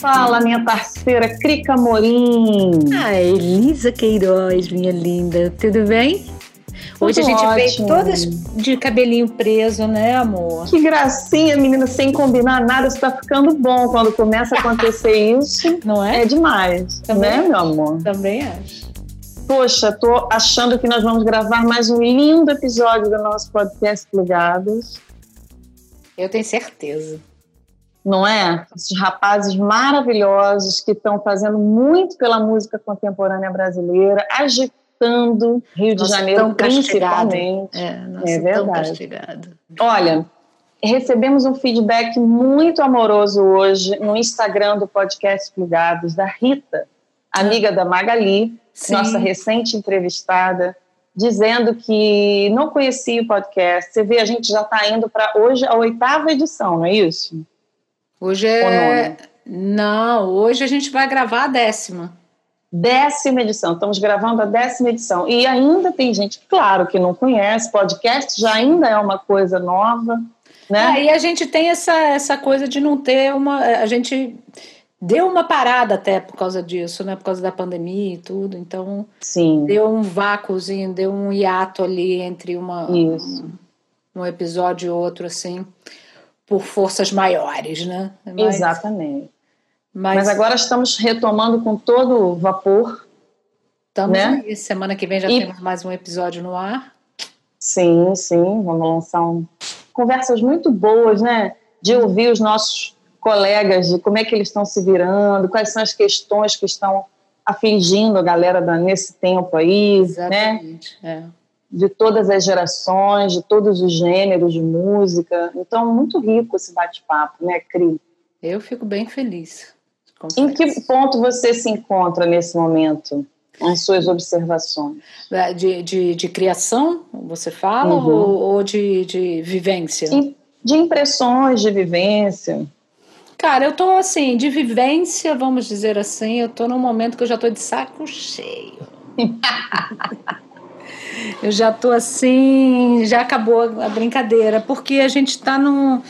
Fala, minha parceira Crica Morim. Ah, Elisa Queiroz, minha linda. Tudo bem? Hoje Tudo a gente veio todas de cabelinho preso, né, amor? Que gracinha, menina, sem combinar nada. Isso tá ficando bom quando começa a acontecer isso. Não é? É demais, Também né, meu amor? Também acho. Poxa, tô achando que nós vamos gravar mais um lindo episódio do nosso podcast Plugados. Eu tenho certeza. não é? Esses rapazes maravilhosos que estão fazendo muito pela música contemporânea brasileira, agitando Rio de Janeiro tão principalmente. É, nossa, É verdade. castigado. Olha, recebemos um feedback muito amoroso hoje no Instagram do podcast Plugados da Rita, amiga da Magali, Sim. nossa recente entrevistada, dizendo que não conhecia o podcast. Você vê, a gente já está indo para hoje a oitava edição, não é isso? Hoje é. Não, hoje a gente vai gravar a décima. Décima edição, estamos gravando a décima edição. E ainda tem gente, claro, que não conhece, podcast já ainda é uma coisa nova, né? Aí a gente tem essa, essa coisa de não ter uma. A gente deu uma parada até por causa disso, né? Por causa da pandemia e tudo. Então Sim, deu um vácuozinho, deu um hiato ali entre uma, um, um episódio e outro, assim, por forças maiores, né? Mas, exatamente. Mas, Mas agora estamos retomando com todo o vapor. estamos né? aí. Semana que vem já E- temos mais um episódio no ar. Sim, sim, vamos lançar um... conversas muito boas, né? De ouvir os nossos colegas, de como é que eles estão se virando, quais são as questões que estão afligindo a galera da- nesse tempo aí, né? Exatamente. é. de todas as gerações, de todos os gêneros de música. Então, muito rico esse bate-papo, né, Cri? Eu fico bem feliz. Em que confesso. ponto você se encontra nesse momento? As suas observações. É, De, de, de criação, você fala, Uhum. ou, ou de, de vivência? E de impressões, de vivência. Cara, eu tô assim, de vivência, vamos dizer assim, eu tô num momento que eu já tô de saco cheio. eu já tô assim, já acabou a brincadeira, porque a gente tá num,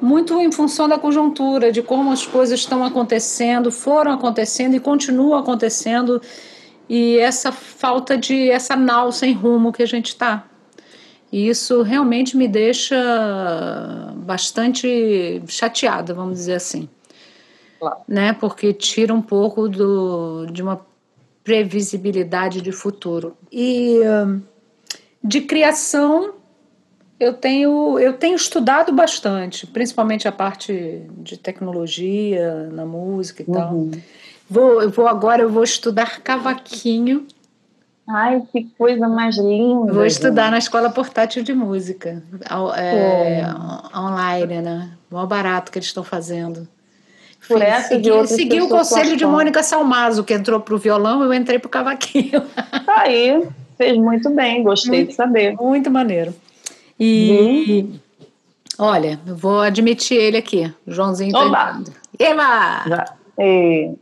muito em função da conjuntura, de como as coisas estão acontecendo, foram acontecendo e continuam acontecendo, e essa falta de, essa nau sem rumo que a gente tá. E isso realmente me deixa bastante chateada, vamos dizer assim. Claro. Né? Porque tira um pouco do, de uma previsibilidade de futuro. E hum, de criação, eu tenho, eu tenho estudado bastante, principalmente a parte de tecnologia na música e tal. Uhum. Vou, eu vou agora eu vou estudar cavaquinho. Ai, que coisa mais linda. Vou estudar gente. na escola portátil de música, é, online, né? Mó barato que eles estão fazendo. Por Fiz- essa segui, segui o conselho de. Mônica Salmazo, que entrou para o violão, eu entrei para o cavaquinho. Tá aí, fez muito bem, gostei de saber. Muito maneiro. E olha, eu vou admitir ele aqui. Joãozinho tá Oba! entrando. Eba! Já. E...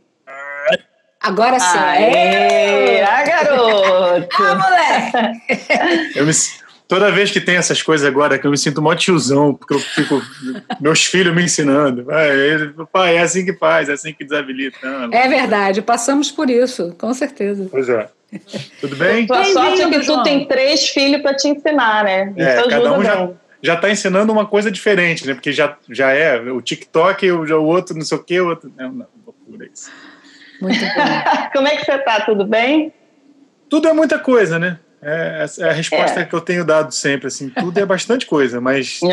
Agora sim. Aê, a garoto! Ah, moleque! Eu me, toda vez que tem essas coisas agora, que eu me sinto mó tiozão, porque eu fico. meus filhos me ensinando. Pai, é assim que faz, é assim que desabilita. Não, É verdade, passamos por isso, com certeza. Pois é. Tudo bem? Tua sorte é que tu tem três filhos para te ensinar, né? É, Isso cada ajuda um já, já tá ensinando uma coisa diferente, né? Porque já, já é o TikTok, o, o outro não sei o quê, o outro. Não, não, loucura isso. Muito bom. Como é que você tá? Tudo bem? Tudo é muita coisa, né? É, essa é a resposta É. que eu tenho dado sempre, assim, tudo é bastante coisa, mas é,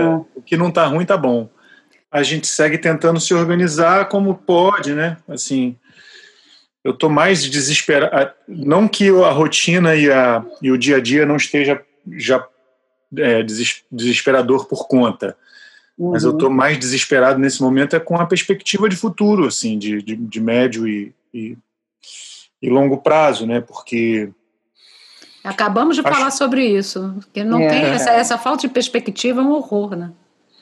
Aham. o que não tá ruim tá bom. A gente segue tentando se organizar como pode, né? Assim, eu tô mais desesperado, não que a rotina e, a, e o dia a dia não esteja já é, deses- desesperador por conta, mas eu Uhum. tô mais desesperado nesse momento é com a perspectiva de futuro, assim, de, de, de médio e, e, e longo prazo, né? Porque Acabamos de Acho- falar sobre isso. Que não É. tem essa, essa falta de perspectiva é um horror, né?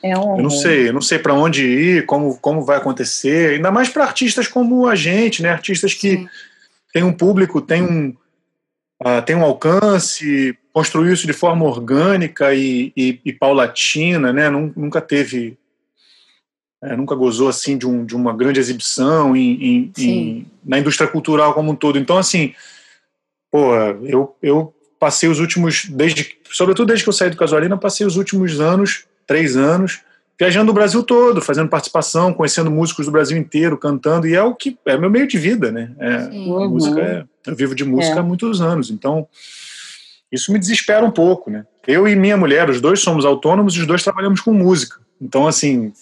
É um Eu não sei, eu não sei para onde ir, como, como vai acontecer, ainda mais para artistas como a gente, né? Artistas que Sim. têm um público, têm um, ah, têm um alcance, construiu isso de forma orgânica e, e, e paulatina, né? Nunca teve, é, nunca gozou assim de, um, de uma grande exibição em, em, em, na indústria cultural como um todo. Então, assim, pô, eu, eu passei os últimos, desde, sobretudo desde que eu saí do Casualina, passei os últimos anos, três anos, viajando o Brasil todo, fazendo participação, conhecendo músicos do Brasil inteiro, cantando, e é o que é meu meio de vida, né? É, música é, eu vivo de música é. há muitos anos, então isso me desespera um pouco, né? Eu e minha mulher, os dois somos autônomos e os dois trabalhamos com música. Então, assim,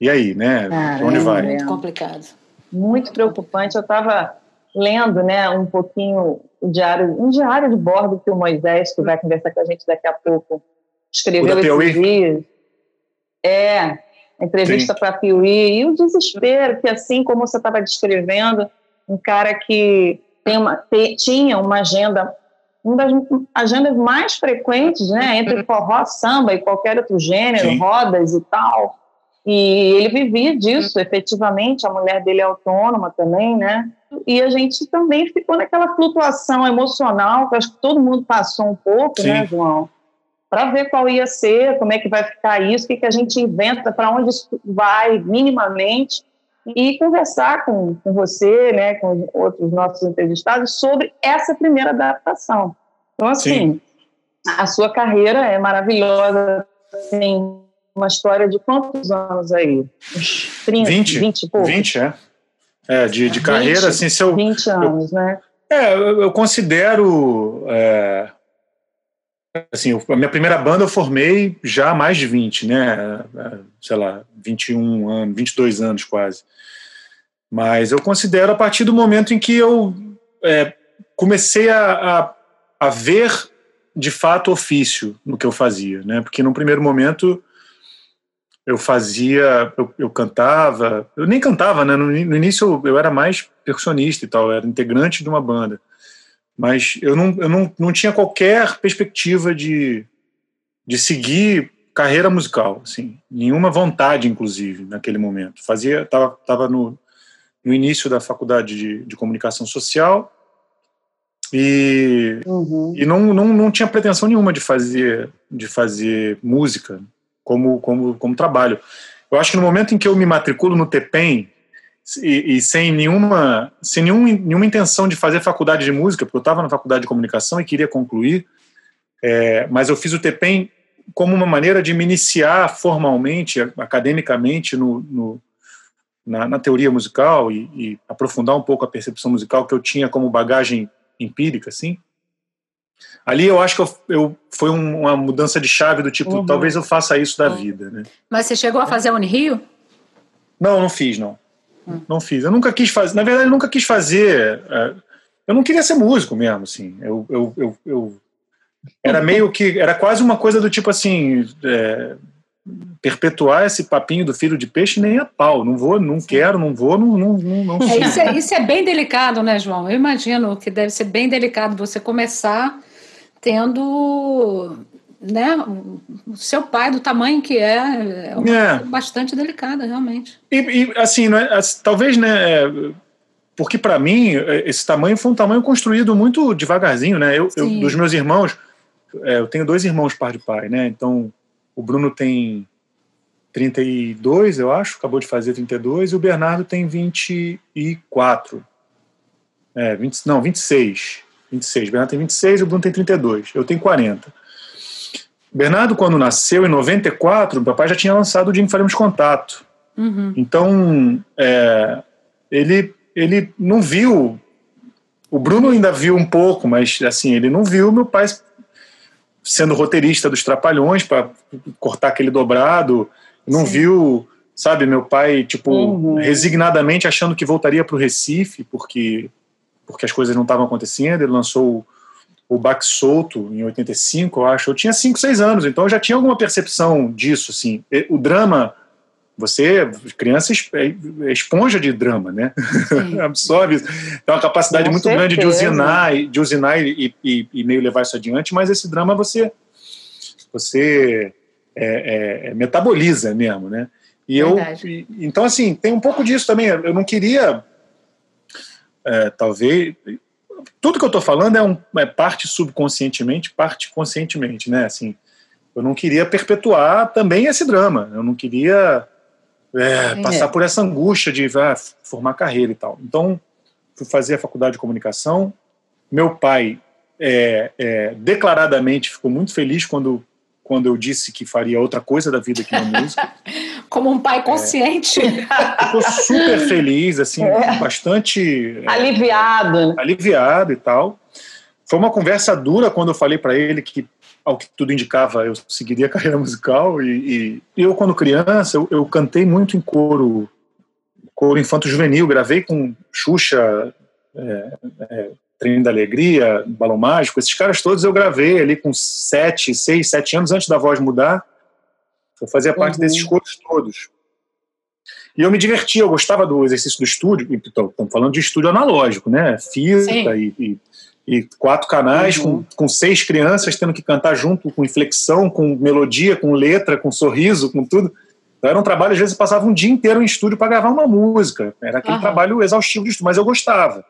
e aí, né? Ah, onde é, vai? Muito complicado. Muito preocupante. Eu estava lendo, né, um pouquinho o diário, um diário de bordo que o Moisés, que vai conversar com a gente daqui a pouco, escreveu esses dias. É, entrevista para a Piuí. E o desespero, que assim como você estava descrevendo, um cara que tem uma, tinha uma agenda uma das agendas mais frequentes, né, entre forró, samba e qualquer outro gênero, Sim. rodas e tal. E ele vivia disso, efetivamente. A mulher dele é autônoma também, né? E a gente também ficou naquela flutuação emocional, que acho que todo mundo passou um pouco, né, Sim. né, João? Para ver qual ia ser, como é que vai ficar isso, o que, que a gente inventa, para onde isso vai, minimamente e conversar com, com você, né, com outros nossos entrevistados, sobre essa primeira adaptação. Então, assim, Sim. a sua carreira é maravilhosa, tem uma história de quantos anos aí? Uns 30, 20, 20 e pouco? 20, é. É, de, de 20, carreira, assim, se eu... 20 anos, eu, né? É, eu, eu considero... É, assim, a minha primeira banda eu formei já há mais de 20, né? É, sei lá, 21 anos, 22 anos quase. Mas eu considero a partir do momento em que eu é, comecei a, a, a, ver de fato ofício no que eu fazia, né? Porque no primeiro momento eu fazia, eu, eu cantava, eu nem cantava, né? No, no início eu, eu, era mais percussionista e tal, era integrante de uma banda. Mas eu não, eu não, não tinha qualquer perspectiva de, de seguir carreira musical, assim, nenhuma vontade, inclusive, naquele momento. Fazia, tava, tava no, no início da faculdade de, de comunicação social e, uhum. e não, não, não tinha pretensão nenhuma de fazer, de fazer música como, como, como trabalho. Eu acho que no momento em que eu me matriculo no TEPEM, e, e, sem nenhuma sem nenhum, nenhuma intenção de fazer faculdade de música, porque eu estava na faculdade de comunicação e queria concluir, é, mas eu fiz o TEPEM como uma maneira de me iniciar formalmente, academicamente, no, no na, na, teoria musical e, e, aprofundar um pouco a percepção musical que eu tinha como bagagem empírica, assim. Ali eu acho que eu, eu foi um, uma mudança de chave do tipo, uhum. talvez eu faça isso da uhum. vida, né? Mas você chegou a fazer a Unirio? Não, não fiz, não. Não fiz. Eu nunca quis fazer, na verdade, eu nunca quis fazer. Uh, eu não queria ser músico mesmo, assim. Eu, eu, eu, eu era meio que, era quase uma coisa do tipo assim, é, perpetuar esse papinho do filho de peixe nem a pau. Não vou, não quero, não vou, não, não, não, não é, isso, é, isso é bem delicado, né, João? Eu imagino que deve ser bem delicado você começar tendo né, o seu pai do tamanho que é, é, uma é. bastante delicada, realmente. E, e assim, né, talvez, né, é, porque para mim esse tamanho foi um tamanho construído muito devagarzinho, né? Eu, eu dos meus irmãos, é, eu tenho dois irmãos par de pai, né? Então o Bruno tem 32, eu acho, acabou de fazer 32, e o Bernardo tem 24. É, 20, não, 26. 26. O Bernardo tem 26 e o Bruno tem 32. Eu tenho 40. Bernardo, quando nasceu, em 94, o papai já tinha lançado o Dia em Faremos Contato. Uhum. Então, é, ele, ele não viu. O Bruno ainda viu um pouco, mas assim, ele não viu meu pai sendo roteirista dos Trapalhões para cortar aquele dobrado, não Sim. viu, sabe, meu pai, tipo, uhum. resignadamente achando que voltaria para o Recife, porque, porque as coisas não estavam acontecendo, ele lançou o, Baque Solto em 85, eu acho, eu tinha 5, 6 anos, então eu já tinha alguma percepção disso, assim, o drama você, criança, é, é esponja de drama, né? Absorve. Tem uma capacidade Com muito certeza. grande de usinar, de usinar e, e, e, meio levar isso adiante, mas esse drama você, você é, é, é metaboliza mesmo, né? E eu, e, então assim, tem um pouco disso também. Eu não queria, é, talvez, tudo que eu estou falando é, um, é parte subconscientemente, parte conscientemente, né? Assim, eu não queria perpetuar também esse drama. Eu não queria é, passar é. por essa angústia de ah, formar carreira e tal. Então, fui fazer a faculdade de comunicação. Meu pai é, é, declaradamente ficou muito feliz quando, quando eu disse que faria outra coisa da vida que não música. Como um pai consciente. É, ficou super feliz, assim, é. bastante. É, aliviado. aliviado e tal. Foi uma conversa dura quando eu falei para ele que, ao que tudo indicava, eu seguiria a carreira musical. E, e eu, quando criança, eu, eu, cantei muito em coro, coro infanto-juvenil. Gravei com Xuxa, é, é, Trem da Alegria, Balão Mágico, esses caras todos eu gravei ali com sete, seis, sete anos antes da voz mudar. Eu fazia parte uhum. desses coros todos. E eu me divertia, eu gostava do exercício do estúdio. Então, estamos falando de estúdio analógico, né? Fita e, e, e, quatro canais uhum. com, com seis crianças tendo que cantar junto, com inflexão, com melodia, com letra, com sorriso, com tudo. Então, era um trabalho, às vezes, eu passava um dia inteiro em estúdio para gravar uma música. Era aquele uhum. trabalho exaustivo de estúdio, mas eu gostava.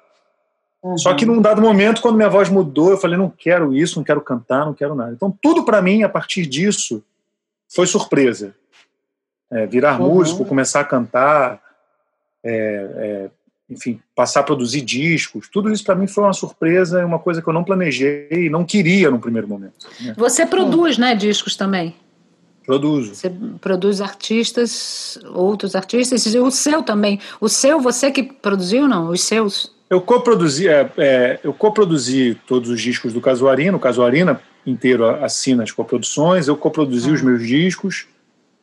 Uhum. Só que num dado momento, quando minha voz mudou, eu falei, não quero isso, não quero cantar, não quero nada. Então tudo para mim, a partir disso, foi surpresa. É, virar uhum. músico, começar a cantar, é, é, enfim, passar a produzir discos, tudo isso para mim foi uma surpresa, uma coisa que eu não planejei e não queria no primeiro momento. Né? Você produz, né, discos também? Produzo. Você produz artistas, outros artistas, e o seu também. O seu, você que produziu, não? Os seus? Eu coproduzi, é, é, eu coproduzi todos os discos do Casuarina, o Casuarina inteiro assina as coproduções, eu coproduzi os meus discos,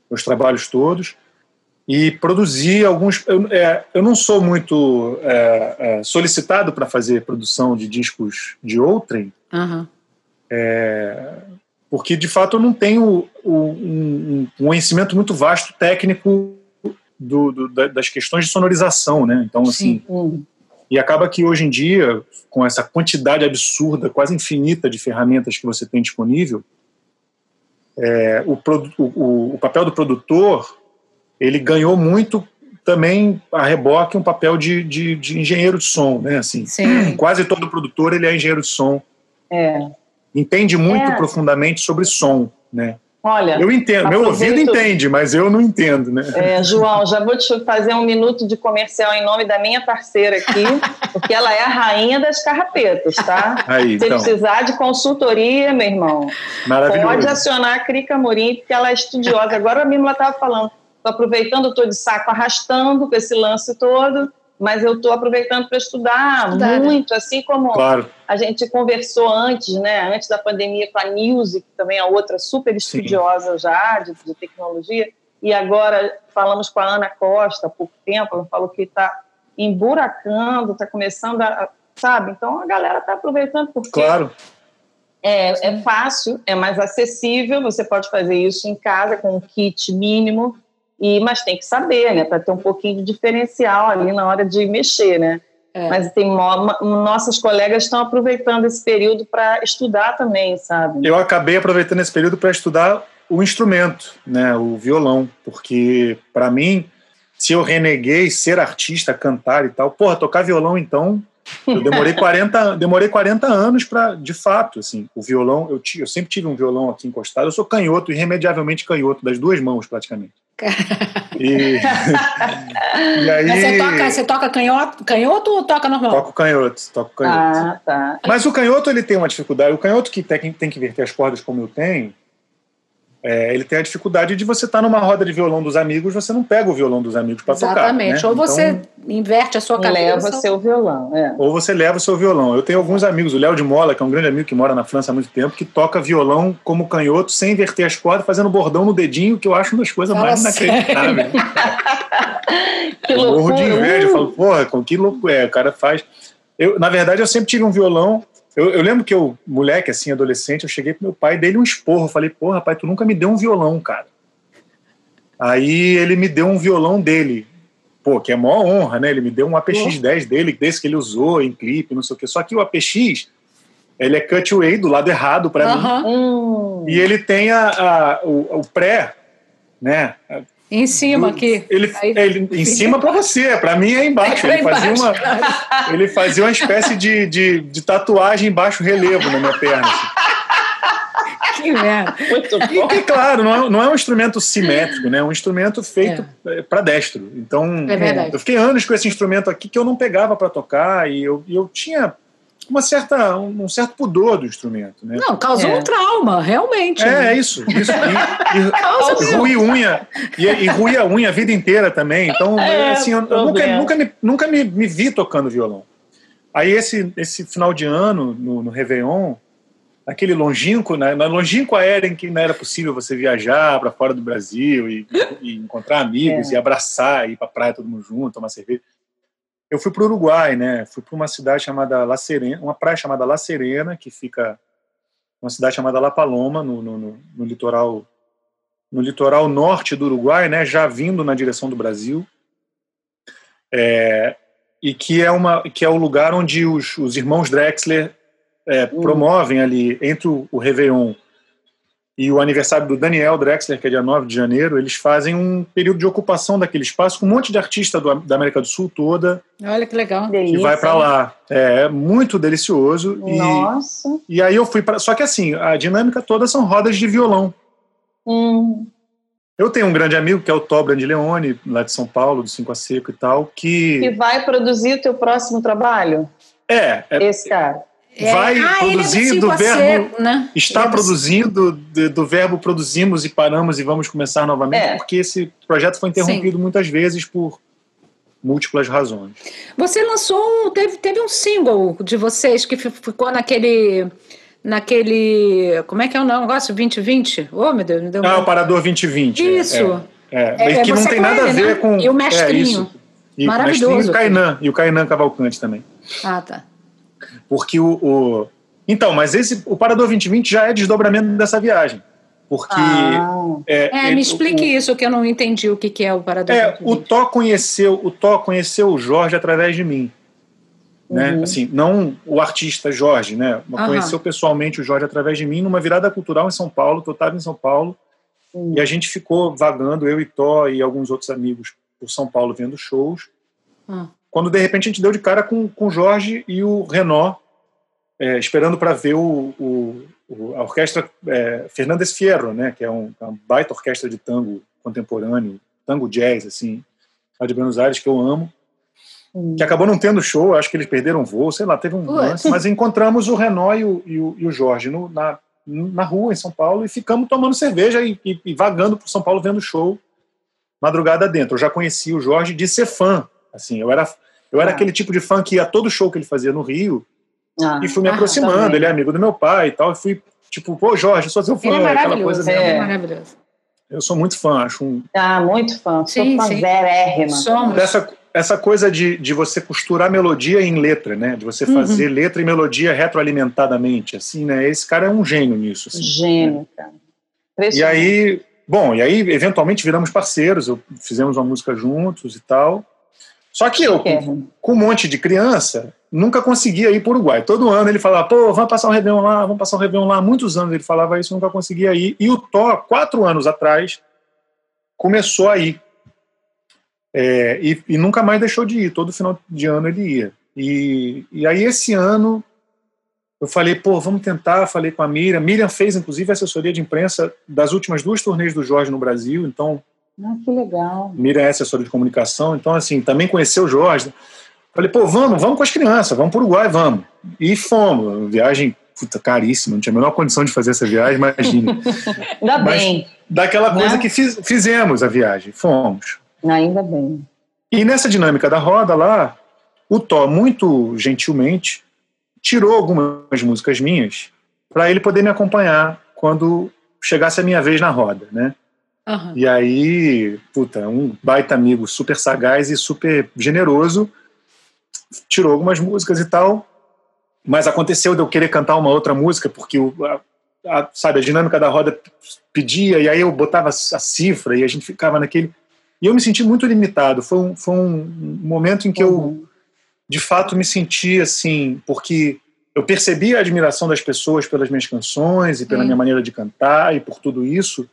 meus trabalhos todos, e produzi alguns. Eu, é, eu não sou muito é, é, solicitado para fazer produção de discos de outrem, uhum. porque de fato eu não tenho um, um conhecimento muito vasto técnico do, do, das questões de sonorização, né? Então, assim. Sim e acaba que hoje em dia, com essa quantidade absurda, quase infinita de ferramentas que você tem disponível, é, o, o, o, papel do produtor ele ganhou muito também a reboque um papel de, de, de engenheiro de som, né? Assim, Sim. quase todo produtor ele é engenheiro de som. É. Entende muito é. profundamente sobre som, né? Olha, eu entendo, meu ouvido entende, mas eu não entendo, né? É, João, já vou te fazer um minuto de comercial em nome da minha parceira aqui, porque ela é a rainha das carrapetas, tá? Aí, Se então. precisar de consultoria, meu irmão, pode acionar a Crica Morim, porque ela é estudiosa. Agora mesmo ela estava falando, estou aproveitando, estou de saco arrastando com esse lance todo mas eu estou aproveitando para estudar, estudar, né? muito, né? assim como claro. a gente conversou antes, né, antes da pandemia com a Nilce, que também é outra super estudiosa Sim. já de, de, tecnologia, e agora falamos com a Ana Costa há pouco tempo, ela falou que está emburacando, está começando a, sabe, então a galera está aproveitando porque claro. é, é fácil, é mais acessível, você pode fazer isso em casa com um kit mínimo, e, mas tem que saber, né, para ter um pouquinho de diferencial ali na hora de mexer, né? É. Mas tem nossas colegas estão aproveitando esse período para estudar também, sabe? Eu acabei aproveitando esse período para estudar o instrumento, né, o violão, porque para mim, se eu reneguei ser artista, cantar e tal, porra, tocar violão então eu demorei 40, demorei 40 anos para, de fato, assim, o violão, eu, eu sempre tive um violão aqui encostado, eu sou canhoto, irremediavelmente canhoto, das duas mãos, praticamente. E, e aí... Mas você toca, você toca canhoto, canhoto ou toca normal? Toco canhoto, toco canhoto. Ah, tá. Mas o canhoto, ele tem uma dificuldade, o canhoto que tem, tem que inverter as cordas como eu tenho, é, ele tem a dificuldade de você estar tá numa roda de violão dos amigos, você não pega o violão dos amigos para tocar. Exatamente. Né? Ou você então, inverte a sua cabeça. Leva seu violão. É. Ou você leva o seu violão. Eu tenho alguns amigos, o Léo de Mola, que é um grande amigo que mora na França há muito tempo, que toca violão como canhoto, sem inverter as cordas, fazendo bordão no dedinho, que eu acho uma das coisas Fala mais inacreditáveis. que eu morro de inveja. Eu falo, porra, com que louco é, o cara faz. Eu, na verdade, eu sempre tive um violão eu, eu, lembro que eu, moleque, assim, adolescente, eu cheguei pro meu pai, dei um esporro. Eu falei, porra, pai, tu nunca me deu um violão, cara. Aí ele me deu um violão dele. Pô, que é maior honra, né? Ele me deu um APX-10 dele, desse que ele usou em clipe, não sei o quê. Só que o APX, ele é cutaway do lado errado para mim. E ele tem a, a o, o, pré, né? Em cima aqui. Ele, Aí, ele em cima para você, para mim é embaixo. Ele fazia, uma, ele fazia uma espécie de, de, de tatuagem em baixo relevo na minha perna. Assim. Que merda. E, claro, não é, não é um instrumento simétrico, né? É um instrumento feito é. para destro. Então, é eu fiquei anos com esse instrumento aqui que eu não pegava para tocar e eu, eu tinha uma certa, um certo pudor do instrumento. Né? Não, causou é. um trauma, realmente. É, né? é isso. isso. E, e, rui unha, e, e rui a unha a vida inteira também. Então, é, assim, eu, eu nunca, nunca, me, nunca me, me, vi tocando violão. Aí, esse, esse final de ano, no, no Réveillon, aquele longínquo, né, na longínqua era em que não era possível você viajar para fora do Brasil e, e encontrar amigos é. e abraçar, e ir para praia todo mundo junto, tomar cerveja eu fui para o Uruguai, né? Fui para uma cidade chamada La Serena, uma praia chamada La Serena, que fica uma cidade chamada La Paloma, no, no, no, no litoral no litoral norte do Uruguai, né? Já vindo na direção do Brasil, é, e que é uma que é o lugar onde os, os irmãos Drexler é, hum. promovem ali entre o, o Réveillon e o aniversário do Daniel Drexler, que é dia 9 de janeiro, eles fazem um período de ocupação daquele espaço com um monte de artista do, da América do Sul toda. Olha que legal. Que vai para lá. É muito delicioso. Nossa. E, e aí eu fui para. Só que assim, a dinâmica toda são rodas de violão. Hum. Eu tenho um grande amigo que é o Tobran de Leone, lá de São Paulo, do Cinco a Seco e tal, que. Que vai produzir o teu próximo trabalho? É. é Esse cara. É. vai ah, produzir do verbo ser, né? está produzindo do, do, verbo produzimos e paramos e vamos começar novamente é. porque esse projeto foi interrompido Sim. muitas vezes por múltiplas razões. Você lançou um, teve, teve um single de vocês que ficou naquele naquele como é que é o negócio 2020? Oh meu Deus, me deu Ah, o Parador 2020. É, Isso. É, é, é que não tem nada ele, a ver né? com e o mestrinho. E Maravilhoso. O mestrinho e o Kainan, e o Kainan Cavalcante também. Ah, tá. Porque o, o, Então, mas esse, o Parador 2020 já é desdobramento dessa viagem. Porque. Ah. É, é, me explique o, isso, que eu não entendi o que, que é o Parador é, 2020. O Tó conheceu, o Tó conheceu o Jorge através de mim. Né? Uhum. Assim, não o artista Jorge, né? Mas conheceu pessoalmente o Jorge através de mim numa virada cultural em São Paulo, que eu estava em São Paulo, uhum. e a gente ficou vagando, eu e Tó e alguns outros amigos por São Paulo vendo shows. Quando de repente a gente deu de cara com, com o Jorge e o Renault, é, esperando para ver o, o, o, a orquestra é, Fernandes Fierro, né, que é um, é uma baita orquestra de tango contemporâneo, tango jazz, assim, lá de Buenos Aires, que eu amo, hum. que acabou não tendo show, acho que eles perderam voo, sei lá, teve um lance, mas encontramos o Renault e o, e o, e o Jorge no, na, na rua, em São Paulo, e ficamos tomando cerveja e, e, e vagando por São Paulo vendo show madrugada dentro. Eu já conheci o Jorge de ser fã, assim, eu era eu era ah. aquele tipo de fã que ia todo show que ele fazia no Rio ah. e fui me ah, aproximando. ele é amigo do meu pai e tal. E fui, tipo, pô, Jorge, sou seu fã. Ele é aquela coisa é. maravilhoso. Eu sou muito fã, acho um. Ah, muito fã. Sim, sou fã Somos. Dessa, essa coisa de, de você costurar melodia em letra, né? De você uhum. fazer uhum. letra e melodia retroalimentadamente, assim, né? Esse cara é um gênio nisso. Assim, gênio, né? cara. E aí, bom, e aí eventualmente viramos parceiros, eu, fizemos uma música juntos e tal. Só que eu, com, com, um monte de criança, nunca conseguia ir para o Uruguai. Todo ano ele falava, pô, vamos passar um Réveillon lá, vamos passar um Réveillon lá. Muitos anos ele falava isso, nunca conseguia ir. E o Thor, quatro anos atrás, começou a ir. É, e, e, nunca mais deixou de ir. Todo final de ano ele ia. E, e aí esse ano eu falei, pô, vamos tentar. Falei com a Miriam. Miriam fez, inclusive, assessoria de imprensa das últimas duas turnês do Jorge no Brasil. Então ah, que legal. Miriam é assessora de comunicação, então, assim, também conheceu o Jorge. Falei, pô, vamos, vamos com as crianças, vamos para o Uruguai, vamos. E fomos. Viagem puta, caríssima, não tinha a menor condição de fazer essa viagem, imagina. Ainda Mas, bem. Daquela né? coisa que fiz, fizemos a viagem, fomos. Ainda bem. E nessa dinâmica da roda lá, o Tó, muito gentilmente, tirou algumas músicas minhas para ele poder me acompanhar quando chegasse a minha vez na roda, né? Uhum. E aí, puta, um baita amigo super sagaz e super generoso, tirou algumas músicas e tal, mas aconteceu de eu querer cantar uma outra música, porque o, a, a, sabe, a dinâmica da roda pedia, e aí eu botava a cifra e a gente ficava naquele. E eu me senti muito limitado. Foi um, foi um momento em que uhum. eu, de fato, me senti assim, porque eu percebi a admiração das pessoas pelas minhas canções e pela minha maneira de cantar e por tudo isso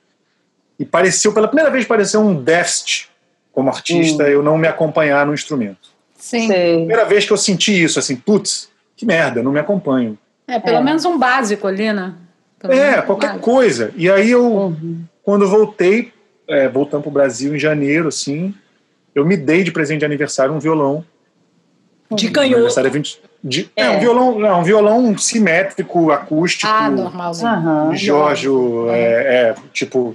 e pareceu, pela primeira vez, pareceu um déficit como artista, eu não me acompanhar no instrumento. Sim. Sei. Primeira vez que eu senti isso, assim, putz, que merda, eu não me acompanho. É, pelo É. menos um básico ali, né? Pelo É, qualquer básico. coisa. E aí eu, Uhum. quando voltei, é, voltando para o Brasil em janeiro, assim, eu me dei de presente de aniversário um violão. De canhoto. aniversário é 20, de- é. É. um violão, não, um violão simétrico, acústico, Ah, normalzinho. Aham. Giorgio, é, é, tipo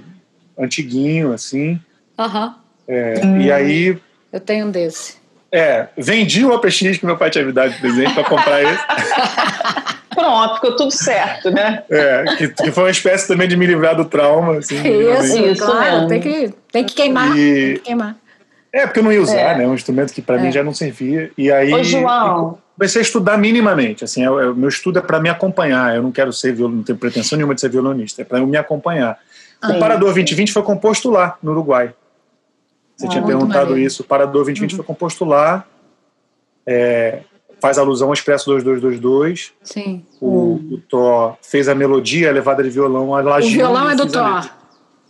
antiguinho, assim. Aham. É, Hum. E aí, Eu tenho um desse. é, vendi o APX que meu pai tinha me dado de presente para comprar esse. Pronto, ficou tudo certo, né? É, que, que foi uma espécie também de me livrar do trauma. Assim, Isso. Isso claro. Tem que, tem que queimar. E- Tem que queimar. É, porque eu não ia usar, É. né? Um instrumento que para É. mim já não servia. E aí Ô, João. comecei a estudar minimamente. Assim, é, o meu estudo é para me acompanhar. Eu não quero ser violonista, não tenho pretensão nenhuma de ser violonista. É para eu me acompanhar. O Aí. Parador 2020 foi composto lá, no Uruguai. Você Ah, tinha perguntado maneiro. isso. O Parador 2020 foi composto lá. É, faz alusão ao Expresso 2222. Sim. O, o Thor fez a melodia, a levada de violão, a O violão é do. Thor.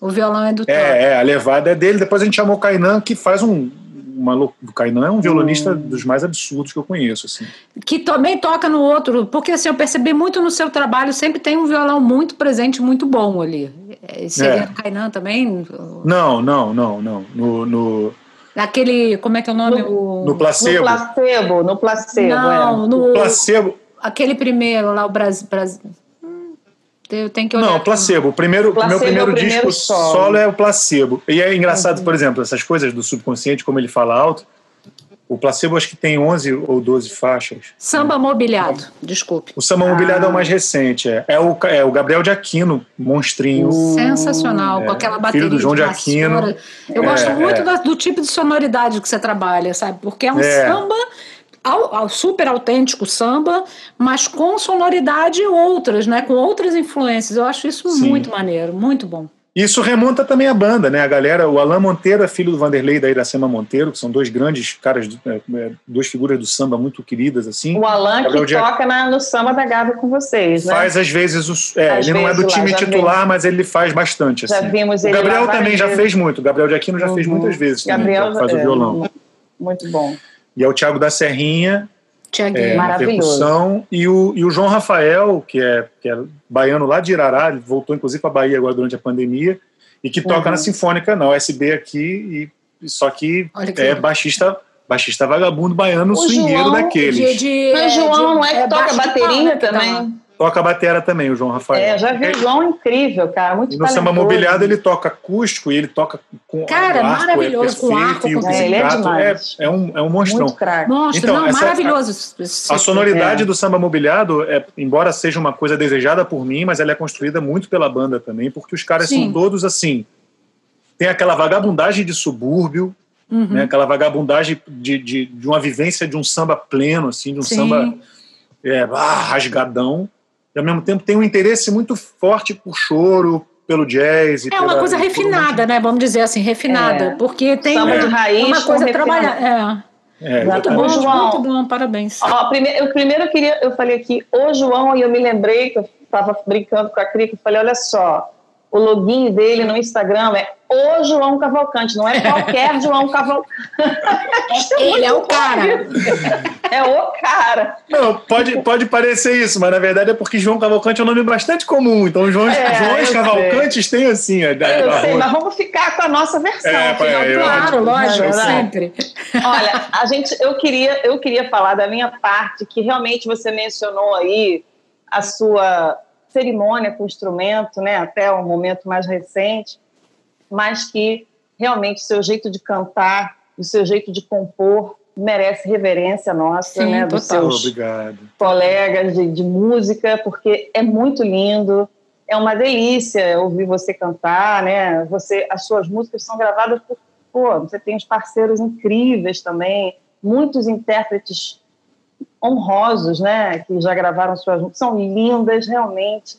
O violão é do Thor. É, é, a levada é dele. Depois a gente chamou o Kainan, que faz um. Uma, o Kainan é um violonista dos mais absurdos que eu conheço. Assim. Que também toca no outro, porque assim, eu percebi muito no seu trabalho, sempre tem um violão muito presente, muito bom ali. É, Seria É. no Kainan também? Não, não, não, não. No, no, Aquele, como é que é o nome? o... no No placebo. placebo, no placebo. Não, é. no, placebo. aquele primeiro lá, o Brasil. Brasil... Eu tenho que olhar. Não, aqui. placebo. O primeiro, Placebo meu primeiro é o primeiro disco solo. solo. é o placebo. E é engraçado, por exemplo, essas coisas do subconsciente, como ele fala alto. O placebo acho que tem 11 ou 12 faixas. Samba mobiliado, desculpe. O Samba Mobiliado é o mais recente. É, é, o, é o Gabriel de Aquino, monstrinho. Sensacional, com é, aquela filho bateria do João de vassoura. Aquino. Eu É, gosto muito é. da- do tipo de sonoridade que você trabalha, sabe? Porque é um É. samba au- au- super autêntico samba, mas com sonoridade outras, né? Com outras influências. Eu acho isso Sim. muito maneiro, muito bom. Isso remonta também à banda, né? A galera, o Alain Monteiro é filho do Vanderlei e da Iracema Monteiro, que são dois grandes caras, é, é, duas figuras do samba muito queridas, assim. O Alan Gabriel que de- toca na- no samba da Gávea com vocês, né? Faz às vezes os. É, Às ele não é do vezes lá, time já titular, mas ele faz bastante. Já Assim. vimos O ele lá Gabriel também já vezes. fez muito. O Gabriel de Aquino já fez Uhum. muitas vezes. também, Gabriel que faz o é, violão. Muito bom. E é o Thiago da Serrinha, Tiaguinho. é, na Maravilhoso. E o, e o João Rafael, que é, que é baiano lá de Irará, ele voltou inclusive para Bahia agora durante a pandemia, e que toca Uhum. na Sinfônica, na USB aqui, e, só que que é legal. baixista, baixista vagabundo baiano O swingueiro João, daqueles. De, de, Mas é, João de- não é que toca baixo de bateria dá. também? Toca batera também, o João Rafael. É, já vi o João incrível, cara, muito E no samba mobiliado ele toca acústico e ele toca com Cara, o arco, maravilhoso, é com perfeito, arco, e o com- É, ele é é, demais. é um, é um monstrão. Monstro, Então, não, essa- maravilhoso. esse- A sonoridade É. do samba mobiliado, é, embora seja uma coisa desejada por mim, mas ela é construída muito pela banda também, porque os caras Sim. são todos assim. Tem aquela vagabundagem de subúrbio, Uhum. né, aquela vagabundagem de, de, de uma vivência de um samba pleno, assim, de um Sim. samba é, ah, rasgadão. E ao mesmo tempo tem um interesse muito forte por choro, pelo jazz. e É uma pela- coisa por um refinada, né? Vamos dizer assim, refinada. É. Porque tem Samba é, de raiz uma coisa trabalhada. É. É, Muito bom, Ô, João. muito bom, parabéns. Ó, primeiro, eu primeiro queria, eu falei aqui, o João, e eu me lembrei que eu estava brincando com a Crica, eu falei, olha só, o login dele no Instagram é o João Cavalcante, não é qualquer João Cavalcante. Ele é o cara. É o cara. Não, pode, pode parecer isso, mas na verdade é porque João Cavalcante é um nome bastante comum. Então, João, É, Joões eu Cavalcantes tem assim. A, Eu a- sei, mas vamos ficar com a nossa versão. É, pai, eu- Claro, é lógico, sempre. Olha, a gente, eu queria, eu queria falar da minha parte, que realmente você mencionou aí a sua cerimônia com o instrumento, né, até um momento mais recente, mas que realmente o seu jeito de cantar, o seu jeito de compor merece reverência nossa, Sim, né, dos total. seus Obrigado. colegas de, de música, porque é muito lindo, é uma delícia ouvir você cantar, né? Você, as suas músicas são gravadas por, pô, você tem uns parceiros incríveis também, muitos intérpretes honrosos, né? Que já gravaram suas músicas, são lindas realmente.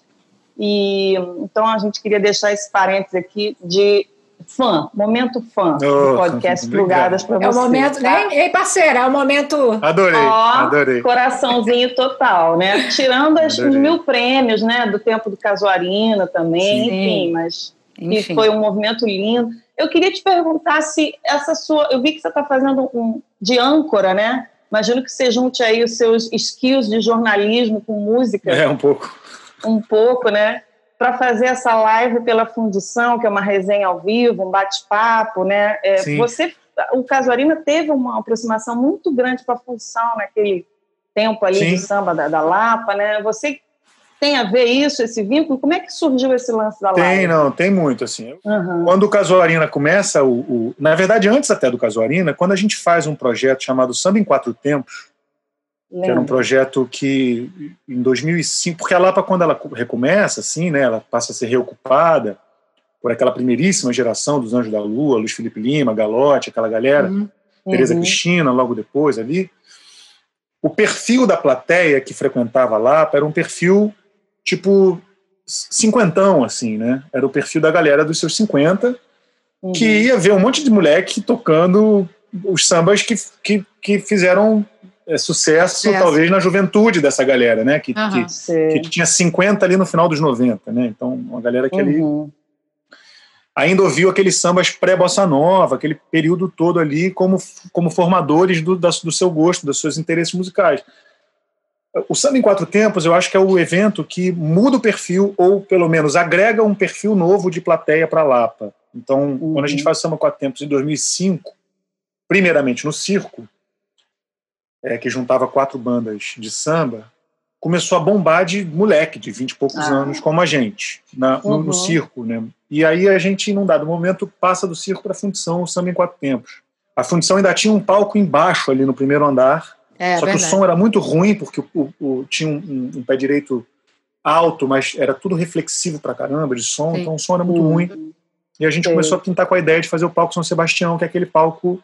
E então a gente queria deixar esse parênteses aqui de fã, momento fã do Oh, podcast obrigado. Plugadas para você. É o momento, tá? né? Ei, parceira, é o momento. Adorei, Ó, adorei. coraçãozinho total, né? Tirando as- os mil prêmios, né? Do tempo do Casuarina também, Sim. enfim, mas Enfim. E foi um movimento lindo. Eu queria te perguntar se essa sua. Eu vi que você está fazendo um de âncora, né? Imagino que você junte aí os seus skills de jornalismo com música. É, um pouco. Um pouco, né? Para fazer essa live pela Fundição, que é uma resenha ao vivo, um bate-papo, né? É, você, o Casuarina teve uma aproximação muito grande com a Fundição naquele tempo ali Sim. de samba da, da Lapa, né? Você tem a ver isso, esse vínculo? Como é que surgiu esse lance da live? Tem, não, tem muito, assim. Uhum. Quando o Casuarina começa, o, o, na verdade, antes até do Casuarina, quando a gente faz um projeto chamado Samba em Quatro Tempos, Lembra. que era um projeto que, em 2005, porque a Lapa, quando ela recomeça, assim, né, ela passa a ser reocupada por aquela primeiríssima geração dos Anjos da Lua, Luiz Felipe Lima, Galote, aquela galera, uhum. Tereza uhum. Cristina, logo depois ali, o perfil da plateia que frequentava a Lapa era um perfil tipo cinquentão, assim, né? Era o perfil da galera dos seus 50, uhum. que ia ver um monte de moleque tocando os sambas que, que, que fizeram é, sucesso, talvez, na juventude dessa galera, né? Que, uhum, que, que, tinha 50 ali no final dos 90, né? Então, uma galera que uhum. ali ainda ouviu aqueles sambas pré-bossa nova, aquele período todo ali como, como formadores do, da, do seu gosto, dos seus interesses musicais. O Samba em Quatro Tempos, eu acho que é o evento que muda o perfil, ou pelo menos agrega um perfil novo de plateia para Lapa. Então, uhum. quando a gente faz o Samba em Quatro Tempos em 2005, primeiramente no Circo, é, que juntava quatro bandas de samba, começou a bombar de moleque de 20 e poucos ah. anos, como a gente, na, no, uhum. no, circo. Né? E aí a gente, num dado momento, passa do circo para a fundição, o Samba em Quatro Tempos. A fundição ainda tinha um palco embaixo ali no primeiro andar, é, Só verdade. que o som era muito ruim, porque o, o, tinha um, um, pé direito alto, mas era tudo reflexivo pra caramba de som, Sim. então o som era muito uhum. ruim. E a gente Sim. começou a pintar com a ideia de fazer o palco São Sebastião, que é aquele palco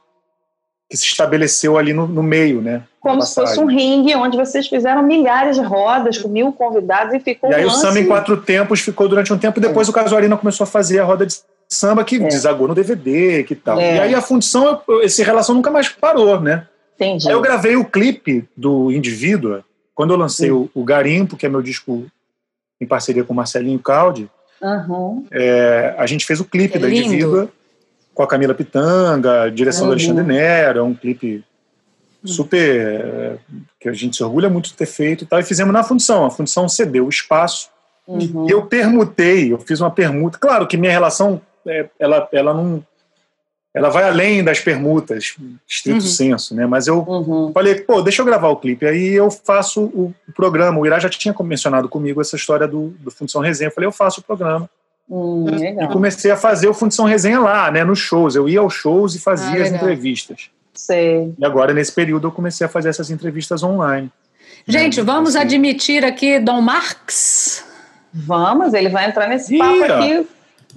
que se estabeleceu ali no, no meio, né? Como se fosse um ringue, onde vocês fizeram milhares de rodas, com mil convidados e ficou E aí um o samba em quatro tempos ficou durante um tempo, e depois é. o Casuarina começou a fazer a roda de samba que é. desagou no DVD, que tal. É. E aí a fundição, essa relação nunca mais parou, né? Entendi. Aí eu gravei o clipe do Indivíduo, quando eu lancei o, o, Garimpo, que é meu disco em parceria com o Marcelinho Caldi. Uhum. É, a gente fez o clipe que da. Indivídua com a Camila Pitanga, direção uhum. do Alexandre Nero, é um clipe super é, que a gente se orgulha muito de ter feito e tal, e fizemos na fundição. A fundição cedeu o espaço uhum. e eu permutei, eu fiz uma permuta. Claro que minha relação, é, ela, ela não ela vai além das permutas, estrito uhum. senso, né? Mas eu uhum. falei, pô, deixa eu gravar o clipe. Aí eu faço o, programa. O Irá já tinha mencionado comigo essa história do, do Fundição Resenha. Eu falei, eu faço o programa. Hum, e comecei a fazer o Fundição Resenha lá, né? Nos shows. Eu ia aos shows e fazia ah, as entrevistas. Sei. E agora, nesse período, eu comecei a fazer essas entrevistas online. Gente, né? vamos assim. admitir aqui Dom Marx. Vamos, ele vai entrar nesse papo aqui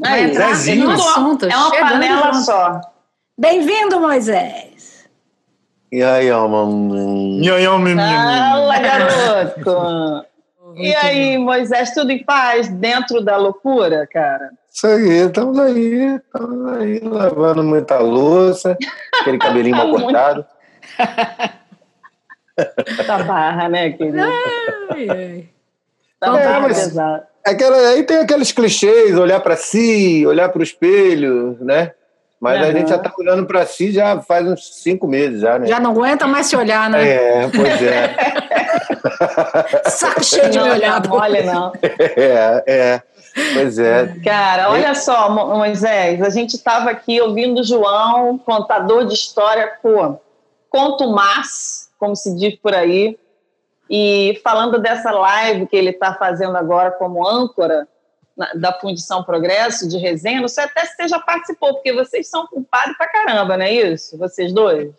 Aí, Zezinho. Assunto, é uma panela junto. só. Bem-vindo, Moisés. E aí, Alma? E aí, Fala, garoto. e aí, Moisés, tudo em paz dentro da loucura, cara? Isso aí, estamos aí, estamos aí, lavando muita louça, aquele cabelinho mal cortado. tá barra, né, querido? Ai, ai. Tá é, mas, pesado. Aquela, aí tem aqueles clichês, olhar para si, olhar para o espelho, né? Mas uhum. a gente já está olhando para si já faz uns cinco meses já, né? Já não aguenta mais se olhar, né? É, pois é. Saco cheio de não, me olhar. Não olha, não. É, é. Pois é. Cara, olha só, Moisés, a gente estava aqui ouvindo o João, contador de história, pô, conto mais, como se diz por aí, e falando dessa live que ele está fazendo agora como âncora na, da Fundição Progresso de resenha, não sei até se você já participou, porque vocês são culpados pra caramba, não é isso? Vocês dois?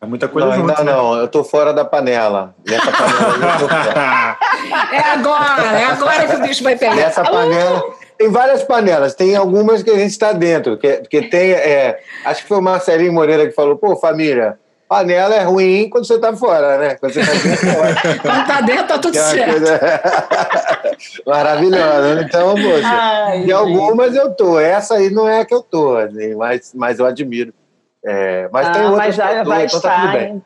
É muita coisa não, junto, ainda né? não, eu tô fora da panela. Nessa panela é agora, é agora que o bicho vai pegar. Essa panela. Tem várias panelas, tem algumas que a gente está dentro, que, que tem. É, acho que foi o Marcelinho Moreira que falou, pô, família, panela é ruim quando você está fora, né? Quando você está dentro, quando tá dentro, tá tudo é certo. Coisa... Maravilhosa. Então, poxa, Ai, de algumas eu tô. Essa aí não é a que eu tô, assim, mas, mas eu admiro. É, mas ah, tem outras mas já vai então tá estar em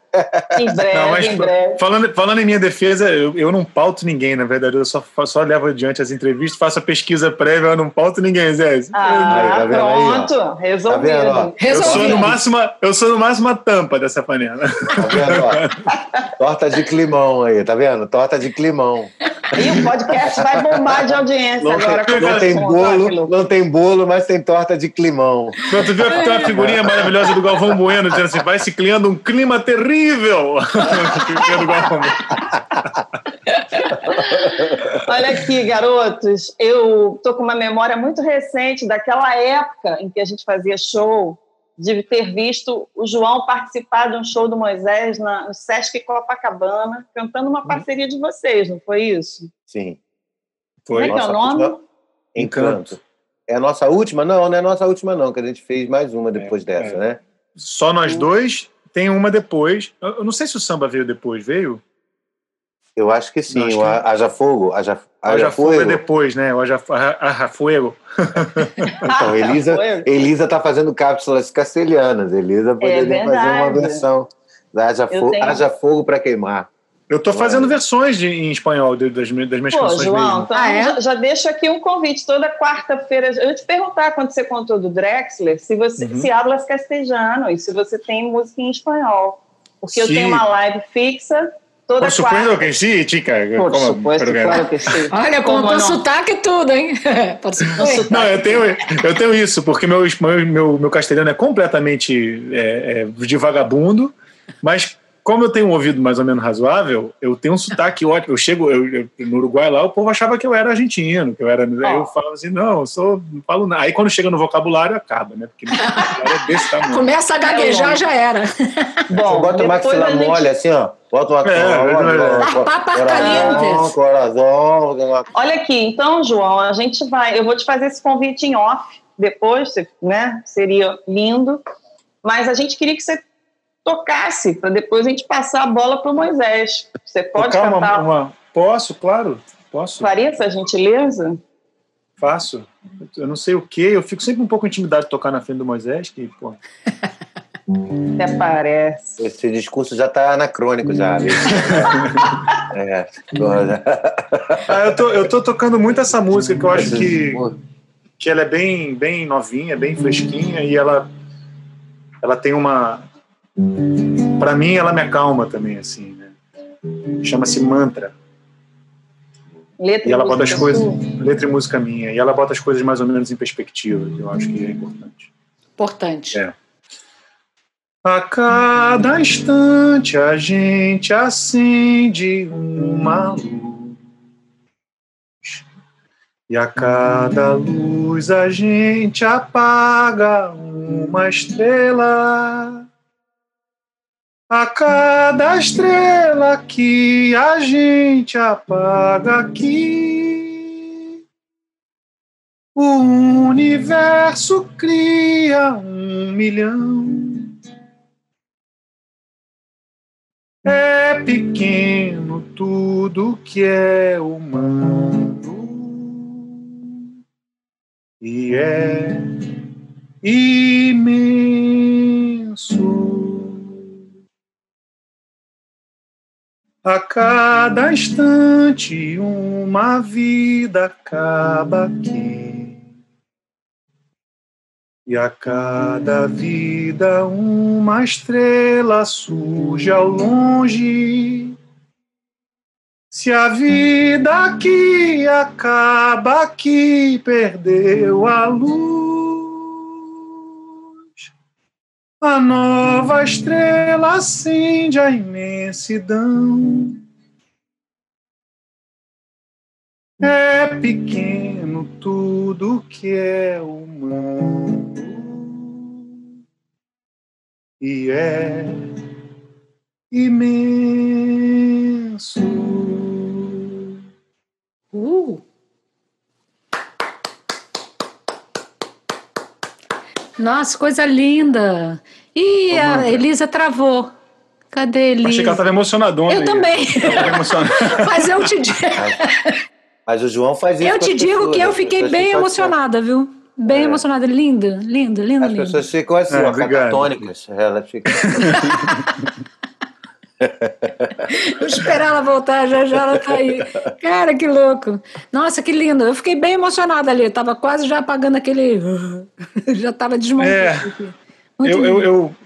Em breve, não, mas, em breve. Falando, falando em minha defesa, eu, eu não pauto ninguém, na verdade. Eu só, só levo adiante as entrevistas, faço a pesquisa prévia, eu não pauto ninguém, Zé. Ah, tá pronto. Aí, resolvido. Tá eu sou, no máximo, eu sou no máximo a tampa dessa panela. Tá vendo? Torta de climão aí, tá vendo? Torta de climão. E o podcast vai bombar de audiência não agora. Tem, não, tem bolo, não tem bolo, mas tem torta de climão. Tu viu a figurinha maravilhosa do Galvão Bueno dizendo assim: vai se criando um clima terrível. Olha aqui, garotos, eu tô com uma memória muito recente daquela época em que a gente fazia show de ter visto o João participar de um show do Moisés na, no Sesc Copacabana, cantando uma parceria de vocês, não foi isso? Sim. Foi. Como é que é o nome? Última... Encanto. É a nossa última? Não, não é a nossa última, não, que a gente fez mais uma depois é, dessa, é. né? Só nós dois, tem uma depois. Eu não sei se o samba veio depois, veio? Eu acho que sim, o Haja Fogo. Haja, Haja Fogo é depois, né? O Haja, Haja Fuego. então, Elisa, Elisa tá fazendo cápsulas castelhanas. Elisa poderia é fazer uma versão da Haja, Fo tenho... Haja Fogo para queimar. Eu estou fazendo versões de, em espanhol das, das minhas Pô, canções João, mesmo. Então ah, é? já, já deixo aqui um convite. Toda quarta-feira, eu ia te perguntar quando você contou do Drexler, se você uhum. se hablas castelhano e se você tem música em espanhol. Porque Sim. eu tenho uma live fixa Toda Por supuesto que sim, chica. Por Como, supuesto, claro que sim. Olha, contou sotaque e tudo, hein? não, eu tenho, eu tenho isso, porque meu, meu, meu castelhano é completamente é, é, de vagabundo, mas como eu tenho um ouvido mais ou menos razoável, eu tenho um sotaque ótimo. Eu chego eu, eu, no Uruguai lá, o povo achava que eu era argentino, que eu era. Oh. Aí eu falava assim, não, eu sou. Não falo nada. Aí quando chega no vocabulário, acaba, né? Porque é desse tamanho. Começa a gaguejar, já era. Bom, bota o maxilar gente... mole assim, ó. Bota uma é, coração, coração. Olha aqui, então, João, a gente vai. Eu vou te fazer esse convite em off depois, né? Seria lindo. Mas a gente queria que você tocasse, para depois a gente passar a bola para o Moisés. Você pode Tocar cantar? Uma, uma... Posso, claro, posso. Faria essa gentileza? Faço. Eu não sei o que, eu fico sempre um pouco intimidado de tocar na frente do Moisés, que, pô. Até parece. Esse discurso já está anacrônico, já. é, ah, eu, tô, eu tô tocando muito essa música que eu acho que, que ela é bem, bem novinha, bem fresquinha e ela, ela tem uma, para mim, ela me acalma também, assim, né? Chama-se Mantra. Letra e ela bota as coisas, letra e música minha, e ela bota as coisas mais ou menos em perspectiva, que eu acho que é importante. Importante. É. A cada instante a gente acende uma luz. E a cada luz a gente apaga uma estrela. A cada estrela que a gente apaga aqui, o universo cria um milhão. É pequeno tudo que é humano e é imenso. A cada instante uma vida acaba aqui. E a cada vida uma estrela surge ao longe. Se a vida aqui acaba aqui, perdeu a luz. A nova estrela acende a imensidão. É pequeno tudo que é humano e é imenso. Nossa, coisa linda. Ih, a Elisa travou. Cadê a Elisa? Achei que ela estava emocionadona. Eu aí. também. Mas eu te digo. Mas o João faz isso. Eu te digo pessoas, que eu fiquei bem emocionada, viu? Bem é. emocionada. Linda, linda, linda, As pessoas ficam assim, é, catatônicas. Elas ficam. Vou esperar ela voltar, já já ela tá aí. Cara, que louco. Nossa, que lindo. Eu fiquei bem emocionada ali. Eu tava quase já apagando aquele. já tava desmontando. É, eu, eu, eu,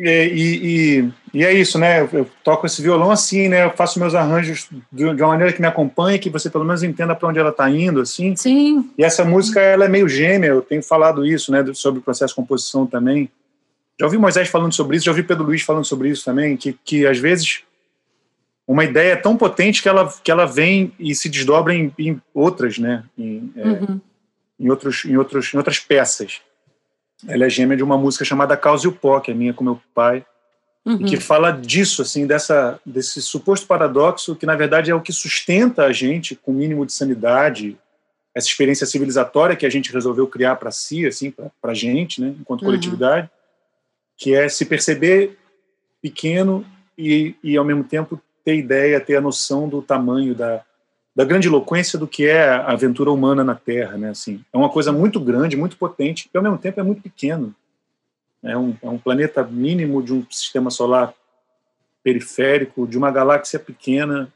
é, e, e, e, é isso, né? Eu, toco esse violão assim, né? Eu faço meus arranjos de, uma maneira que me acompanhe, que você pelo menos entenda para onde ela está indo, assim. Sim. E essa música, ela é meio gêmea. Eu tenho falado isso, né? Sobre o processo de composição também. Já ouvi Moisés falando sobre isso, já ouvi Pedro Luiz falando sobre isso também, que, que às vezes uma ideia tão potente que ela, que ela vem e se desdobra em, em outras, né? Em, é, uhum. em, outros, em, outros, em outras peças. Ela é gêmea de uma música chamada Causa e o Pó, que é minha com meu pai, uhum. que fala disso, assim, dessa, desse suposto paradoxo que, na verdade, é o que sustenta a gente com o mínimo de sanidade, essa experiência civilizatória que a gente resolveu criar para si, assim, para a gente, né, enquanto uhum. coletividade, que é se perceber pequeno e, e, ao mesmo tempo, ter ideia, ter a noção do tamanho, da, da grande eloquência do que é a aventura humana na Terra. Né? Assim, é uma coisa muito grande, muito potente, e ao mesmo tempo é muito pequeno. É um, é um planeta mínimo de um sistema solar periférico, de uma galáxia pequena,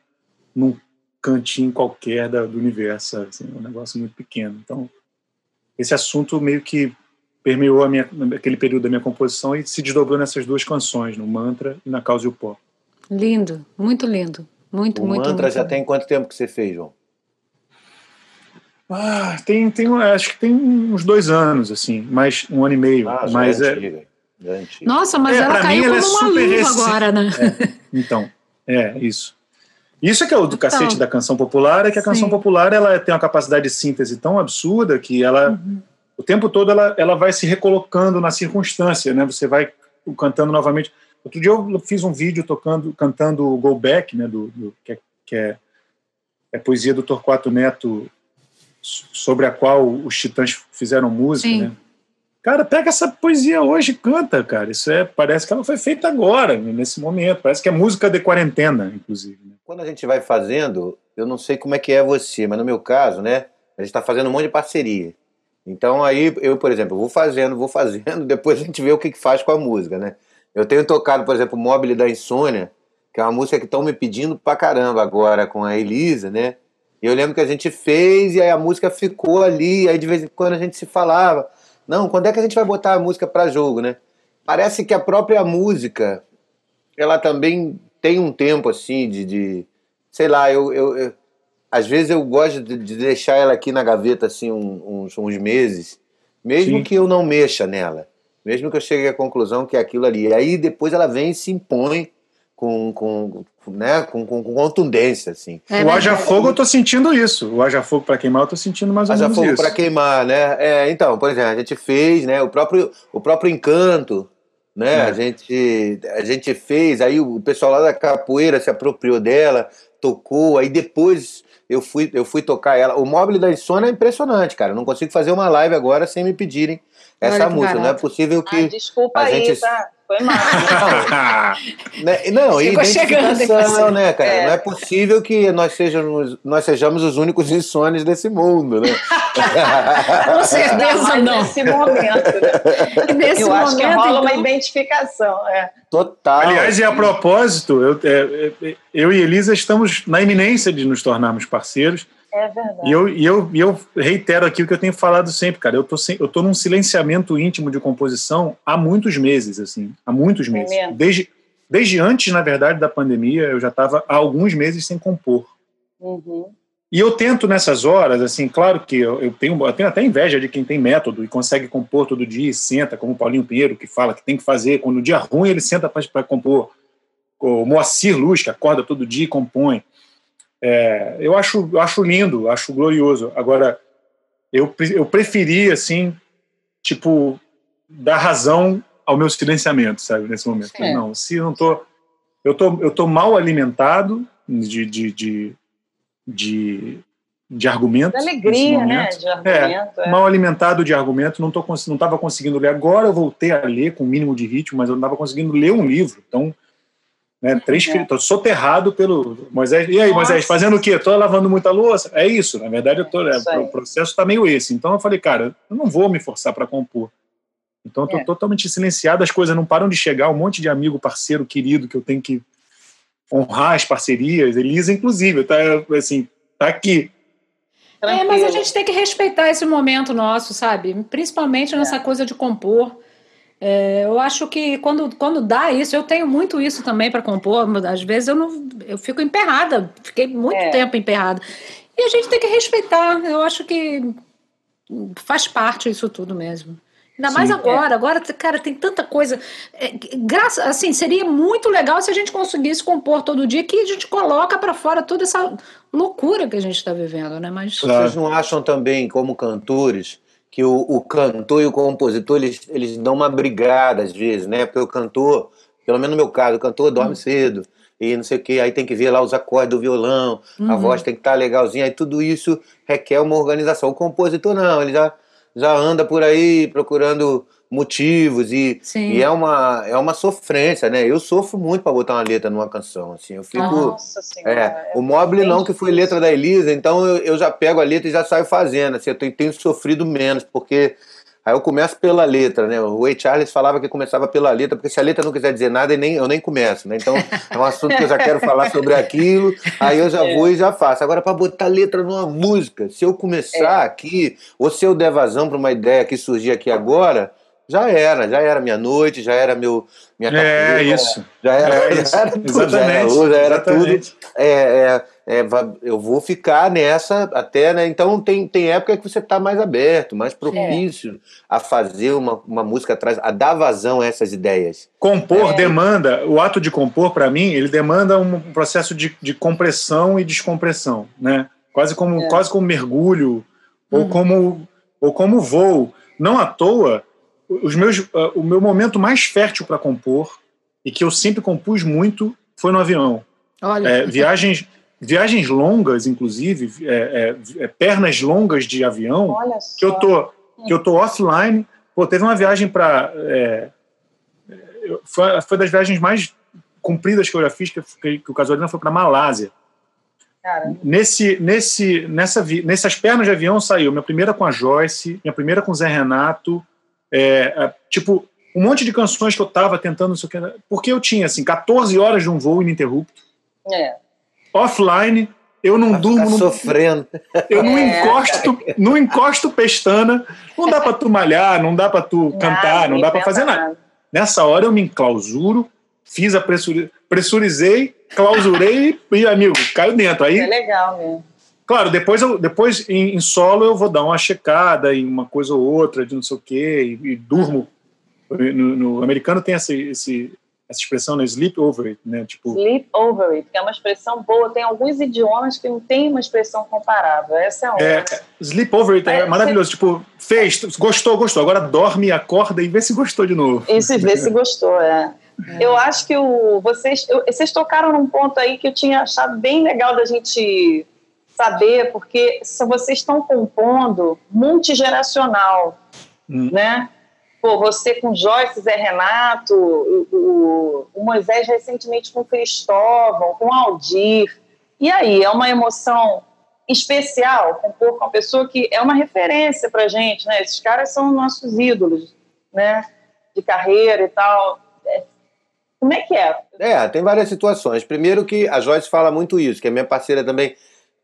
num cantinho qualquer da, do universo. Assim, é um negócio muito pequeno. Então, esse assunto meio que permeou minha, aquele período da minha composição e se desdobrou nessas duas canções, no Mantra e na Causa e o Pó. Lindo, muito lindo. Muito, o muito, Mantra muito já tem quanto tempo que você fez, João? Ah, tem, tem, acho que tem uns dois anos, assim, mais um ano e meio. Ah, mas é, é, antiga, é Nossa, mas é, ela caiu mim, como uma luva agora, né? É, então, é, isso. Isso é que é o do então, cacete da canção popular, é que a canção sim. popular ela tem uma capacidade de síntese tão absurda que ela... Uhum o tempo todo ela, ela vai se recolocando na circunstância, né? Você vai cantando novamente. Outro dia eu fiz um vídeo tocando, cantando Go Back, né? Do, do que, é, que é, é poesia do Torquato Neto, sobre a qual os Titãs fizeram música, Sim. né? Cara, pega essa poesia hoje e canta, cara. Isso é, parece que ela foi feita agora, nesse momento. Parece que é música de quarentena, inclusive. Né? Quando a gente vai fazendo, eu não sei como é que é você, mas no meu caso, né? A gente está fazendo um monte de parceria. Então aí eu, por exemplo, vou fazendo, vou fazendo, depois a gente vê o que, que faz com a música, né? Eu tenho tocado, por exemplo, Mobile da Insônia, que é uma música que estão me pedindo pra caramba agora com a Elisa, né? E eu lembro que a gente fez e aí a música ficou ali, aí de vez em quando a gente se falava, não, quando é que a gente vai botar a música para jogo, né? Parece que a própria música, ela também tem um tempo assim de, de sei lá, eu, eu, às vezes eu gosto de, de deixar ela aqui na gaveta assim uns, uns meses, mesmo Sim. que eu não mexa nela, mesmo que eu chegue à conclusão que é aquilo ali. E aí depois ela vem e se impõe com, com, né, com, com, com contundência, assim. É, o Haja Fogo eu tô sentindo isso. O Haja Fogo para queimar eu tô sentindo mais ou menos isso. Haja Fogo para queimar, né? É, então, por exemplo, a gente fez, né, o próprio, o próprio Encanto, né? É. A, gente, a gente fez, aí o pessoal lá da capoeira se apropriou dela, tocou, aí depois eu fui, eu fui tocar ela. O móvel da Insônia é impressionante, cara. Eu não consigo fazer uma live agora sem me pedirem essa música. Não é possível que. Ah, desculpa a aí, gente... tá? Foi mal. Não, né, não identificação, né, cara? É. Não é possível que nós sejamos, nós sejamos os únicos insônios desse mundo, né? Com certeza não. Nesse momento, né? Nesse eu acho que rola então... uma identificação, é. Total. Aliás, e a propósito, eu, é, é, eu e Elisa estamos na iminência de nos tornarmos parceiros. É verdade. E eu, e eu, e eu reitero aqui o que eu tenho falado sempre, cara. Eu tô, sem, eu tô num silenciamento íntimo de composição há muitos meses, assim. Há muitos meses. É desde, desde antes, na verdade, da pandemia, eu já estava há alguns meses sem compor. Uhum. E eu tento nessas horas, assim, claro que eu, eu, tenho, eu tenho até inveja de quem tem método e consegue compor todo dia e senta, como o Paulinho Pinheiro, que fala que tem que fazer. Quando o dia ruim, ele senta para compor. O Moacir Luz, que acorda todo dia e compõe. É, eu, acho, acho lindo, acho glorioso. Agora, eu, eu preferi, assim, tipo, dar razão ao meu silenciamento, sabe, nesse momento. É. Não, se não tô... Eu tô, eu tô mal alimentado de, de, de de, de argumentos. De alegria, né? De argumento. É, é. Mal alimentado de argumento, não estava conseguindo ler. Agora eu voltei a ler com o mínimo de ritmo, mas eu não estava conseguindo ler um livro. Então, né, três é. Tô soterrado pelo Moisés. E aí, Nossa. Moisés, fazendo o quê? Estou lavando muita louça? É isso, na verdade, eu tô, é, o processo está meio esse. Então eu falei, cara, eu não vou me forçar para compor. Então eu tô é. totalmente silenciado, as coisas não param de chegar, um monte de amigo, parceiro, querido que eu tenho que honrar as parcerias. Elisa, inclusive, tá, assim, tá aqui. É, mas a gente tem que respeitar esse momento nosso, sabe? Principalmente nessa é. coisa de compor. É, eu acho que quando, quando dá isso, eu tenho muito isso também para compor. Às vezes eu não, eu fico emperrada, fiquei muito é. tempo emperrada. E a gente tem que respeitar. Eu acho que faz parte isso tudo mesmo. Ainda mais Sim, agora, é. agora, cara, tem tanta coisa. É, graça, assim, seria muito legal se a gente conseguisse compor todo dia que a gente coloca para fora toda essa loucura que a gente está vivendo, né? Mas vocês não acham também, como cantores, que o, o, cantor e o compositor eles, eles dão uma brigada às vezes, né? Porque o cantor, pelo menos no meu caso, o cantor dorme hum. cedo e não sei o que, aí tem que ver lá os acordes do violão, uhum. a voz tem que estar tá legalzinha, aí tudo isso requer uma organização. O compositor não, ele já, já anda por aí procurando motivos e, e, é uma é uma sofrência, né? Eu sofro muito para botar uma letra numa canção, assim. Eu fico Nossa senhora, é, é o Mobile não que foi letra da Elisa, então eu, eu já pego a letra e já saio fazendo, assim, eu tenho, tenho sofrido menos porque Aí eu começo pela letra, né? O Ray Charles falava que começava pela letra, porque se a letra não quiser dizer nada, eu nem, eu nem começo, né? Então é um assunto que eu já quero falar sobre aquilo, aí eu já é. vou e já faço. Agora, para botar letra numa música, se eu começar é. aqui, ou se eu der vazão para uma ideia que surgir aqui agora, já era, já era minha noite, já era meu minha É isso. Já era, é isso. Já era tudo, Exatamente. Já era, já era Exatamente. tudo. É, é, é, eu vou ficar nessa até, né? Então tem, tem época que você está mais aberto, mais propício é. a fazer uma, uma música atrás, a dar vazão a essas ideias. Compor é. demanda, o ato de compor, para mim, ele demanda um processo de, de compressão e descompressão, né? Quase como, é. quase como mergulho, ou, uhum. como, ou como voo. Não à toa, os meus, uh, o meu momento mais fértil para compor, e que eu sempre compus muito, foi no avião. Olha. É, viagens viagens longas, inclusive, é, é, é, pernas longas de avião, que eu tô que eu tô offline. Pô, teve uma viagem para é, foi, foi, das viagens mais compridas que eu já fiz, que, que o Casolina foi para Malásia. Caramba. Nesse, nesse, nessa, nessas pernas de avião saiu minha primeira com a Joyce, minha primeira com o Zé Renato, é, tipo, um monte de canções que eu tava tentando, não sei o que, porque eu tinha, assim, 14 horas de um voo ininterrupto. É offline, eu não durmo. Não, sofrendo. Eu não é. encosto, não encosto pestana. Não dá para tu malhar, não dá para tu cantar, não, dá para fazer nada. nada. Nessa hora eu me enclausuro, fiz a pressur... pressurizei, clausurei e, amigo, caiu dentro. Aí, é legal mesmo. Claro, depois, eu, depois em, em, solo eu vou dar uma checada em uma coisa ou outra de não sei o quê e, e durmo. No, no, americano tem esse, esse, essa expressão, né? Sleep over it, né? Tipo... Sleep over it, que é uma expressão boa. Tem alguns idiomas que não tem uma expressão comparável. Essa é uma. É, sleep over it é, é maravilhoso. Você... Tipo, fez, gostou, gostou. Agora dorme, acorda e vê se gostou de novo. Isso, vê se gostou, é. é. Eu acho que o, vocês, eu, vocês tocaram num ponto aí que eu tinha achado bem legal da gente saber, porque vocês estão compondo multigeracional, hum. né? Pô, você com Joyce, Zé Renato, o, o, Moisés recentemente com Cristóvão, com Aldir. E aí, é uma emoção especial compor com uma pessoa que é uma referência para gente, né? Esses caras são nossos ídolos, né? De carreira e tal. É, como é que é? É, tem várias situações. Primeiro que a Joyce fala muito isso, que a minha parceira também.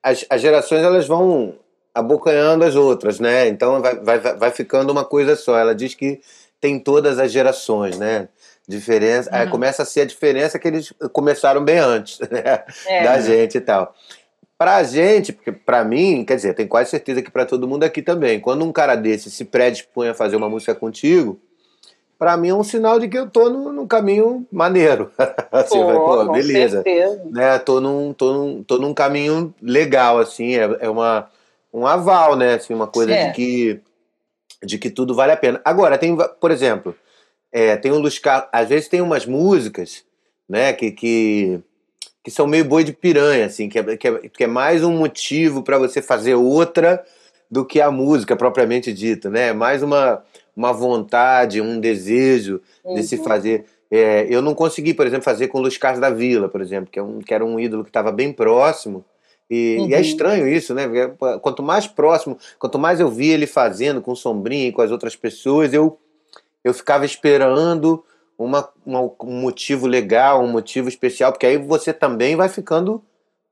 As, as gerações elas vão abocanhando as outras, né? Então vai, vai, vai ficando uma coisa só. Ela diz que tem todas as gerações, né? Diferença, uhum. começa a ser a diferença que eles começaram bem antes né? é. da gente e tal. Pra gente, porque pra mim, quer dizer, tenho quase certeza que para todo mundo aqui também, quando um cara desse se predispõe a fazer uma música contigo, para mim é um sinal de que eu tô no, no caminho maneiro. assim, pô, pô beleza. Né, tô, num, tô, num, tô num caminho legal, assim, é, é uma um aval, né? Assim, uma coisa é. de que de que tudo vale a pena. Agora, tem, por exemplo, é, tem Luz Carlos, às vezes tem umas músicas, né, que, que, que são meio boi de piranha, assim, que é, que é, que é mais um motivo para você fazer outra do que a música propriamente dita, né? É mais uma, uma vontade, um desejo uhum. de se uhum. fazer. É, eu não consegui, por exemplo, fazer com o Luiz Carlos da Vila, por exemplo, que, é um, que era um ídolo que estava bem próximo, e, uhum. e, é uhum. estranho isso, né? Porque quanto mais próximo, quanto mais eu via ele fazendo com Sombrinha e com as outras pessoas, eu, eu ficava esperando uma, uma, um motivo legal, um motivo especial, porque aí você também vai ficando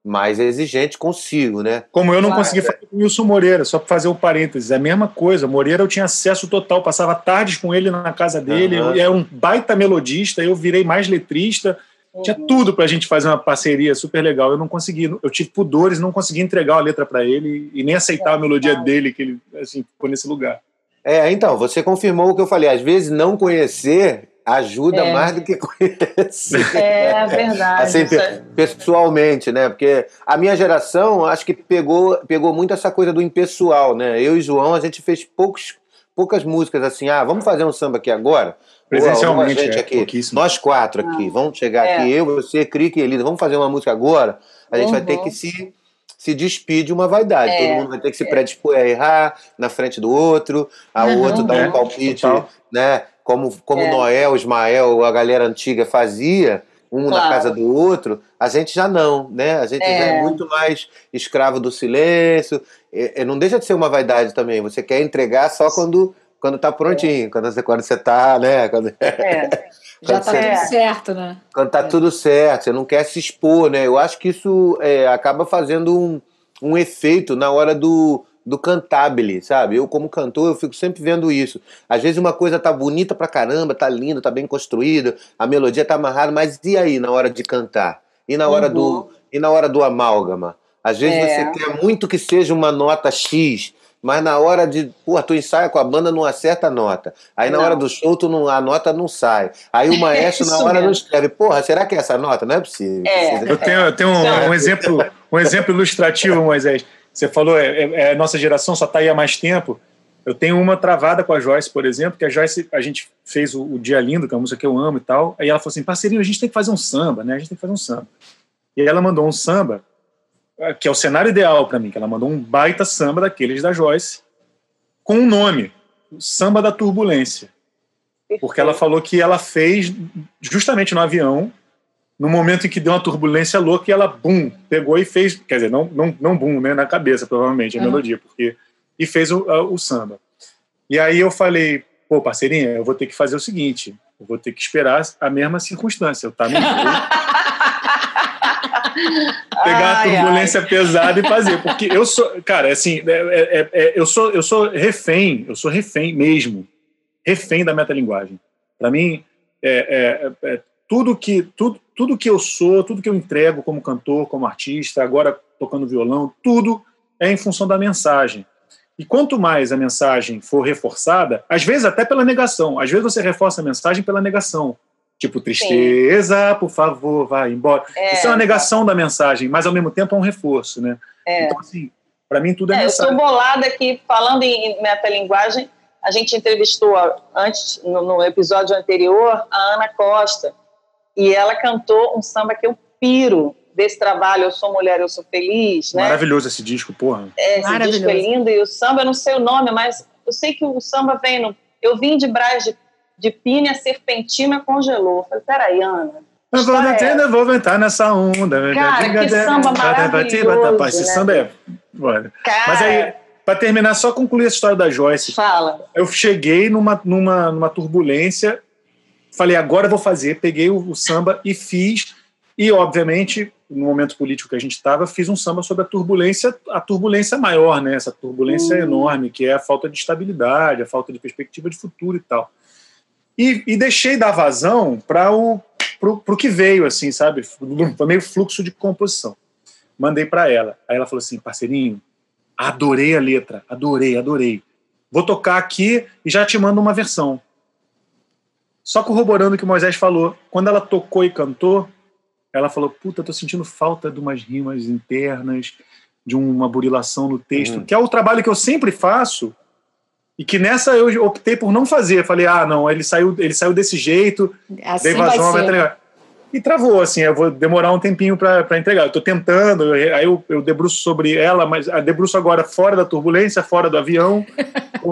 mais exigente consigo, né? Como eu não claro, consegui fazer com o Wilson Moreira, só para fazer o um parênteses, é a mesma coisa. Moreira eu tinha acesso total, passava tardes com ele na casa dele, uhum. é um baita melodista, eu virei mais letrista, uhum. tinha tudo para a gente fazer uma parceria super legal. Eu não consegui, eu tive pudores, não consegui entregar a letra para ele e nem aceitar é, a melodia dele, que ele assim, ficou nesse lugar. É, então, você confirmou o que eu falei. Às vezes não conhecer ajuda é. mais do que conhecer. É verdade. Assim, é pessoalmente, né? Porque a minha geração, acho que pegou, pegou muito essa coisa do impessoal, né? Eu e João, a gente fez poucos, poucas músicas assim, ah, vamos fazer um samba aqui agora? Presencialmente, gente é, aqui, nós quatro aqui, ah, vamos chegar é. aqui, eu, você, Crick e Elisa, vamos fazer uma música agora? A gente uhum. vai ter que se se despide de uma vaidade. É, Todo mundo vai ter que se predispor a errar na frente do outro, a uhum, outro dar um é, palpite, total. né? Como, como é. Noel, Ismael, a galera antiga fazia, um claro. na casa do outro, a gente já não, né? A gente é. já é muito mais escravo do silêncio. E, e não deixa de ser uma vaidade também. Você quer entregar só quando quando tá prontinho, é. quando você quando você tá, né? Quando, é. já tá tudo certo, né? Quando tá é. tudo certo, você não quer se expor, né? Eu acho que isso é, acaba fazendo um, um efeito na hora do do cantabile, sabe? Eu, como cantor, eu fico sempre vendo isso. Às vezes uma coisa tá bonita pra caramba, tá linda, tá bem construída, a melodia tá amarrada, mas e aí na hora de cantar? E na hora, uhum. do, e na hora do amálgama? Às vezes é. você quer muito que seja uma nota X, mas na hora de. Pô, tu ensaia com a banda, não acerta a nota. Aí na não. hora do show, tu não, a nota não sai. Aí o maestro na hora mesmo. não escreve. Porra, será que é essa nota? Não é possível. É. Eu tenho, eu tenho um, um, exemplo, um exemplo ilustrativo, Moisés. Você falou, é, é, é nossa geração só está aí há mais tempo. Eu tenho uma travada com a Joyce, por exemplo, que a Joyce, a gente fez o, o Dia Lindo, que é uma música que eu amo e tal. Aí ela falou assim: parceirinho, a gente tem que fazer um samba, né? A gente tem que fazer um samba. E aí ela mandou um samba, eh, que é o cenário ideal para mim, que ela mandou um baita samba daqueles da Joyce, com um nome: Samba da Turbulência. Porque ela falou que ela fez justamente no avião, no momento em que deu uma turbulência louca e ela, bum, pegou e fez, quer dizer, não, não, não bum, né, na cabeça, provavelmente, a uhum. melodia, porque, e fez o, a, o samba. E aí eu falei, pô, parceirinha, eu vou ter que fazer o seguinte, eu vou ter que esperar a mesma circunstância, eu tá pegar ai, a turbulência ai. pesada e fazer, porque eu sou, cara, assim, é, é, é, é, eu sou eu sou refém, eu sou refém mesmo, refém da metalinguagem. Para mim, é, é, é, tudo que tudo tudo que eu sou, tudo que eu entrego como cantor, como artista, agora tocando violão, tudo é em função da mensagem. E quanto mais a mensagem for reforçada, às vezes até pela negação, às vezes você reforça a mensagem pela negação. Tipo, tristeza, Sim. por favor, vai embora. É, Isso é uma negação da mensagem, mas ao mesmo tempo é um reforço, né? É. Então, assim, para mim tudo é, é mensagem. Eu estou bolada aqui, falando em metalinguagem, a gente entrevistou antes, no, no episódio anterior, a Ana Costa, e ela cantou um samba que eu piro desse trabalho, Eu Sou Mulher, Eu Sou Feliz. Né? Maravilhoso esse disco, porra. É, esse disco é lindo e o samba, eu não sei o nome, mas eu sei que o samba vem no... Eu vim de Brás de, de Pina, a serpentina congelou. Eu falei, peraí, Ana, eu vou, é. vou entrar nessa onda. Cara, que samba maravilhoso. Esse né? samba é... Mas aí, para terminar, só concluir a história da Joyce. Fala. Eu cheguei numa, numa, numa turbulência falei, agora eu vou fazer, peguei o, o samba e fiz, e obviamente, no momento político que a gente estava, fiz um samba sobre a turbulência, a turbulência maior, né? essa turbulência uhum. enorme, que é a falta de estabilidade, a falta de perspectiva de futuro e tal. E, e deixei dar vazão para o pro, pro que veio, assim, sabe? Foi meio fluxo de composição. Mandei para ela. Aí ela falou assim, parceirinho, adorei a letra, adorei, adorei. Vou tocar aqui e já te mando uma versão. Só corroborando o que o Moisés falou, quando ela tocou e cantou, ela falou: Puta, tô sentindo falta de umas rimas internas, de uma burilação no texto, uhum. que é o trabalho que eu sempre faço e que nessa eu optei por não fazer. Falei: Ah, não, ele saiu, ele saiu desse jeito, assim dei vazão, vai entregar. E travou, assim, eu vou demorar um tempinho para entregar. Eu estou tentando, aí eu, eu debruço sobre ela, mas a debruço agora fora da turbulência, fora do avião.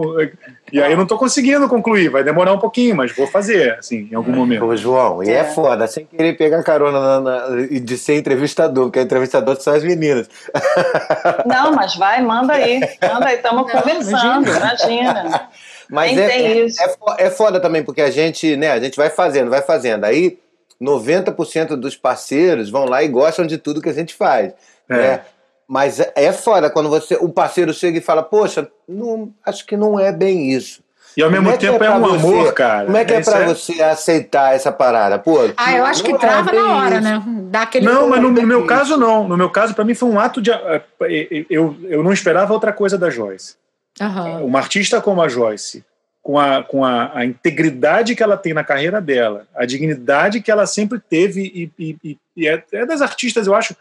E aí eu não estou conseguindo concluir, vai demorar um pouquinho, mas vou fazer, assim, em algum momento. Ô, João, e é, é foda, sem querer pegar carona na, na, de ser entrevistador, porque entrevistador são as meninas. Não, mas vai, manda aí, manda aí, estamos conversando, imagina. imagina. Mas Nem é, tem é, é é foda também, porque a gente, né, a gente vai fazendo, vai fazendo. Aí 90% dos parceiros vão lá e gostam de tudo que a gente faz. É. Né? Mas é- é foda quando você, o parceiro chega e fala, poxa, não, acho que não é bem isso. E ao mesmo Como que tempo é, pra um você- amor, cara. Como é que é, Isso pra você aceitar essa parada? Pô, Ah, eu acho que não é trava na hora, isso. né? Dá aquele. Não, mas no, no meu isso. caso não. No meu caso, para mim foi um ato de. eh, eh, Eu, eu não esperava outra coisa da Joyce. Aham. Uma artista como a Joyce, com, a, com a, a integridade que ela tem na carreira dela, a dignidade que ela sempre teve, e, e- e- e é, é das artistas, eu acho,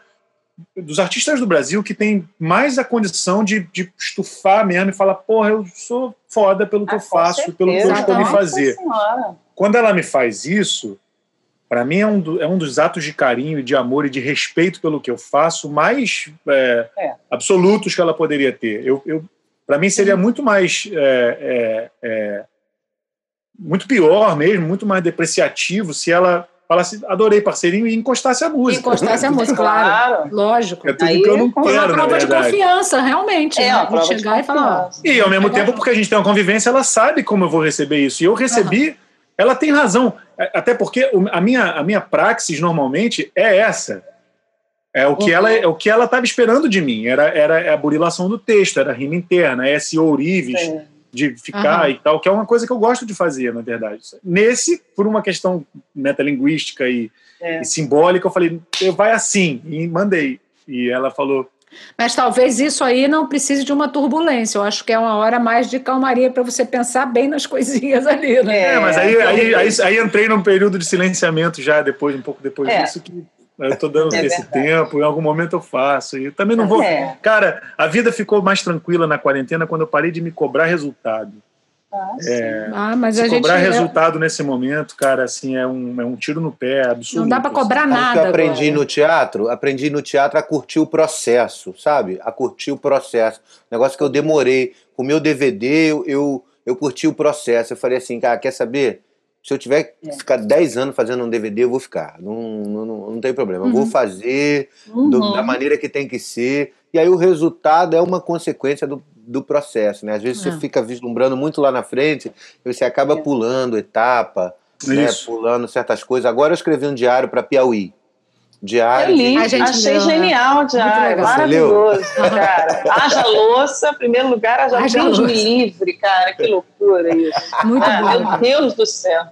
dos artistas do Brasil que tem mais a condição de, de estufar mesmo e falar: porra, eu sou foda pelo que Ah, eu faço, pelo que eu certeza. escolhi Nossa fazer. Senhora. quando ela me faz isso, para mim é um, do- é um dos atos de carinho e de amor e de respeito pelo que eu faço mais é, É. absolutos que ela poderia ter. Eu, eu, para mim seria muito mais é, é, é, muito pior mesmo, muito mais depreciativo se ela falasse adorei parceirinho e encostasse a música. Encostasse a música, claro. Claro. Lógico. É tudo Aí que eu não é uma quero, na prova de confiança, realmente. É, né? uma prova de chegar e falar. E ao mesmo tempo, porque a gente tem uma convivência, ela sabe como eu vou receber isso. E eu recebi, ela tem razão. É, Até porque a minha, a minha praxis normalmente é essa. É o que Uhum. ela é o que ela estava esperando de mim. Era, era a burilação do texto, era a rima interna, é esse ourives Sim. De ficar Aham. e tal, que é uma coisa que eu gosto de fazer, na verdade. Nesse, por uma questão metalinguística e, É. e simbólica, eu falei, vai assim, e mandei. E ela falou, Mas talvez isso aí não precise de uma turbulência. Eu acho que é uma hora mais de calmaria para você pensar bem nas coisinhas ali, né? É, mas É, aí, então- aí, aí, aí entrei num período de silenciamento já, depois, um pouco depois É. disso, que eu tô dando É esse verdade. tempo, em algum momento eu faço. E também não vou. É. Cara, a vida ficou mais tranquila na quarentena quando eu parei de me cobrar resultado. Ah, sim. É, Ah, mas se a gente. cobrar resultado nesse momento, cara, assim, é um, é um tiro no pé absoluto. Não dá para cobrar Sabe o nada. que eu aprendi agora. no teatro? Aprendi no teatro a curtir o processo, sabe? A curtir o processo. Negócio que eu demorei. Com o meu DVD, eu, eu, eu curti o processo. Eu falei assim, cara, quer saber? Se eu tiver que É. ficar 10 anos fazendo um DVD, eu vou ficar. Não, não, não, não tem problema. Eu vou fazer do- Uhum. da maneira que tem que ser. E aí o resultado é uma consequência do, do processo, né? Às vezes É. você fica vislumbrando muito lá na frente e você acaba É. pulando etapa, né? Pulando certas coisas. Agora eu escrevi um diário para Piauí. Diário. Eu li, A gente achei leu, né? genial, Diário. Maravilhoso, cara. Haja louça, em primeiro lugar, haja, Haja Deus me louça. livre, cara. Que loucura isso. Muito Ah, bom. meu Deus do céu.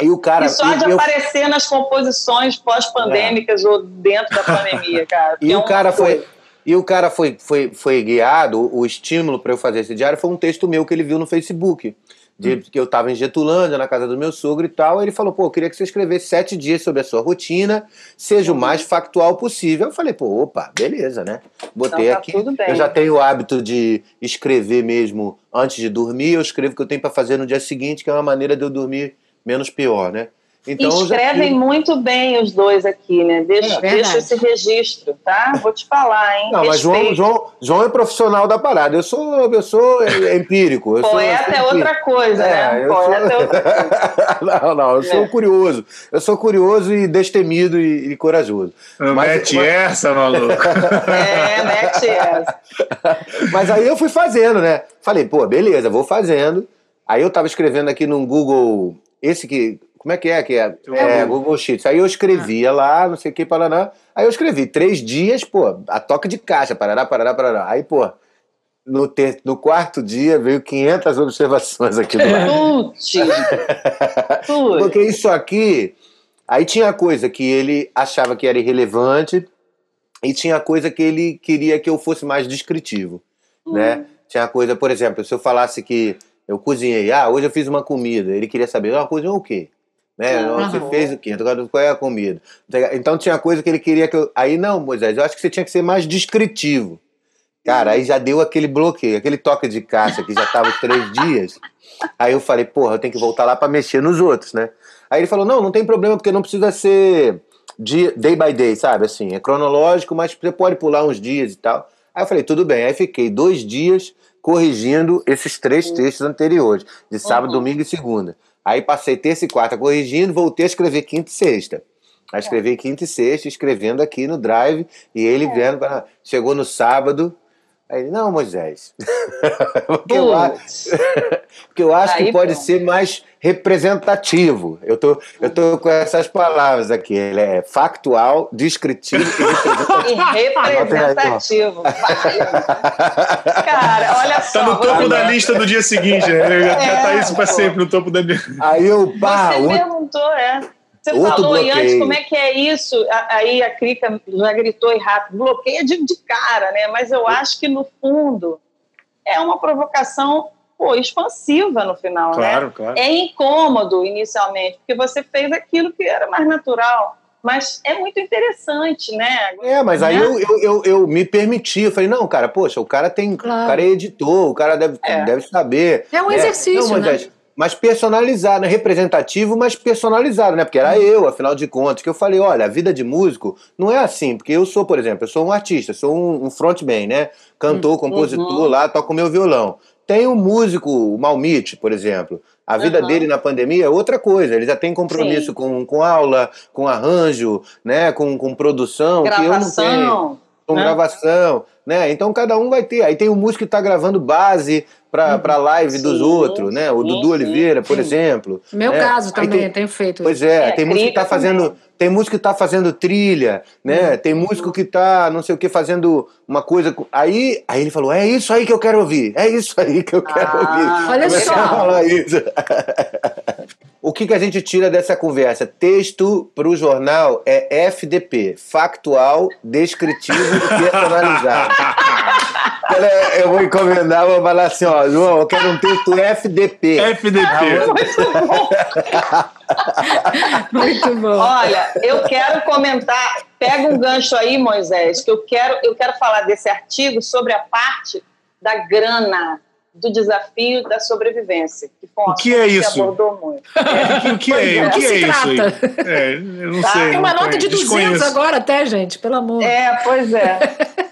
E o cara. e só de e eu- aparecer nas composições pós-pandêmicas ou dentro da pandemia, cara. E é o cara foi. coisa. E o cara foi, foi, foi guiado, o estímulo para eu fazer esse diário foi um texto meu que ele viu no Facebook. De, Que eu estava em Getulândia, na casa do meu sogro e tal. Ele falou: pô, eu queria que você escrevesse sete dias sobre a sua rotina, seja o mais factual possível. Eu falei: pô, opa, beleza, né? Botei Então tá aqui. Eu já tenho o hábito de escrever mesmo antes de dormir. Eu escrevo o que eu tenho para fazer no dia seguinte, que é uma maneira de eu dormir menos pior, né? Então, eu já Escrevem muito bem os dois aqui, né? Deixa, É deixa esse registro, tá? Vou te falar, hein? Não, mas João. João, João é profissional da parada. Eu sou, eu sou empírico. Eu sou- Poeta eu é sou outra coisa, É, né? eu Poeta sou- é outra coisa. não, não, eu sou É. curioso. Eu sou curioso e destemido e, e corajoso. Mas, Mas- Mete mas- essa, maluco. É, mete essa. Mas aí eu fui fazendo, né? Falei, pô, beleza, vou fazendo. Aí eu tava escrevendo aqui num Google, esse que, como é que é? Que é, é Google Sheets. Aí eu escrevia lá, não sei o que, paraná. Aí eu escrevi três dias, pô, a toque de caixa, parará, parará, parará. Aí, pô, no, ter, no quarto dia veio 500 observações aqui do lado. Porque isso aqui. Aí tinha coisa que ele achava que era irrelevante e tinha coisa que ele queria que eu fosse mais descritivo, né? Tinha coisa, por exemplo, se eu falasse que eu cozinhei, ah, hoje eu fiz uma comida, ele queria saber, ah, cozinhou o quê? Né? Aham. Você fez o quê? Agora, Qual é a comida? Então tinha coisa que ele queria que eu. Aí não, Moisés, eu acho que você tinha que ser mais descritivo. Cara, aí já deu aquele bloqueio, aquele toque de caixa que já tava três dias. Aí eu falei, porra, eu tenho que voltar lá para mexer nos outros, né? Aí ele falou, não, não tem problema, porque não precisa ser dia, day by day, sabe? Assim, é cronológico, mas você pode pular uns dias e tal. Aí eu falei, tudo bem. Aí fiquei dois dias corrigindo esses três textos anteriores, de sábado, Uhum. domingo e segunda. Aí passei terça e quarta corrigindo, voltei a escrever quinta e sexta. Aí escrevi quinta e sexta, escrevendo aqui no Drive, e ele vendo. pra- Chegou no sábado, Aí ele, não, Moisés. porque, eu acho, porque eu acho Aí, que pode pronto. ser mais representativo. Eu tô, eu tô com essas palavras aqui. Ele é factual, descritivo e representativo. Cara, olha só. Tá no topo da lista do dia seguinte, né? Já, é, já tá isso para sempre no topo da. Aí eu, pá, Você perguntou, é. Você Outro falou bloqueio. antes como é que é isso, aí a Crica já gritou e rápido, bloqueia de, de cara, né? Mas eu acho que no fundo é uma provocação pô, expansiva no final, claro, né? Claro. É incômodo inicialmente, porque você fez aquilo que era mais natural. Mas é muito interessante, né? É, mas aí né? eu, eu, eu, eu, me permiti, eu falei, não, cara, poxa, o cara tem. Claro. O cara é editor, o cara deve, é. deve saber. É um é, exercício, não, né? Mas personalizado, né? representativo, mas personalizado, né? Porque era eu, afinal de contas, que eu falei, olha, a vida de músico não é assim, porque eu sou, por exemplo, eu sou um artista, sou um, um frontman, né? Cantor, uhum. compositor, uhum. lá, toco meu violão. Tem um músico, o Malmite, por exemplo. A vida uhum. dele na pandemia é outra coisa. Ele já tem compromisso com, com aula, com arranjo, né? com, com produção, gravação, que eu não tenho. Com né? gravação, né? Então cada um vai ter. Aí tem o músico que está gravando base para uhum. a live sim, dos outros, né? O sim, Dudu Oliveira, por exemplo. Meu né? caso também, tem, tenho feito. Pois é, é tem músico que está fazendo tem músico que está fazendo trilha, né? Uhum. Tem músico que está, não sei o que, fazendo uma coisa. Aí, aí ele falou: é isso aí que eu quero ouvir, é isso aí que eu quero ah, ouvir. Olha só. isso. o que, que a gente tira dessa conversa? Texto para o jornal é FDP, factual, descritivo e personalizado. eu vou encomendar, vou falar assim, ó, João, eu quero um texto FDP. FDP. Ah, Muito bom. Olha, eu quero comentar, pega um gancho aí, Moisés, que eu quero, eu quero falar desse artigo sobre a parte da grana do desafio da sobrevivência. Que o que é isso? Que abordou muito. É. o que é, o que é isso aí? É, eu não tá? sei. Tem uma nota de 200 Desconheço. agora até, gente, pelo amor. É, pois é.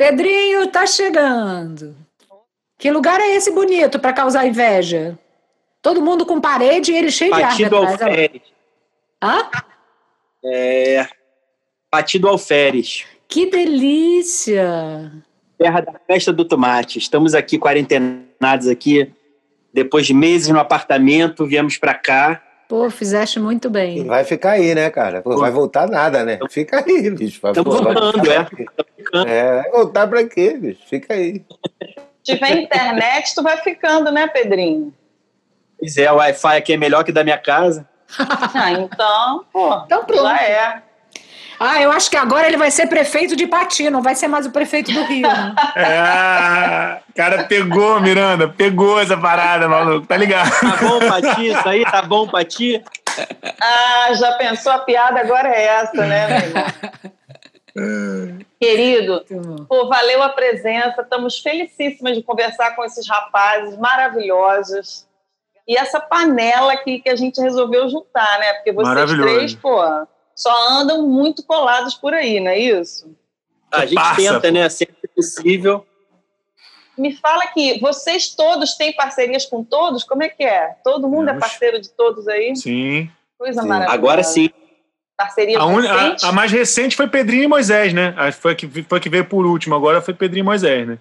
Pedrinho tá chegando. Que lugar é esse bonito para causar inveja? Todo mundo com parede e ele cheio Batido de árvore. Alferes. Hã? É. Batido Alferes. Que delícia! Terra da festa do tomate. Estamos aqui quarentenados aqui. Depois de meses no apartamento, viemos para cá. Pô, fizeste muito bem. Vai ficar aí, né, cara? Pô, vai voltar nada, né? Fica aí, bicho. Estamos voltando, é. É, vai voltar pra quê, bicho? Fica aí. Se tiver internet, tu vai ficando, né, Pedrinho? Pois é, o Wi-Fi aqui é melhor que da minha casa. ah, então, pô, então pronto. já é. Ah, eu acho que agora ele vai ser prefeito de Pati, não vai ser mais o prefeito do Rio. Né? é, cara pegou, Miranda, pegou essa parada, maluco, tá ligado? Tá bom, Pati, isso aí, tá bom, Pati? Ah, já pensou a piada, agora é essa, né, Querido, pô, valeu a presença, estamos felicíssimas de conversar com esses rapazes maravilhosos e essa panela aqui que a gente resolveu juntar, né? Porque vocês três, pô, só andam muito colados por aí, não é isso? A gente Passa, tenta, pô. né? Sempre possível. Me fala que vocês todos têm parcerias com todos? Como é que é? Todo mundo é parceiro de todos aí? Sim. Coisa sim. maravilhosa. Agora sim. Parceria a, un... a, a, mais recente foi Pedrinho e Moisés, né? Foi a que, foi a que veio por último, agora foi Pedrinho e Moisés, né?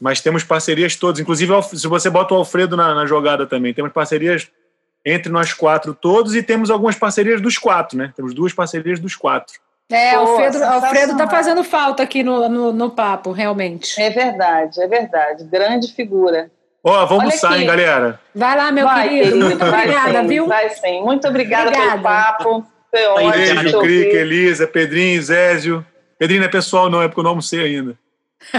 mas temos parcerias todas. Inclusive, se você bota o Alfredo na, na, jogada também, temos parcerias entre nós quatro todos e temos algumas parcerias dos quatro, né? Temos duas parcerias dos quatro. É, Pô, Alfredo, Alfredo tá fazendo falta aqui no, no, no, papo, realmente. É verdade, é verdade. Grande figura. Ó, oh, vamos sair, galera. Vai lá, meu vai, querido. querido. Muito obrigada, sim, viu? Vai sim. Muito obrigada, obrigada. pelo papo. Foi ótimo. Beijo, Crica, Elisa, Pedrinho, Zésio. Pedrinho não é pessoal, não, é porque eu não almocei ainda.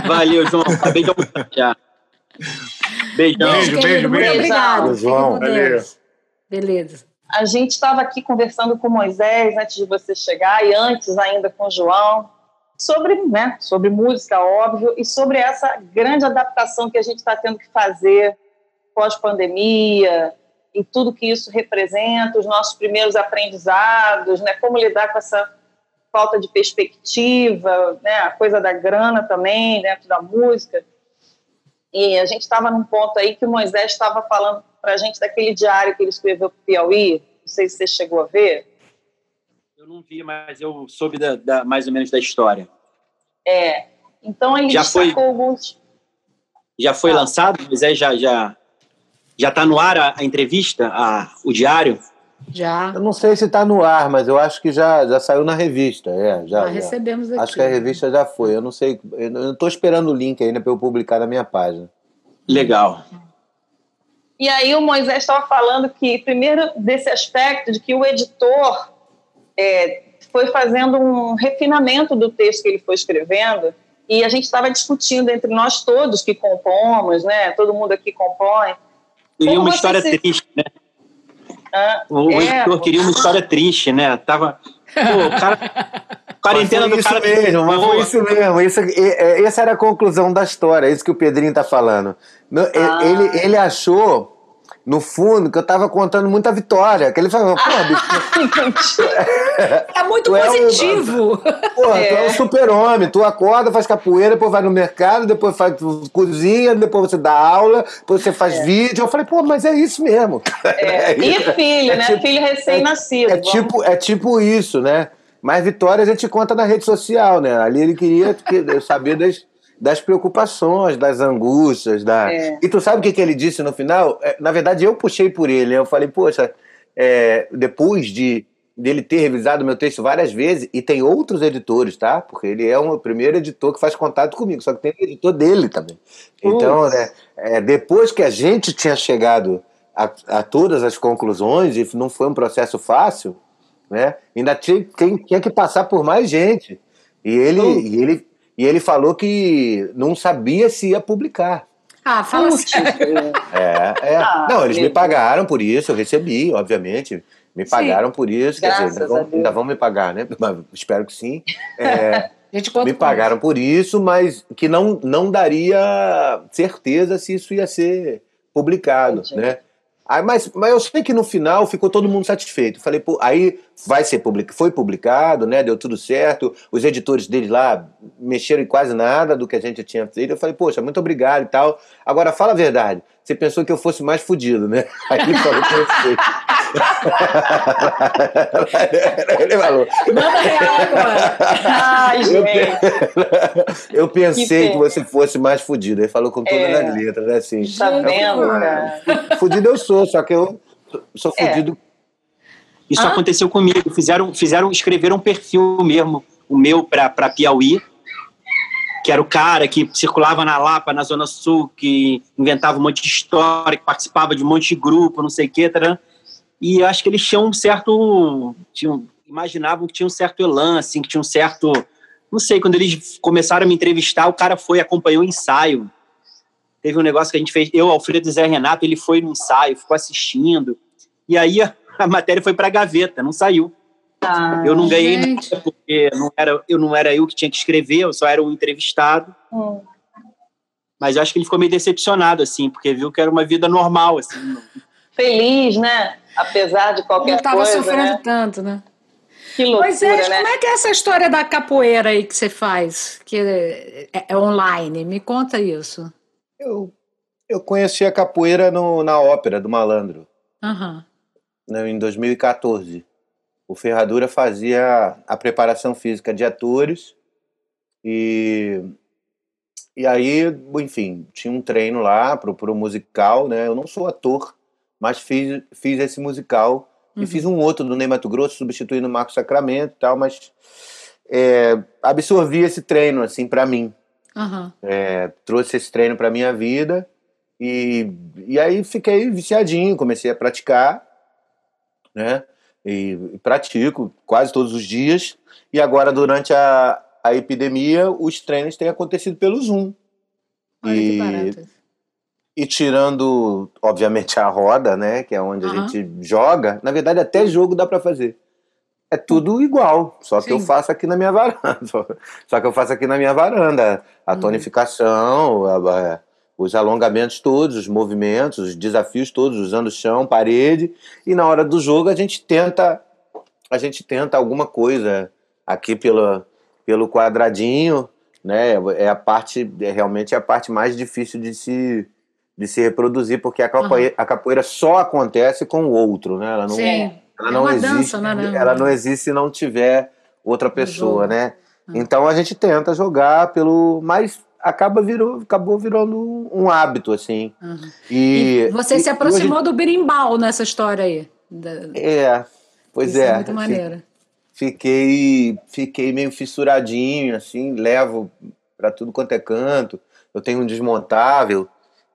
Valeu, João. Acabei de almoçar já. Beijão. Beijo, beijo, beijo. Muito obrigado. João. Valeu. Beleza. A gente estava aqui conversando com Moisés antes de você chegar e antes ainda com João sobre, né, sobre música, óbvio, e sobre essa grande adaptação que a gente está tendo que fazer pós-pandemia e tudo que isso representa, os nossos primeiros aprendizados, né, como lidar com essa falta de perspectiva, né, a coisa da grana também dentro da música. E a gente estava num ponto aí que o Moisés estava falando para a gente daquele diário que ele escreveu para o Piauí. Não sei se você chegou a ver. Eu não vi, mas eu soube da, da, mais ou menos da história. É. Então ele Já foi- alguns. Já foi Ah. lançado? Mas é, já já já está no ar a, a entrevista, a, o diário? Já, Eu não sei se está no ar, mas eu acho que já, já saiu na revista. É, já, já já. recebemos aqui. Acho que a revista já foi. Eu não sei. Eu não estou esperando o link ainda para eu publicar na minha página. Legal. E aí o Moisés estava falando que, primeiro, desse aspecto de que o editor é, foi fazendo um refinamento do texto que ele foi escrevendo e a gente estava discutindo entre nós todos que compomos, né? Todo mundo aqui compõe. Queria uma história se- triste, né? Ah, O É, editor queria uma história triste, né? Tava. Pô, o cara. Quarentena Mas do foi cara. mesmo, mas foi isso mesmo. Isso, e- é, essa era a conclusão da história, é isso que o Pedrinho tá falando. No- e- Ah. Ele, ele achou, no fundo, que eu tava contando muita vitória. Que ele falou, pô, bicho, É muito Tu é um- positivo. Porra, É. tu é um super-homem, tu acorda, faz capoeira, depois vai no mercado, depois faz cozinha, depois você dá aula, depois você faz vídeo. Eu falei, pô, mas é isso mesmo. É, E isso. filho, É né? tipo- filho recém-nascido. É tipo, é tipo isso, né? Mas vitória a gente conta na rede social, né? Ali ele queria que- saber das, das preocupações, das angústias, da. É. E tu sabe o que, que ele disse no final? É, na verdade, eu puxei por ele. Eu falei, poxa, é, depois de dele ter revisado meu texto várias vezes, e tem outros editores, tá? Porque ele é o primeiro editor que faz contato comigo, só que tem o editor dele também. Então, né, é, depois que a gente tinha chegado a, a todas as conclusões, e não foi um processo fácil, né? Ainda tinha, quem- tinha que passar por mais gente. E ele, e ele, e ele falou que não sabia se ia publicar. Ah, fala sério. É, é. Ah, não, eles me pagaram por isso, eu recebi, obviamente. Me Sim. pagaram por isso, quer Graças dizer, ainda vão, ainda vão me pagar, né? Mas espero que sim. É, A gente conta me pagaram por isso, mas que não, não daria certeza se isso ia ser publicado, Entendi. né? Aí, mas, mas eu sei que no final ficou todo mundo satisfeito. Falei, pô, aí vai ser public... foi publicado, né? Deu tudo certo. Os editores deles lá mexeram em quase nada do que a gente tinha feito. Eu falei, poxa, muito obrigado e tal. Agora fala a verdade. Você pensou que eu fosse mais fudido, né? Aí falou que eu sei. ele falou, Manda real agora. Ai, eu, gente. eu pensei Que que, você fosse mais fudido. Ele falou com todas É. as letras, né? Assim. Tá vendo, cara? Fudido eu sou, só que eu sou É. fudido. Isso Ah? aconteceu comigo. Fizeram, fizeram, escreveram um perfil mesmo, o meu para Piauí, que era o cara que circulava na Lapa, na Zona Sul, que inventava um monte de história, que participava de um monte de grupo, não sei o quê. Tarã. E acho que eles tinham um certo. Tinham, imaginavam que tinha um certo elan, assim, que tinha um certo. Não sei, quando eles começaram a me entrevistar, o cara foi, acompanhou o ensaio. Teve um negócio que a gente fez, eu, Alfredo e Zé Renato, ele foi no ensaio, ficou assistindo. E aí a, a matéria foi para a gaveta, não saiu. Ah, Eu não ganhei gente. nada, porque não era, eu não era eu que tinha que escrever, eu só era um entrevistado. hum. Mas eu acho que ele ficou meio decepcionado, assim, porque viu que era uma vida normal, assim. Feliz, né? Apesar de Não qualquer estava coisa, sofrendo né? tanto, né? Que loucura, Pois é, né? como é que é essa história da capoeira aí que você faz, que é, é online? Me conta isso. Eu, eu conheci a capoeira no- na ópera do Malandro, Aham. né, em 2014. O Ferradura fazia a preparação física de atores e, e aí, enfim, tinha um treino lá pro, pro musical, né? Eu não sou ator, mas fiz, fiz esse musical Uhum. e fiz um outro do Ney Mato Grosso, substituindo o Marco Sacramento e tal, mas é, absorvi esse treino, assim, para mim. Aham. É, trouxe esse treino para minha vida e, e aí fiquei viciadinho, comecei a praticar, né? E, e pratico quase todos os dias. E agora, durante a, a epidemia, os treinos têm acontecido pelo Zoom. Olha que E- barato. E tirando, obviamente, a roda, né? Que é onde a Aham. gente joga. Na verdade, até jogo dá para fazer. É tudo igual, só que eu Sim. faço aqui na minha varanda. Só, que eu faço aqui na minha varanda. A Uhum. tonificação, a- a- os alongamentos todos, os movimentos, os desafios todos, usando chão, parede. E na hora do jogo a gente tenta, a gente tenta alguma coisa aqui pelo, pelo quadradinho, né? É a parte, é realmente a parte mais difícil de se de se reproduzir, porque a capoeira, a capoeira só acontece com o outro, né? Ela não, Sim. ela É não existe, dança, né, né? ela não existe se não tiver outra pessoa, né? Então a gente tenta jogar pelo. Mas acaba virou, acabou virando um hábito, assim. Uhum. E, E você e- se aproximou hoje- do berimbau nessa história aí. Da- É, pois Isso é. é muito maneiro. Fiquei, fiquei meio fissuradinho, assim, levo para tudo quanto é canto. Eu tenho um desmontável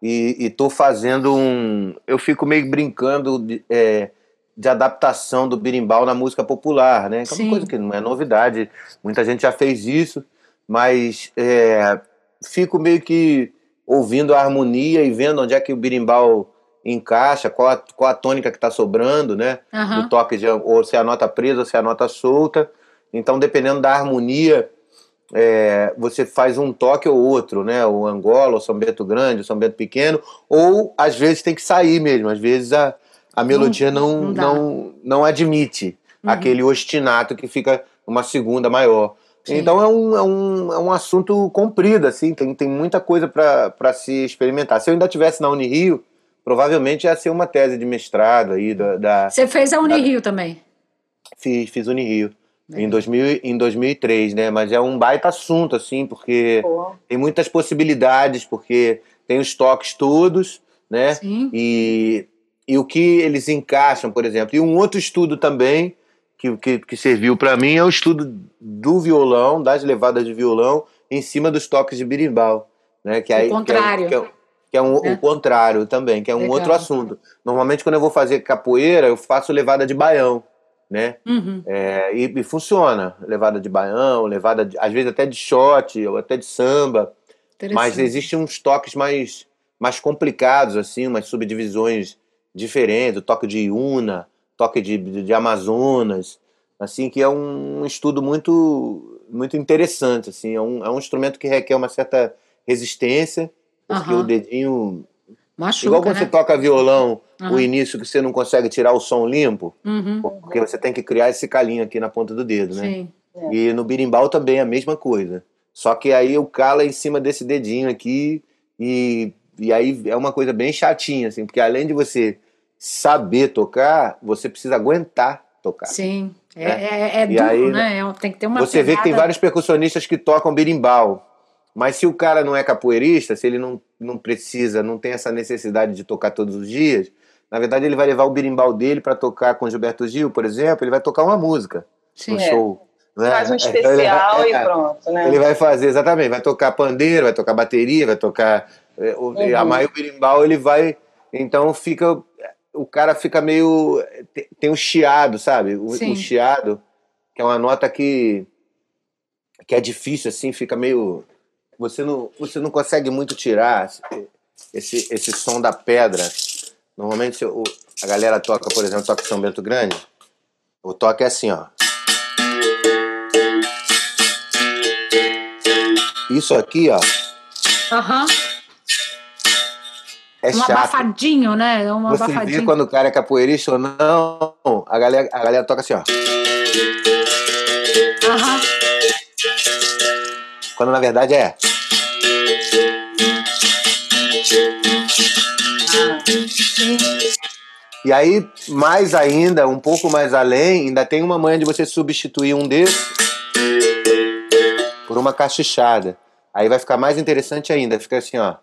e, e tô fazendo um. Eu fico meio brincando de, é, de adaptação do berimbau na música popular, né? Que é uma coisa que não é novidade. Muita gente já fez isso, mas é, fico meio que ouvindo a harmonia e vendo onde é que o berimbau encaixa, qual a, qual a tônica que está sobrando, né? Aham. do toque de ou se é a nota presa ou se é a nota solta. Então, dependendo da harmonia, é, você faz um toque ou outro, né? O Angola, o São Bento Grande, o São Bento Pequeno, ou às vezes tem que sair mesmo, às vezes a, a melodia não, não não, não admite Uhum. aquele ostinato que fica uma segunda maior. Sim. Então é um, é, um, é um assunto comprido, assim, tem, tem muita coisa para se experimentar. Se eu ainda estivesse na Unirio, provavelmente ia ser uma tese de mestrado aí da, da, Você fez a Unirio também. Fiz, fiz Unirio. É. Em, 2000, em 2003, né? Mas é um baita assunto, assim, porque Pô, tem muitas possibilidades, porque tem os toques todos, né? Sim. E, e o que eles encaixam, por exemplo. E um outro estudo também que, que, que serviu para mim é o estudo do violão, das levadas de violão, em cima dos toques de birimbau. Né? Que O aí, contrário. Que é, que é, que é um, É. o contrário também, que é um Legal. outro assunto. Normalmente, quando eu vou fazer capoeira, eu faço levada de baião, né? Uhum. É, e, e funciona. Levada de baião, levada de, às vezes até de shot, ou até de samba. Mas existem uns toques mais, mais complicados, assim, umas subdivisões diferentes, o toque de Iuna, toque de, de, de Amazonas, assim, que é um estudo muito, muito interessante, assim, é um, é um instrumento que requer uma certa resistência, porque Aham. o dedinho, Machuca, igual quando você né? toca violão, o Aham. início que você não consegue tirar o som limpo, Uhum. porque você tem que criar esse calinho aqui na ponta do dedo, né? Sim. E no birimbau também é a mesma coisa. Só que aí o cala em cima desse dedinho aqui e, e aí é uma coisa bem chatinha, assim, porque além de você saber tocar, você precisa aguentar tocar. Sim. É, É. é, é duro, aí, né? É, tem que ter uma você vê que tem pegada- vários percussionistas que tocam birimbau. Mas se o cara não é capoeirista, se ele não, não precisa, não tem essa necessidade de tocar todos os dias, na verdade ele vai levar o birimbau dele para tocar com Gilberto Gil, por exemplo, ele vai tocar uma música Sim. no É. show. né? faz um ele especial vai- e pronto, né? Ele vai fazer, exatamente, vai tocar pandeiro, vai tocar bateria, vai tocar. é, o- Uhum. A Maio Birimbau, ele vai. Então fica. O cara fica meio. Tem, tem um chiado, sabe? O, Sim. o chiado, que é uma nota que. que é difícil, assim, fica meio. Você não, você não consegue muito tirar esse, esse som da pedra. Normalmente o- a galera toca, por exemplo, toca São Bento Grande. O toque é assim, ó. Isso aqui, ó, Aham. é Um chato. abafadinho, né? Um Você vê abafadinho. quando o cara é capoeirista ou não, a galera, a galera toca assim, ó. Aham. Quando na verdade é. Sim. E aí, mais ainda, um pouco mais além, ainda tem uma manha de você substituir um desses por uma cachichada. Aí vai ficar mais interessante ainda, fica assim, ó.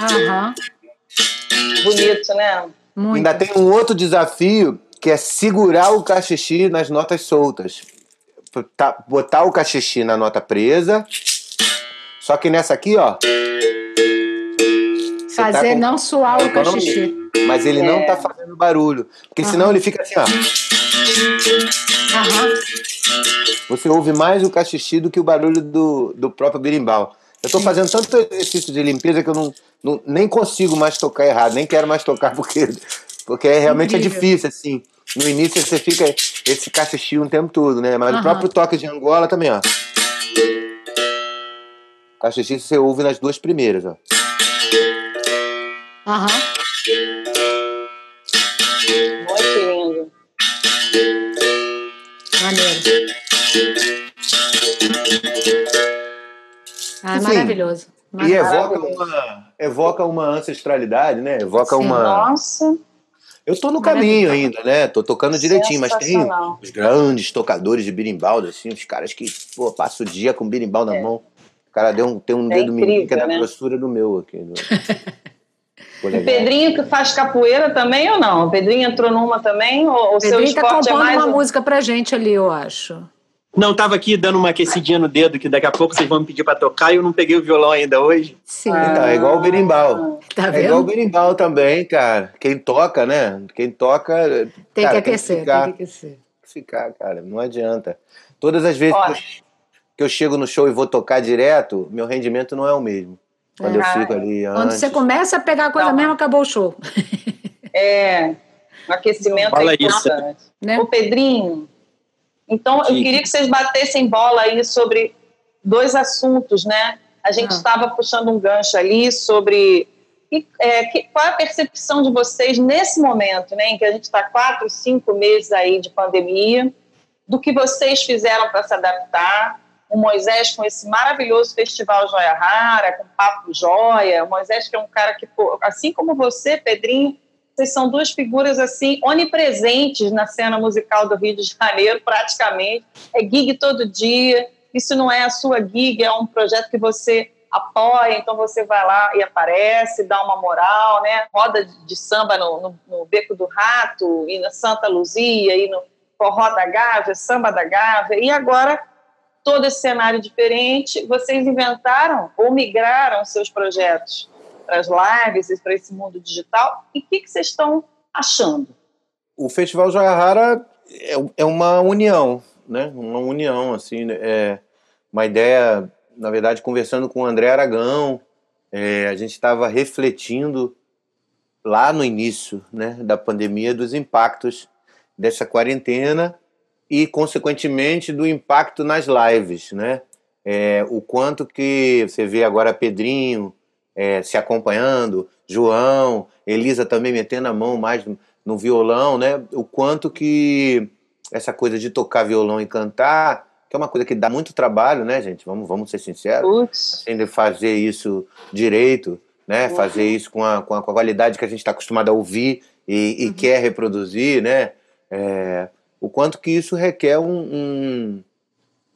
Aham. Bonito, né? Muito. Ainda tem um outro desafio que é segurar o cachixi nas notas soltas. Tá- Botar o cachixi na nota presa. Só que nessa aqui, ó. tá Fazer com- não suar o cachixi. Mas ele não É. tá fazendo barulho. Porque Aham. senão ele fica assim, ó. Aham. Você ouve mais o cachixi do que o barulho do, do próprio berimbau. Eu tô fazendo tanto exercício de limpeza que eu não, não- nem consigo mais tocar errado, nem quero mais tocar porque, porque é, realmente é Incrível. difícil, assim. No início você fica esse cachixi um tempo todo, né? Mas Aham. o próprio toque de Angola também, ó. Cachixi você ouve nas duas primeiras, ó. Aham. Muito lindo. Maneiro. Ah, Enfim. maravilhoso. E Maravilhoso. evoca uma, evoca uma ancestralidade, né? Evoca Sim. uma. Nossa, Eu tô no caminho ainda, né? Tô tocando direitinho, mas tem os grandes tocadores de birimbau, assim, os caras que, pô, passa o dia com birimbau na é. mão. O cara deu um, tem um é dedo incrível, que é da né? grossura do meu aqui. Do... o Pedrinho que faz capoeira também ou não? O Pedrinho entrou numa também? Ou o seu tá esporte tá é mais... uma um... música pra gente ali, eu acho. Não, tava aqui dando uma aquecidinha no dedo, que daqui a pouco vocês vão me pedir para tocar e eu não peguei o violão ainda hoje. Sim. Então, é igual o berimbau. Tá é igual o berimbau também, cara. Quem toca, né? Quem toca. Tem cara, que aquecer, tem, que ficar, tem que aquecer. Ficar, cara, não adianta. Todas as vezes que eu, que eu, chego no show e vou tocar direto, meu rendimento não é o mesmo. Quando eu fico ali. Quando antes. você começa a pegar a coisa não. mesmo, acabou o show. É. O aquecimento Fala é importante. Isso. Né? O Pedrinho, então, eu queria que vocês batessem bola aí sobre dois assuntos, né? A gente estava ah. puxando um gancho ali sobre é, que, qual é a percepção de vocês nesse momento, né, em que a gente está quatro, cinco meses aí de pandemia, do que vocês fizeram para se adaptar. O Moisés com esse maravilhoso festival Joia Rara, com Papo Joia. O Moisés que é um cara que, assim como você, Pedrinho, vocês são duas figuras assim onipresentes na cena musical do Rio de Janeiro, praticamente. É gig todo dia. Isso não é a sua gig, é um projeto que você apoia, então você vai lá e aparece, dá uma moral, né? Roda de samba no, no, no Beco do Rato, e na Santa Luzia, e no Forró da Gávea, Samba da Gávea, e agora todo esse cenário diferente, vocês inventaram ou migraram seus projetos para as lives para esse mundo digital. E o que, que vocês estão achando? O Festival Joia é, é uma união, né? Uma união, assim, né? é uma ideia, na verdade, conversando com o André Aragão, é, a gente estava refletindo lá no início né, da pandemia dos impactos dessa quarentena e, consequentemente, do impacto nas lives, né? É, o quanto que você vê agora Pedrinho, é, se acompanhando, João, Elisa também metendo a mão mais no, no violão, né? O quanto que essa coisa de tocar violão e cantar, que é uma coisa que dá muito trabalho, né, gente? Vamos, vamos ser sinceros. Assim, de fazer isso direito, né? Uhum. Fazer isso com a, com a, qualidade que a gente está acostumado a ouvir e, e uhum. quer reproduzir, né? É, o quanto que isso requer um, um,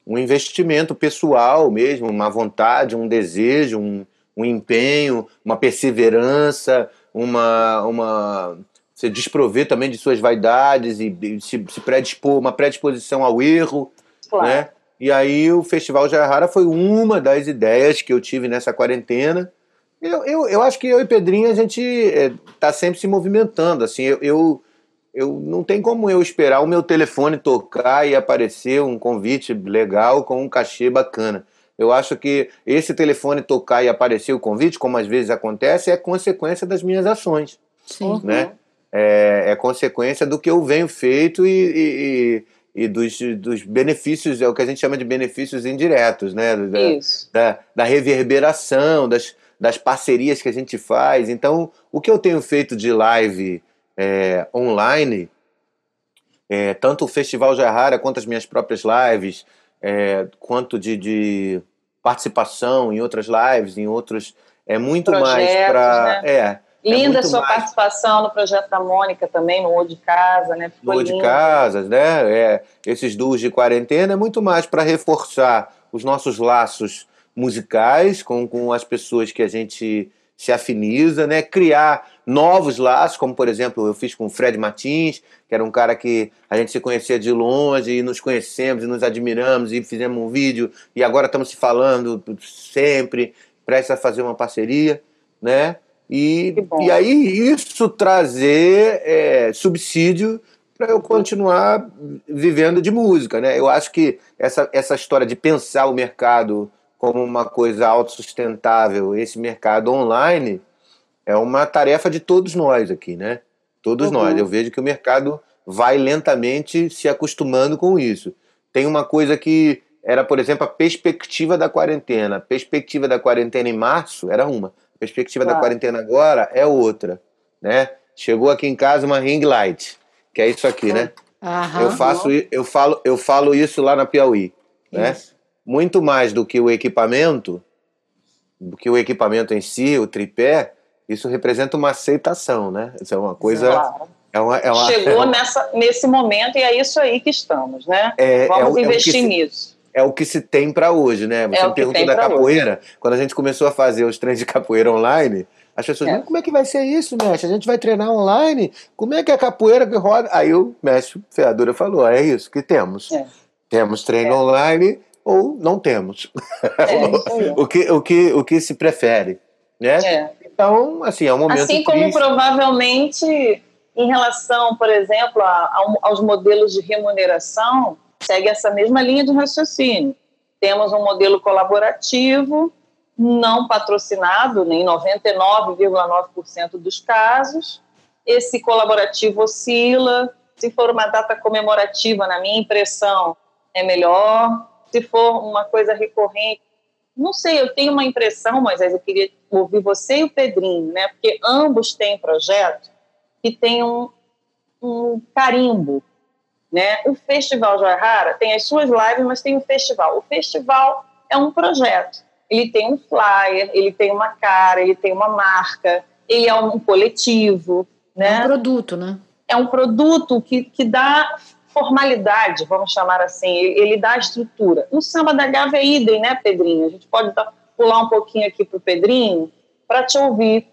um, investimento pessoal mesmo, uma vontade, um desejo, um, um empenho, uma perseverança, uma, uma se desprover também de suas vaidades e, e se, se, predispor, uma predisposição ao erro, claro. né? E aí o Festival Jair Rara foi uma das ideias que eu tive nessa quarentena. Eu, eu, eu acho que eu e Pedrinho a gente está é, sempre se movimentando, assim, eu, eu, eu não tem como eu esperar o meu telefone tocar e aparecer um convite legal com um cachê bacana. Eu acho que esse telefone tocar e aparecer o convite, como às vezes acontece, é consequência das minhas ações. Sim. Né? É, é consequência do que eu venho feito e, e, e, dos, dos benefícios, é o que a gente chama de benefícios indiretos, né? Da, Isso. Da, da reverberação, das, das parcerias que a gente faz. Então, o que eu tenho feito de live é, online, é, tanto o Festival Jarrara quanto as minhas próprias lives, é, quanto de, de, participação em outras lives, em outros. É muito Projetos, mais para. Né? É, Linda é sua mais... participação no projeto da Mônica também, no O de Casa, né? Ficou no O de Casas, né? É, esses duos de quarentena é muito mais para reforçar os nossos laços musicais com, com as pessoas que a gente se afiniza, né? Criar novos laços, como por exemplo eu fiz com o Fred Martins, que era um cara que a gente se conhecia de longe e nos conhecemos e nos admiramos e fizemos um vídeo e agora estamos se falando sempre, prestes a fazer uma parceria, né? E, e aí isso trazer é, subsídio para eu continuar vivendo de música, né? Eu acho que essa, essa história de pensar o mercado como uma coisa autossustentável, esse mercado online, é uma tarefa de todos nós aqui, né? Todos uhum. nós. Eu vejo que o mercado vai lentamente se acostumando com isso. Tem uma coisa que era, por exemplo, a perspectiva da quarentena. A perspectiva da quarentena em março era uma. A perspectiva claro. da quarentena agora é outra, né? Chegou aqui em casa uma ring light, que é isso aqui, né? Eu faço, eu falo, eu falo isso lá na Piauí, né? isso. né? Muito mais do que o equipamento, do que o equipamento em si, o tripé, isso representa uma aceitação, né? Isso é uma coisa. é uma, é uma, chegou nessa, nesse momento e é isso aí que estamos, né? É, Vamos investir nisso é o que se tem para hoje, né? Você é me perguntou da capoeira. Hoje. Quando a gente começou a fazer os treinos de capoeira online, as pessoas, é. como é que vai ser isso, mestre? A gente vai treinar online? Como é que é a capoeira que roda? Aí o mestre Feadora falou: é isso que temos. É. Temos treino é. online ou não temos. É, o, que, o, que, o que se prefere. Né? É. Então, assim, é um momento. Assim como triste. provavelmente em relação, por exemplo, a, a, aos modelos de remuneração, segue essa mesma linha de raciocínio. Temos um modelo colaborativo, não patrocinado, em 99,9% dos casos. Esse colaborativo oscila. Se for uma data comemorativa, na minha impressão, é melhor. Se for uma coisa recorrente, não sei, eu tenho uma impressão, mas eu queria ouvir você e o Pedrinho, né? Porque ambos têm projeto que tem um, um carimbo né? O Festival Joia Rara tem as suas lives, mas tem o festival. O festival é um projeto. Ele tem um flyer, ele tem uma cara, ele tem uma marca, ele é um coletivo. Né? É um produto, né? É um produto que, que dá formalidade, vamos chamar assim, ele, ele dá estrutura. O samba da Gávea é idem, né, Pedrinho? A gente pode pular um pouquinho aqui para o Pedrinho para te ouvir.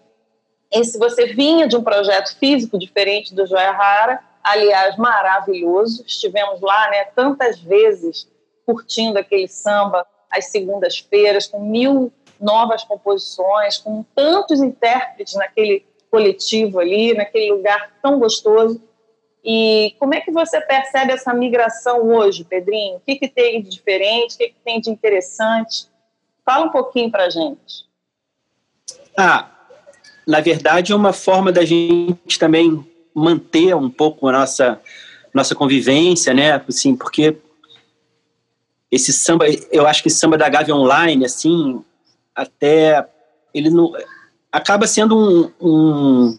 E se você vinha de um projeto físico diferente do Joia Rara, aliás, maravilhoso. Estivemos lá né, tantas vezes curtindo aquele samba às segundas-feiras, com mil novas composições, com tantos intérpretes naquele coletivo ali, naquele lugar tão gostoso. E como é que você percebe essa migração hoje, Pedrinho? O que, que tem de diferente? O que, que tem de interessante? Fala um pouquinho para a gente. Ah, na verdade, é uma forma da gente também manter um pouco a nossa, nossa convivência, né? Assim, porque esse samba, eu acho que esse samba da Gávea Online, assim, até ele não acaba sendo um, um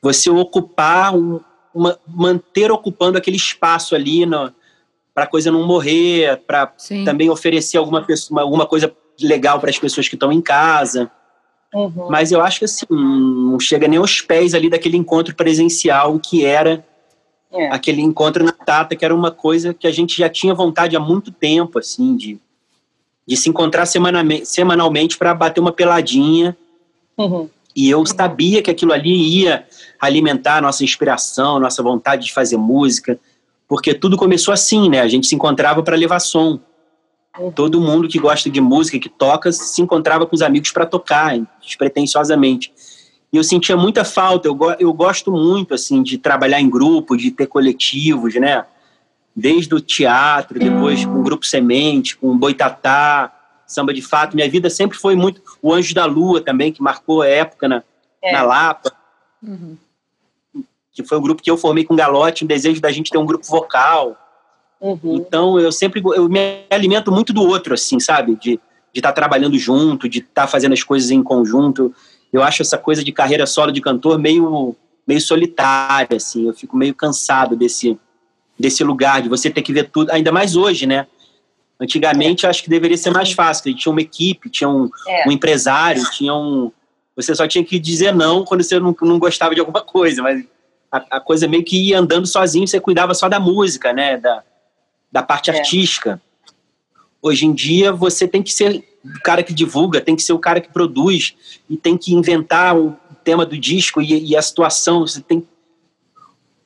você ocupar um, uma, manter ocupando aquele espaço ali para a coisa não morrer, para também oferecer alguma, pessoa, alguma coisa legal para as pessoas que estão em casa. Uhum. Mas eu acho que assim, não chega nem aos pés ali daquele encontro presencial que era é. aquele encontro na Tata, que era uma coisa que a gente já tinha vontade há muito tempo, assim, de, de se encontrar semanalmente, semanalmente para bater uma peladinha. Uhum. E eu sabia que aquilo ali ia alimentar a nossa inspiração, a nossa vontade de fazer música, porque tudo começou assim, né? A gente se encontrava para levar som. Todo mundo que gosta de música, que toca, se encontrava com os amigos para tocar, despretensiosamente. E eu sentia muita falta. Eu, eu gosto muito, assim, de trabalhar em grupo, de ter coletivos, né? Desde o teatro, depois com o Grupo Semente, com o Boitatá, Samba de Fato. Minha vida sempre foi muito... O Anjo da Lua também, que marcou a época na, é. na Lapa. Uhum. Que foi um grupo que eu formei com o Galote, um desejo da gente ter um grupo vocal Uhum. Então eu sempre eu me alimento muito do outro, assim, sabe? De estar tá trabalhando junto, de estar tá fazendo as coisas em conjunto. Eu acho essa coisa de carreira solo de cantor meio, meio solitária, assim. Eu fico meio cansado desse, desse lugar, de você ter que ver tudo, ainda mais hoje, né? Antigamente é. acho que deveria ser mais fácil. Tinha uma equipe, tinha um, é. um empresário, tinha um. Você só tinha que dizer não quando você não, não gostava de alguma coisa, mas a, a coisa meio que ia andando sozinho, você cuidava só da música, né? Da, da parte é. artística. Hoje em dia, você tem que ser o cara que divulga, tem que ser o cara que produz e tem que inventar o tema do disco e, e a situação. Você tem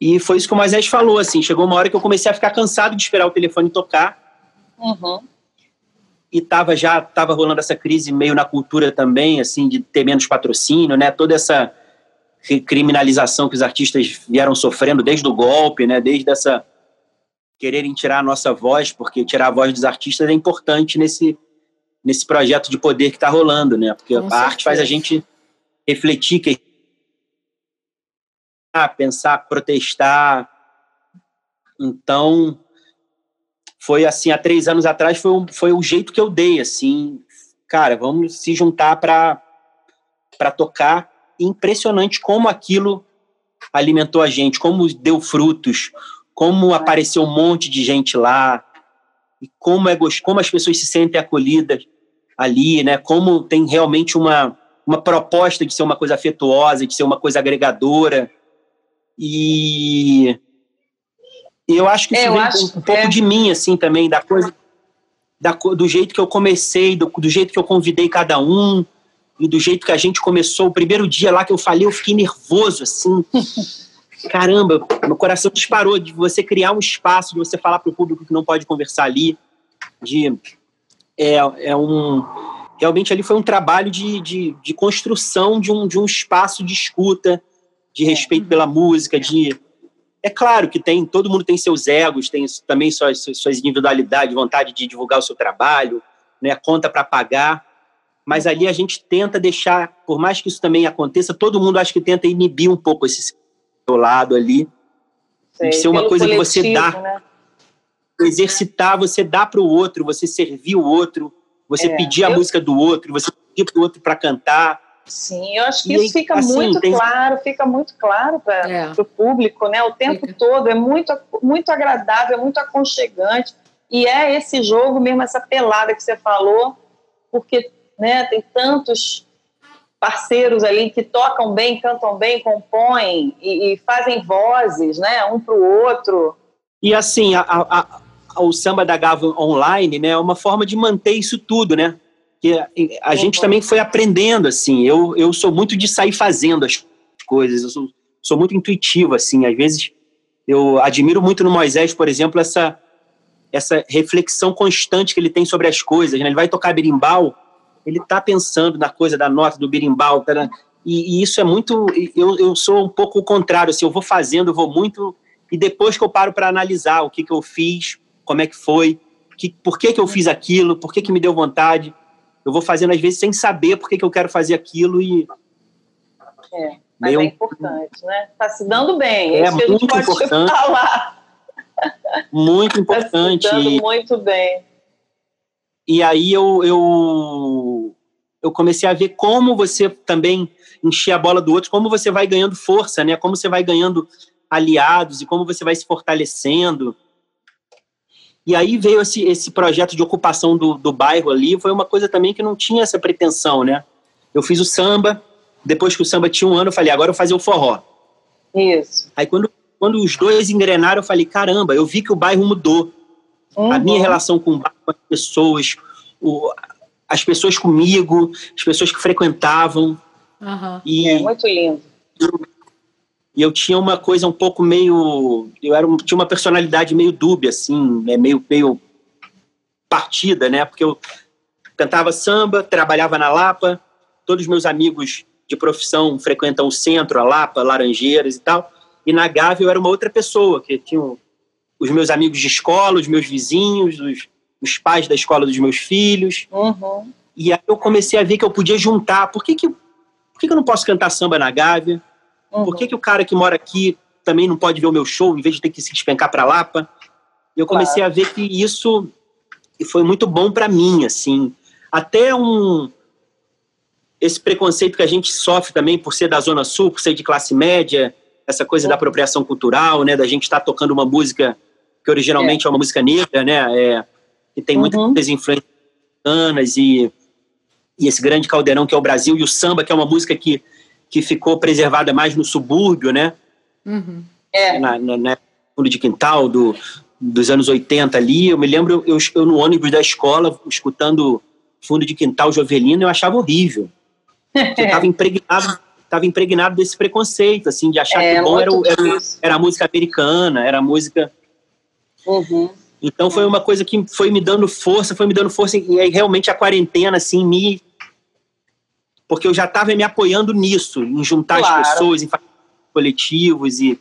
e foi isso que o Moisés falou, assim, chegou uma hora que eu comecei a ficar cansado de esperar o telefone tocar. Uhum. E tava já tava rolando essa crise meio na cultura também, assim, de ter menos patrocínio, né? Toda essa criminalização que os artistas vieram sofrendo desde o golpe, né? Desde essa quererem tirar a nossa voz, porque tirar a voz dos artistas é importante nesse, nesse projeto de poder que está rolando, né? Porque Com a certeza. arte faz a gente refletir, que pensar, protestar. Então, foi assim, há três anos atrás foi, um, foi o jeito que eu dei, assim, cara, vamos se juntar para tocar. Impressionante como aquilo alimentou a gente, como deu frutos, como apareceu um monte de gente lá, e como, é, como as pessoas se sentem acolhidas ali, né? Como tem realmente uma, uma proposta de ser uma coisa afetuosa, de ser uma coisa agregadora. E eu acho que isso É, vem acho- um, um pouco é. de mim, assim, também, da coisa, da, do jeito que eu comecei, do, do jeito que eu convidei cada um, e do jeito que a gente começou. O primeiro dia lá que eu falei, eu fiquei nervoso, assim. Caramba, meu coração disparou de você criar um espaço, de você falar para o público que não pode conversar ali, de é, é um realmente ali foi um trabalho de, de, de construção de um, de um espaço de escuta, de respeito pela música, de é claro que tem todo mundo tem seus egos, tem também suas, suas individualidades, vontade de divulgar o seu trabalho, né, conta para pagar, mas ali a gente tenta deixar, por mais que isso também aconteça, todo mundo acho que tenta inibir um pouco esse seu lado ali, Sei, ser uma pelo coisa que você dá. né? exercitar, você dá para o outro, você servir o outro, você É, pedir a eu- música do outro, você pedir para o outro para cantar. Sim, eu acho que E isso fica assim, muito tem- claro, fica muito claro para É. o público, né? O tempo Fica. todo é muito, muito agradável, é muito aconchegante. E é esse jogo mesmo, essa pelada que você falou, porque né, tem tantos parceiros ali que tocam bem, cantam bem, compõem e, e fazem vozes, né? Um para o outro. E assim, a, a- a- o samba da Gava online, né, é uma forma de manter isso tudo, né? Que a, a gente também foi aprendendo, assim. Eu, eu sou muito de sair fazendo as coisas. Eu sou, sou muito intuitivo, assim. Às vezes eu admiro muito no Moisés, por exemplo, essa essa reflexão constante que ele tem sobre as coisas. Né? Ele vai tocar berimbau, ele está pensando na coisa da nota do berimbau, tá, né? e, e isso é muito. Eu, eu sou um pouco o contrário. Assim, eu vou fazendo, eu vou muito e depois que eu paro para analisar o que, que eu fiz, como é que foi, que, por que, que eu fiz aquilo, por que, que me deu vontade. Eu vou fazendo, às vezes, sem saber por que, que eu quero fazer aquilo e É, mas Meio- é importante, né? Está se dando bem. É isso que a gente muito pode importante. falar. muito Está se importante. dando muito bem. e aí eu, eu, eu comecei a ver como você também encher a bola do outro, como você vai ganhando força, né? Como você vai ganhando aliados e como você vai se fortalecendo. E aí veio esse, esse projeto de ocupação do, do bairro ali, foi uma coisa também que não tinha essa pretensão, né? Eu fiz o samba, depois que o samba tinha um ano, eu falei, agora eu vou fazer o forró. Isso. Aí quando, quando os dois engrenaram, eu falei, caramba, eu vi que o bairro mudou. A minha Uhum. relação com o bairro, com as pessoas, o, as pessoas comigo, as pessoas que frequentavam. Aham. E, É muito lindo. E eu tinha uma coisa um pouco meio. Eu era, um- tinha uma personalidade meio dúbia, assim, né, meio, meio partida, né? Porque eu cantava samba, trabalhava na Lapa, todos os meus amigos de profissão frequentam o centro, a Lapa, Laranjeiras e tal. E na Gávea eu era uma outra pessoa, que tinham os meus amigos de escola, os meus vizinhos, os, os pais da escola dos meus filhos. Uhum. E aí eu comecei a ver que eu podia juntar. Por que, que, por que, que eu não posso cantar samba na Gávea? Uhum. Por que, que o cara que mora aqui também não pode ver o meu show, em vez de ter que se despencar para Lapa? E eu comecei a ver que isso foi muito bom para mim, assim. Até um esse preconceito que a gente sofre também por ser da zona sul, por ser de classe média, essa coisa da apropriação cultural, né, da gente estar tocando uma música que originalmente é, uma música negra, né, é, que tem Uhum. muitas influências americanas e e esse grande caldeirão que é o Brasil e o samba que é uma música que que ficou preservada mais no subúrbio, né? Uhum. É. Na, na, na fundo de quintal do, dos anos 80 ali. Eu me lembro, eu, eu no ônibus da escola, escutando fundo de quintal Jovelino, eu achava horrível. Eu estava impregnado, tava impregnado desse preconceito, assim, de achar É, que bom era, era, era a música americana, era a música. Uhum. Então foi uma coisa que foi me dando força, foi me dando força, e aí realmente a quarentena, assim, me. Porque eu já estava me apoiando nisso, em juntar Claro. as pessoas, em fazer coletivos e.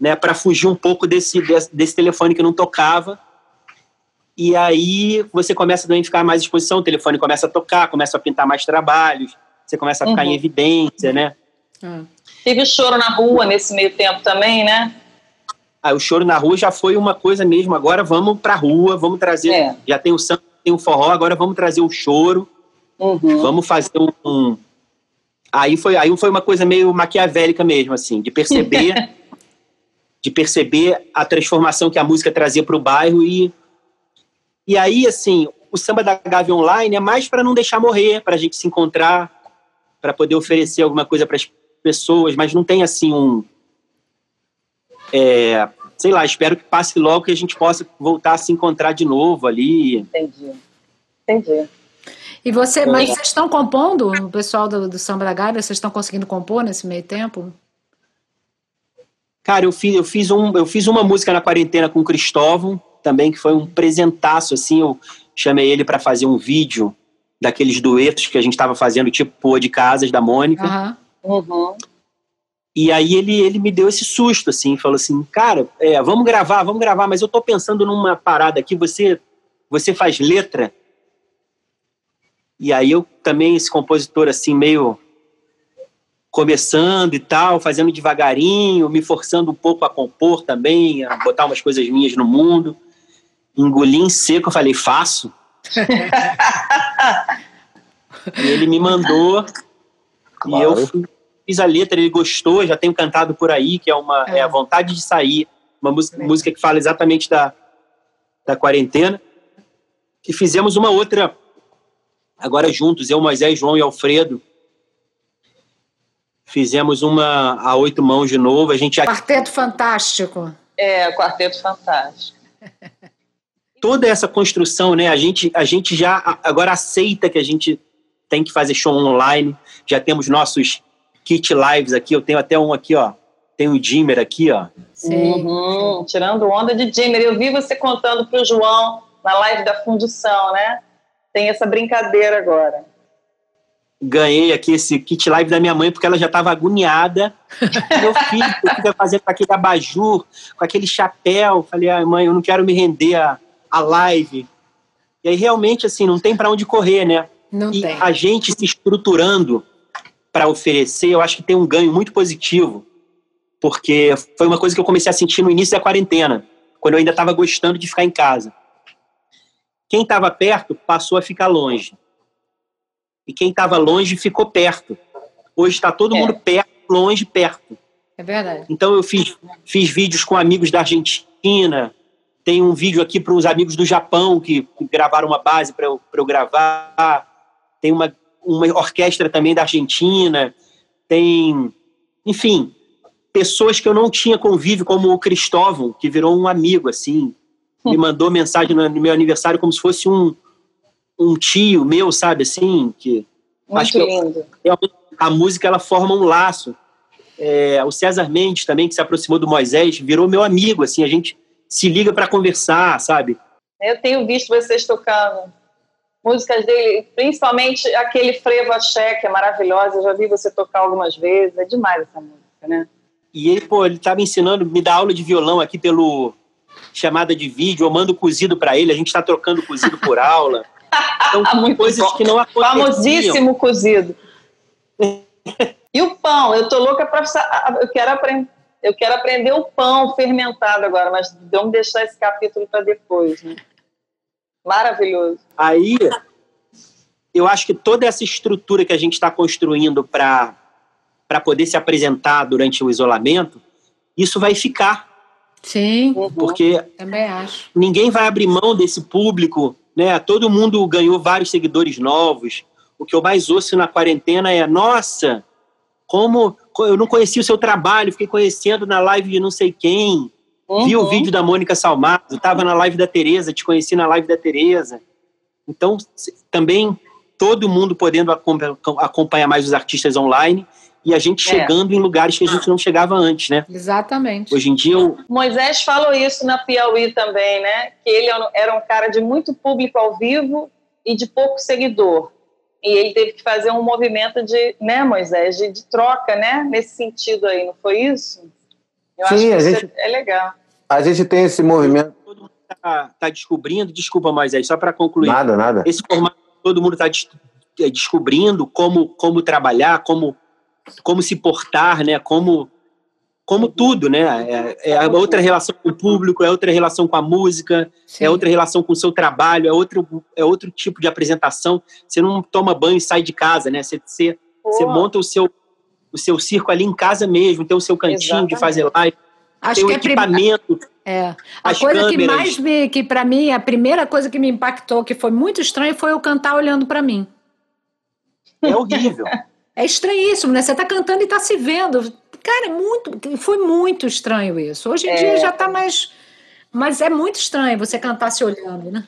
Né, para fugir um pouco desse, desse, desse telefone que não tocava. E aí você começa também a ficar mais à disposição, o telefone começa a tocar, começa a pintar mais trabalhos, você começa a ficar Uhum. em evidência, né? Ah. Teve choro na rua nesse meio tempo também, né? Aí o choro na rua já foi uma coisa mesmo. Agora vamos pra rua, vamos trazer. É. Já tem o samba, tem o forró, agora vamos trazer o choro, Uhum. vamos fazer um. Aí foi, aí foi uma coisa meio maquiavélica mesmo, assim, de perceber, de perceber a transformação que a música trazia para o bairro e e aí assim o samba da Gávea online é mais para não deixar morrer, para a gente se encontrar, para poder oferecer alguma coisa para as pessoas, mas não tem assim um É, sei lá, espero que passe logo que a gente possa voltar a se encontrar de novo ali. Entendi. Entendi. E você, mas vocês estão compondo, o pessoal do, do Samba da Gávea, vocês estão conseguindo compor nesse meio tempo? Cara, eu fiz, eu fiz, um, eu fiz uma música na quarentena com o Cristóvão, também, que foi um presentaço, assim, eu chamei ele para fazer um vídeo daqueles duetos que a gente estava fazendo, tipo Pô de Casas, da Mônica. Uhum. E aí ele, ele me deu esse susto, assim, falou assim, cara, é, vamos gravar, vamos gravar, mas eu tô pensando numa parada aqui, você, você faz letra? E aí eu também, esse compositor, assim, meio começando e tal, fazendo devagarinho, me forçando um pouco a compor também, a botar umas coisas minhas no mundo. Engoli em seco, eu falei, faço. e ele me mandou, claro. e eu fiz a letra, ele gostou, já tenho cantado por aí, que é uma é, é a vontade de sair, uma música, música que fala exatamente da, da quarentena. E fizemos uma outra, agora juntos, eu, Moisés, João e Alfredo, Fizemos uma a oito mãos de novo. A gente Quarteto Fantástico. É, Quarteto Fantástico. Toda essa construção, né? A gente, a gente já agora aceita que a gente tem que fazer show online. Já temos nossos kit lives aqui. Eu tenho até um aqui, ó. Tem o um Dimmer aqui, ó. Sim. Uhum, tirando onda de Dimmer. Eu vi você contando para o João na live da fundição, né? Tem essa brincadeira agora ganhei aqui esse kit live da minha mãe porque ela já estava agoniada. Meu filho fica fazendo com aquele abajur, com aquele chapéu. Falei, ah, mãe, eu não quero me render a, a live. E aí realmente assim não tem para onde correr, né? Não e tem. a gente se estruturando para oferecer, eu acho que tem um ganho muito positivo, porque foi uma coisa que eu comecei a sentir no início da quarentena, quando eu ainda estava gostando de ficar em casa. Quem estava perto passou a ficar longe e quem estava longe ficou perto. Hoje está todo é. mundo perto, longe, perto. É verdade. Então eu fiz, fiz vídeos com amigos da Argentina, tem um vídeo aqui para os amigos do Japão que, que gravaram uma base para eu, eu gravar, tem uma, uma orquestra também da Argentina, tem, enfim, pessoas que eu não tinha convívio, como o Cristóvão, que virou um amigo, assim, me mandou mensagem no meu aniversário como se fosse um, um tio meu, sabe, assim, que Muito acho que lindo. Eu, a música ela forma um laço. É, o César Mendes também, que se aproximou do Moisés, virou meu amigo, assim, a gente se liga para conversar, sabe? Eu tenho visto vocês tocando músicas dele, principalmente aquele Frevo Axé, que é maravilhosa, eu já vi você tocar algumas vezes, é demais essa música, né? E ele, pô, ele me ensinando, me dá aula de violão aqui pelo chamada de vídeo, eu mando cozido para ele, a gente está trocando cozido por aula. Então, coisas bom. que não aconteciam. Famosíssimo cozido. e o pão? Eu tô louca para eu quero aprender. Eu quero aprender o pão fermentado agora, mas vamos deixar esse capítulo para depois. Né? Maravilhoso. Aí, eu acho que toda essa estrutura que a gente está construindo para poder se apresentar durante o isolamento, isso vai ficar. Sim. Porque também acho. Ninguém vai abrir mão desse público né? Todo mundo ganhou vários seguidores novos. O que eu mais ouço na quarentena é: nossa, como eu não conhecia o seu trabalho, fiquei conhecendo na live de não sei quem. Uhum. Vi o vídeo da Mônica Salmazo, estava na live da Tereza, te conheci na live da Tereza. Então, também todo mundo podendo acompanhar mais os artistas online e a gente é. chegando em lugares que a gente não chegava antes, né? Exatamente. Hoje em dia. Eu... Moisés falou isso na Piauí também, né? Que ele era um cara de muito público ao vivo e de pouco seguidor. E ele teve que fazer um movimento de, né, Moisés, de, de troca, né? Nesse sentido aí, não foi isso? Eu Sim, acho que a gente, é legal. A gente tem esse movimento. Todo mundo está tá descobrindo, desculpa, Moisés, só para concluir. Nada, nada. Esse formato, todo mundo está é, descobrindo como, como trabalhar, como como se portar, né? Como como tudo, né? É, é outra relação com o público, é outra relação com a música, Sim. é outra relação com o seu trabalho, é outro, é outro tipo de apresentação. Você não toma banho e sai de casa, né? Você, você, você monta o seu, o seu circo ali em casa mesmo, tem o seu cantinho Exatamente. de fazer live. Acho tem que o equipamento. É. A coisa câmeras. que mais me, que para mim, a primeira coisa que me impactou, que foi muito estranho, foi eu cantar olhando para mim. É horrível. É estranhíssimo, né? Você está cantando e está se vendo. Cara, é muito, foi muito estranho isso. Hoje em é. dia já está mais. Mas é muito estranho você cantar se olhando, né?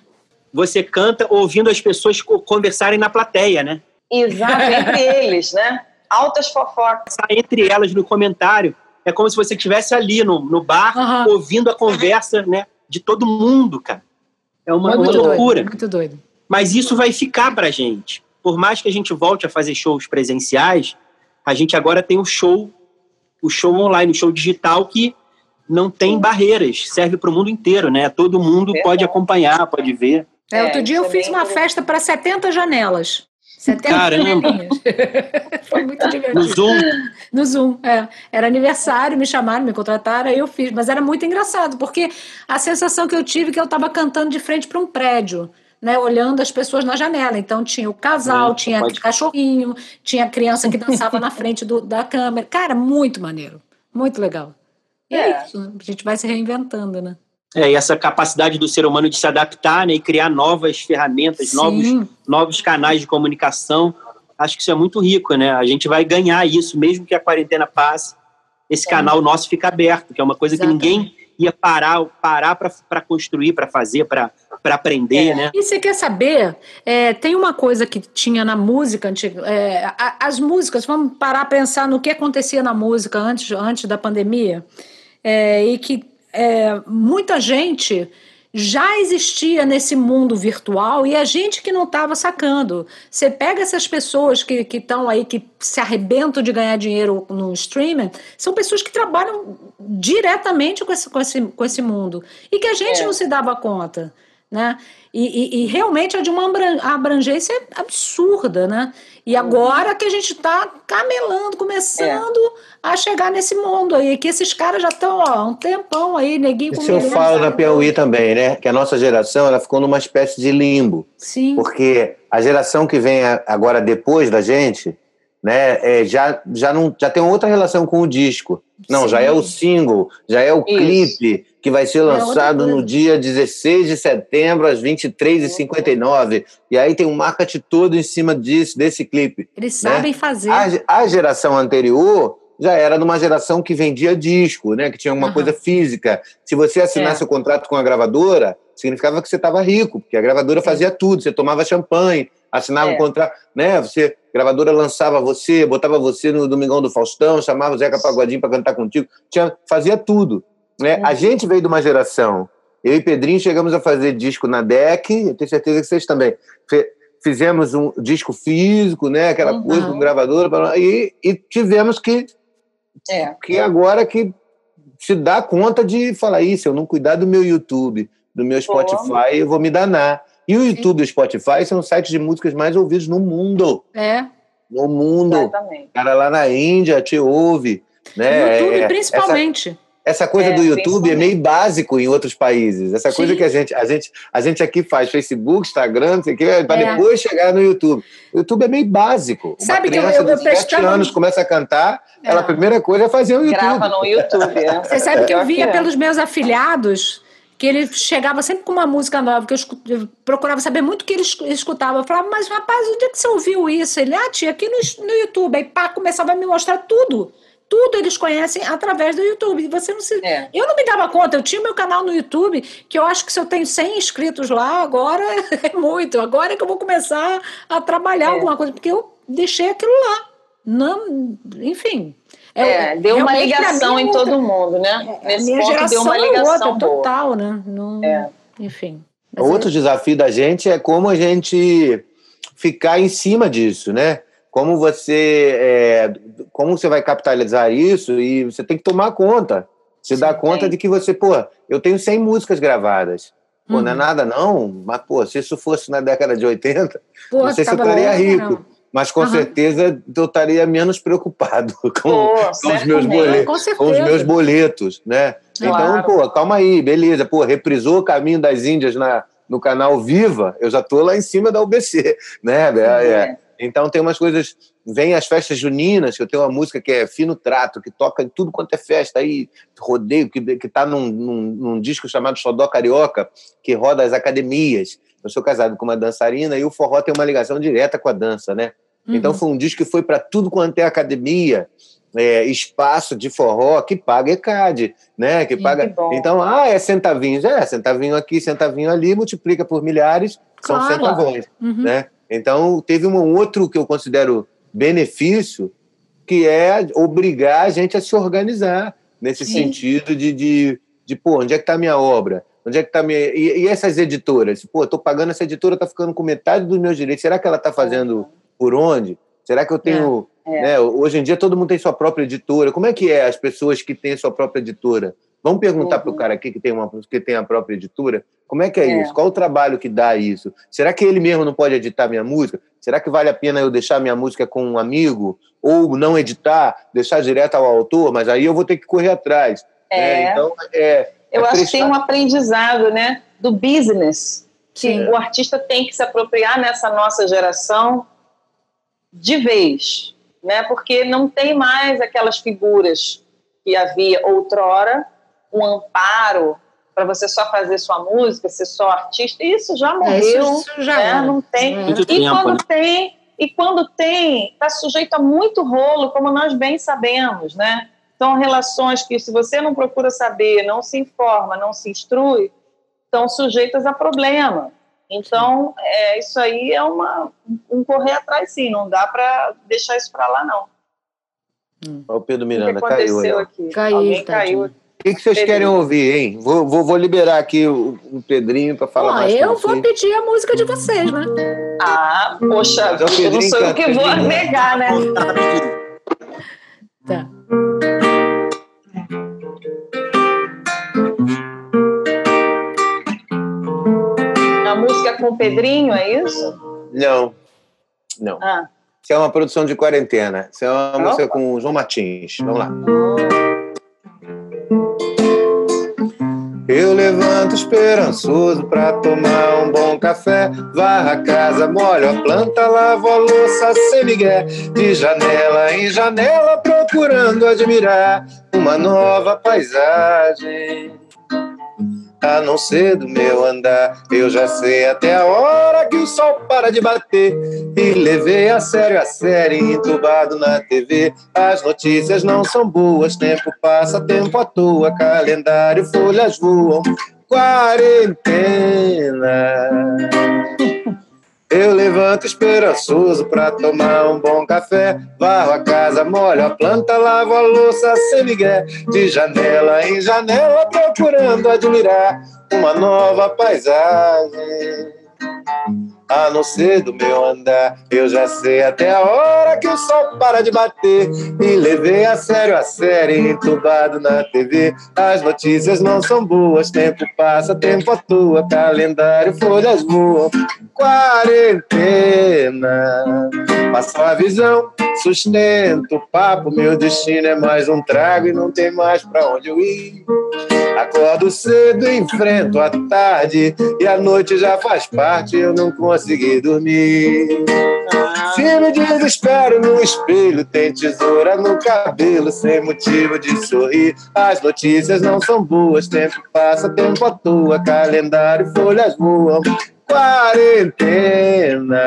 Você canta ouvindo as pessoas conversarem na plateia, né? Exato, entre eles, né? Altas fofocas. Entre elas no comentário. É como se você estivesse ali no, no bar, uhum. ouvindo a conversa né, de todo mundo, cara. É uma, uma loucura. Doido, muito doido. Mas isso vai ficar pra gente. Por mais que a gente volte a fazer shows presenciais, a gente agora tem o show, o show online, o show digital que não tem barreiras, serve para o mundo inteiro, né? Todo mundo pode acompanhar, pode ver. É, outro dia eu fiz uma festa para 70 janelas. 70 Caramba! Foi muito divertido. No Zoom? No Zoom, é. Era aniversário, me chamaram, me contrataram, aí eu fiz. Mas era muito engraçado, porque a sensação que eu tive é que eu estava cantando de frente para um prédio né, olhando as pessoas na janela. Então tinha o casal, é, tinha pode... cachorrinho, tinha a criança que dançava na frente do, da câmera. Cara, muito maneiro, muito legal. E é. é isso, né? a gente vai se reinventando, né? É, e essa capacidade do ser humano de se adaptar né, e criar novas ferramentas, novos, novos canais de comunicação, acho que isso é muito rico, né? A gente vai ganhar isso, mesmo que a quarentena passe, esse é. canal nosso fica aberto, que é uma coisa Exatamente. que ninguém ia parar parar para construir, para fazer, para aprender, é. né? E você quer saber? É, tem uma coisa que tinha na música antiga. É, as músicas, vamos parar a pensar no que acontecia na música antes, antes da pandemia, é, e que é, muita gente já existia nesse mundo virtual e a gente que não estava sacando. Você pega essas pessoas que estão aí, que se arrebentam de ganhar dinheiro no streaming, são pessoas que trabalham diretamente com esse, com esse, com esse mundo e que a gente é. não se dava conta. Né? E, e, e, realmente é de uma abrangência absurda, né? E agora que a gente está camelando, começando é. a chegar nesse mundo aí, que esses caras já estão há um tempão aí, neguinho Isso eu falo na Piauí também, né? Que a nossa geração ela ficou numa espécie de limbo. Sim. Porque a geração que vem agora depois da gente, né, é, já, já, não, já tem outra relação com o disco. Não, Sim. já é o single, já é o Isso. clipe que vai ser é lançado no dia 16 de setembro, às 23h59. E aí tem um marketing todo em cima disso, desse clipe. Eles né? sabem fazer. A, a, geração anterior já era de uma geração que vendia disco, né? que tinha uma uhum. coisa física. Se você assinasse é. o contrato com a gravadora, significava que você estava rico, porque a gravadora fazia tudo. Você tomava champanhe, assinava é. um contrato, né? Você, a gravadora lançava você, botava você no Domingão do Faustão, chamava o Zeca Pagodinho para cantar contigo, tinha, fazia tudo. Né? A gente veio de uma geração. Eu e Pedrinho chegamos a fazer disco na DEC, eu tenho certeza que vocês também. Fizemos um disco físico, né? aquela uhum. coisa com gravadora, e, e tivemos que, é. que agora que se dar conta de falar isso, eu não cuidar do meu YouTube, do meu Spotify, eu vou me danar. E o YouTube e o Spotify são os sites de músicas mais ouvidos no mundo. É. No mundo. Exatamente. cara lá na Índia te ouve. Né? YouTube, é, principalmente. Essa, coisa é, do YouTube é meio básico em outros países. Essa Sim. coisa que a gente, a, gente, a gente aqui faz, Facebook, Instagram, não sei o que, para é. depois chegar no YouTube. O YouTube é meio básico. Sabe Uma criança que eu, eu, eu 7 anos começa a cantar, é. ela a primeira coisa é fazer o YouTube. Grava no YouTube. É. Você sabe que eu via pelos meus afilhados que ele chegava sempre com uma música nova, que eu, eu procurava saber muito o que ele escutava. Eu falava, mas rapaz, onde é que você ouviu isso? Ele, ah, tia, aqui no, no YouTube. Aí pá, começava a me mostrar tudo tudo eles conhecem através do YouTube. Você não se... É. Eu não me dava conta, eu tinha meu canal no YouTube, que eu acho que se eu tenho 100 inscritos lá, agora é muito. Agora é que eu vou começar a trabalhar é. alguma coisa, porque eu deixei aquilo lá. Não, enfim. É, é deu uma ligação em todo mundo, né? É, Nesse minha ponto deu uma é ligação outra, total, né? Não, é. Enfim. Outro desafio da gente é como a gente ficar em cima disso, né? como você é, como você vai capitalizar isso e você tem que tomar conta. Você dá conta de que você, pô, eu tenho 100 músicas gravadas. Pô, uhum. não é uhum. nada não, mas, pô, se isso fosse na década de 80, pô, não sei se eu estaria rico. Não. Mas com uhum. certeza eu estaria menos preocupado com, pô, com os meus boletos, com, com, os meus boletos, né? Então, claro. Então, pô, calma aí, beleza, pô, reprisou o Caminho das Índias na, no canal Viva, eu já tô lá em cima da UBC, né? É, é. Então tem umas coisas. Vem as festas juninas, que eu tenho uma música que é Fino Trato, que toca em tudo quanto é festa aí, rodeio, que, que tá num, num, num disco chamado Xodó Carioca, que roda as academias. Eu sou casado com uma dançarina e o forró tem uma ligação direta com a dança, né? Uhum. Então foi um disco que foi para tudo quanto é academia. é, espaço de forró que paga ECAD, né? Que Sim, paga. que então, ah, é centavinhos, é centavinho aqui, centavinho ali, multiplica por milhares, são Claro. centavões, Uhum. né? Então, teve um outro que eu considero benefício, que é obrigar a gente a se organizar nesse Sim. sentido de, de, de, pô, onde é que está a minha obra? Onde é que tá minha... E, e essas editoras? Pô, estou pagando essa editora, está ficando com metade dos meus direitos. Será que ela está fazendo por onde? Será que eu tenho... É. Né? Hoje em dia todo mundo tem sua própria editora. Como é que é as pessoas que têm sua própria editora? Vamos perguntar Uhum. para o cara aqui que tem, uma, que tem a própria editora, como é que é, É. isso? Qual o trabalho que dá isso? Será que ele mesmo não pode editar minha música? Será que vale a pena eu deixar minha música com um amigo? Ou não editar, deixar direto ao autor? Mas aí eu vou ter que correr atrás. né? É. Então, é, Eu é acho que tem prestar- um aprendizado, né, do business que Sim. o artista tem que se apropriar nessa nossa geração de vez, né? Porque não tem mais aquelas figuras que havia outrora, um amparo para você só fazer sua música, ser só artista. Isso já É, morreu, isso, isso já né? Não tem. É. E tempo, quando né? tem, e quando tem, está sujeito a muito rolo, como nós bem sabemos, né? São relações que, se você não procura saber, não se informa, não se instrui, estão sujeitas a problema. Então, é, isso aí é uma, um correr atrás, sim. Não dá para deixar isso para lá, não. Ó, O Pedro O que Miranda caiu. aconteceu ó. aqui? Caiu, Alguém tadinho. caiu. O que, que vocês Pedrinho. querem ouvir, hein? Vou, vou, vou liberar aqui o, o Pedrinho para falar Ó, mais eu vou vocês. pedir a música de vocês, né? Ah, poxa, Mas é o eu não Pedrinho sou eu que vou Pedrinho. negar, né? Tá. A música com o Pedrinho, é isso? Não, não. Ah, Isso é uma produção de quarentena. Isso é uma Opa. música com o João Martins. Vamos lá. Levanto esperançoso pra tomar um bom café. Varra a casa, molho a planta, lavo a louça sem migué. De janela em janela, procurando admirar uma nova paisagem. A não ser do meu andar, eu já sei até a hora que o sol para de bater. E levei a sério a série, entubado na TV. As notícias não são boas, tempo passa, tempo à toa, calendário, folhas voam. Quarentena. Eu levanto esperançoso pra tomar um bom café. Varro a casa, molho a planta, lavo a louça sem migué. De janela em janela, procurando admirar uma nova paisagem. A não ser do meu andar, eu já sei até a hora que o sol para de bater. E levei a sério a série, entubado na TV. As notícias não são boas, tempo passa, tempo atua, calendário, folhas voam. Quarentena, passou a visão, sustento o papo. Meu destino é mais um trago e não tem mais pra onde eu ir. Acordo cedo, enfrento a tarde e a noite já faz parte, eu não consegui dormir. Se me desespero no espelho, tem tesoura no cabelo, sem motivo de sorrir. As notícias não são boas, tempo passa, tempo atua, calendário, folhas voam. Quarentena,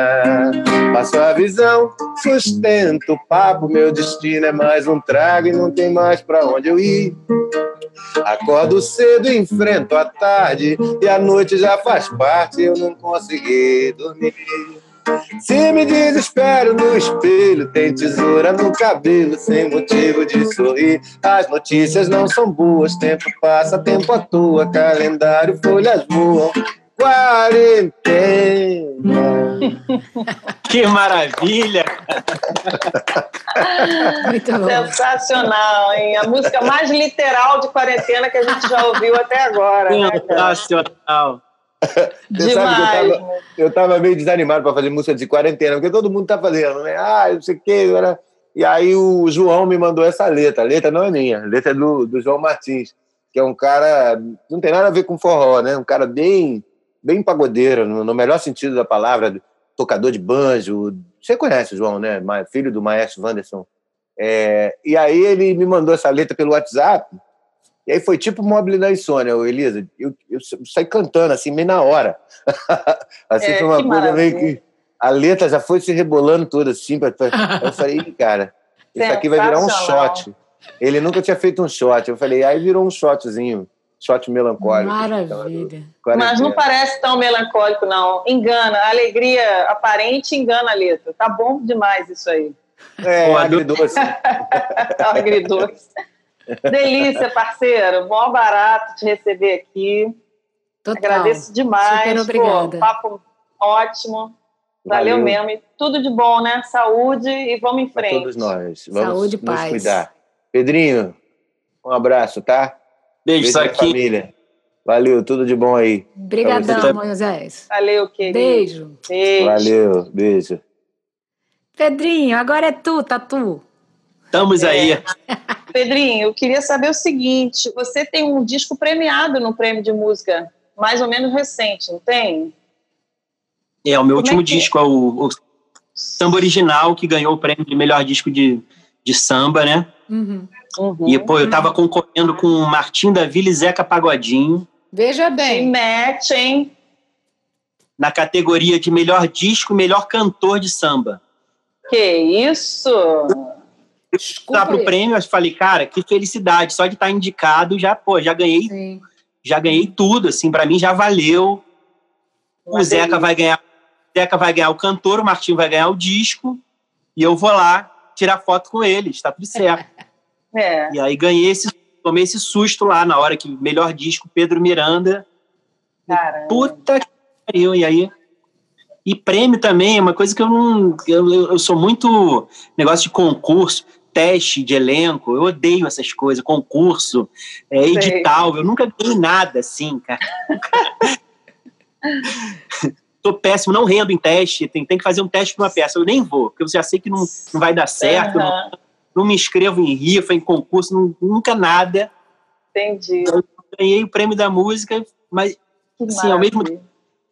passo a visão, sustento o papo. Meu destino é mais um trago e não tem mais pra onde eu ir. Acordo cedo, enfrento a tarde e a noite já faz parte, eu não consegui dormir. Se me desespero no espelho, tem tesoura no cabelo, sem motivo de sorrir. As notícias não são boas, tempo passa, tempo atua, calendário, folhas voam. Quarentena. Que maravilha! Muito bom. Sensacional, hein? A música mais literal de quarentena que a gente já ouviu até agora. Né? Sensacional. Você sabe que eu Demais. tava, eu tava meio desanimado para fazer música de quarentena, porque todo mundo tá fazendo, né? Ah, não sei o quê. Era... E aí o João me mandou essa letra. A letra não é minha, a letra é do, do João Martins, que é um cara. Não tem nada a ver com forró, né? Um cara bem, bem pagodeiro, no, melhor sentido da palavra, tocador de banjo. Você conhece o João, né? Filho do maestro Wanderson. É, e aí ele me mandou essa letra pelo WhatsApp. E aí foi tipo Mobile da Insônia, ô, Elisa. Eu, eu saí cantando, assim, meio na hora. assim, É, foi uma coisa meio que. A letra já foi se rebolando toda, assim. Pra, pra, eu falei, "Ih, cara. Isso aqui vai virar um shot. Ele nunca tinha feito um shot. Eu falei, aí virou um shotzinho. Shot melancólico. Maravilha. Mas não parece tão melancólico, não. Engana. A alegria aparente engana a letra. Tá bom demais isso aí. É, Pô, agridoce. agridoce. Delícia, parceiro. Bom barato te receber aqui. Total. Agradeço demais. Super obrigada. Pô, papo ótimo. Valeu, Valeu, mesmo. E tudo de bom, né? Saúde e vamos em frente. Pra todos nós. Vamos Saúde e paz. cuidar. Pedrinho, um abraço, tá? Beijo, Beijo aqui. família. Valeu, tudo de bom aí. Obrigadão, Moisés. Valeu, querido. Beijo. Beijo. Valeu, beijo. Pedrinho, agora é tu, Tatu. Estamos é. aí. Pedrinho, eu queria saber o seguinte: você tem um disco premiado no Prêmio de Música, mais ou menos recente, não tem? É, o meu Como último é disco é o, o, Samba Original, que ganhou o prêmio de melhor disco de, de samba, né? Uhum. Uhum. E, pô, eu tava concorrendo com o Martim da Vila e Zeca Pagodinho. Veja bem. Se mete, hein? Na categoria de melhor disco e melhor cantor de samba. Que isso? Desculpa pro prêmio, eu falei, cara, que felicidade. Só de estar tá indicado, já, pô, já ganhei. Sim. Já ganhei tudo, assim, para mim já valeu. o Zeca vai ganhar Zeca vai ganhar o cantor, o Martinho vai ganhar o disco, e eu vou lá tirar foto com eles, tá tudo certo. É. E aí ganhei esse, tomei esse susto lá na hora que melhor disco, Pedro Miranda. Caramba. Puta que pariu, e aí. E prêmio também é uma coisa que eu não. Eu, eu sou muito negócio de concurso, teste de elenco, eu odeio essas coisas, concurso, é, edital, eu nunca ganhei nada assim, cara. tô péssimo, não rendo em teste, tem, tem que fazer um teste para uma peça. Eu nem vou, porque eu já sei que não, não vai dar certo, uhum. não, não, me inscrevo em rifa, em concurso, não, nunca nada. Entendi. Eu ganhei o prêmio da música, mas assim, ao mesmo tempo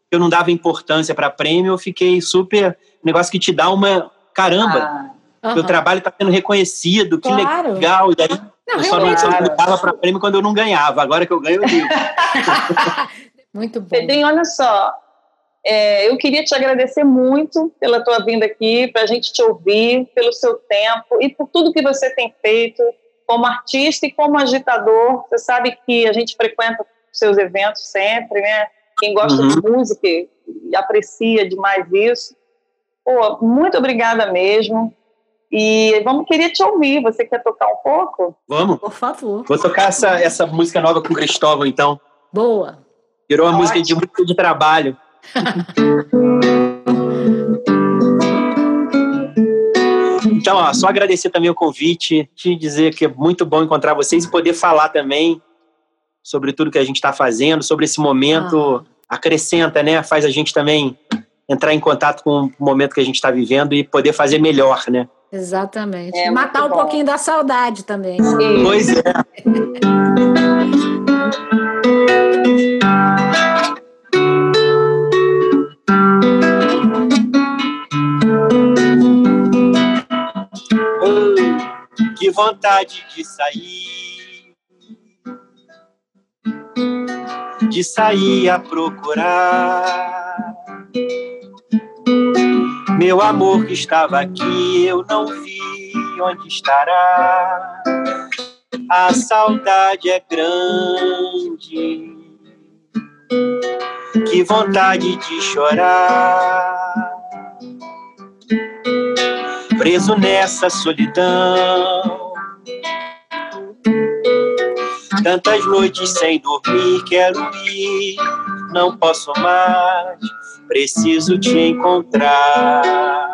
que eu não dava importância para prêmio, eu fiquei super. Negócio que te dá uma. Caramba, ah. meu trabalho está sendo reconhecido, que claro. legal. E daí não, eu só não, só não dava para prêmio quando eu não ganhava. Agora que eu ganho, eu digo. Muito bom. Pedrinho, olha só, é, eu queria te agradecer muito pela tua vinda aqui, para a gente te ouvir, pelo seu tempo e por tudo que você tem feito como artista e como agitador. Você sabe que a gente frequenta seus eventos sempre, né? Quem gosta uhum. de música e aprecia demais isso. Pô, muito obrigada mesmo. E vamos querer te ouvir. Você quer tocar um pouco? Vamos. Por favor. Vou tocar essa, essa música nova com o Cristóvão, então. Boa. Virou uma Ótimo. música de música de trabalho. Então, ó, só agradecer também o convite, te dizer que é muito bom encontrar vocês e poder falar também sobre tudo que a gente está fazendo, sobre esse momento. Ah. Acrescenta, né? Faz a gente também entrar em contato com o momento que a gente está vivendo e poder fazer melhor, né? Exatamente. É, Matar um bom. pouquinho da saudade também. Sim. Pois é. vontade de sair, de sair a procurar. Meu amor que estava aqui, eu não vi onde estará. A saudade é grande, que vontade de chorar preso nessa solidão. Tantas noites sem dormir, quero ir, não posso mais, preciso te encontrar.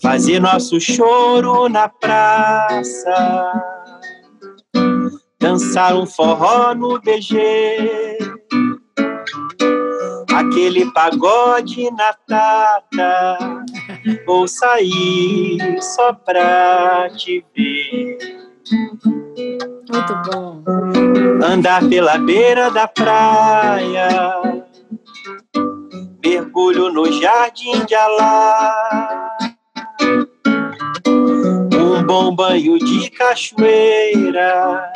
Fazer nosso choro na praça, dançar um forró no BG aquele pagode na tata, vou sair só pra te ver. Muito bom. Andar pela beira da praia, mergulho no jardim de Alá. Um bom banho de cachoeira,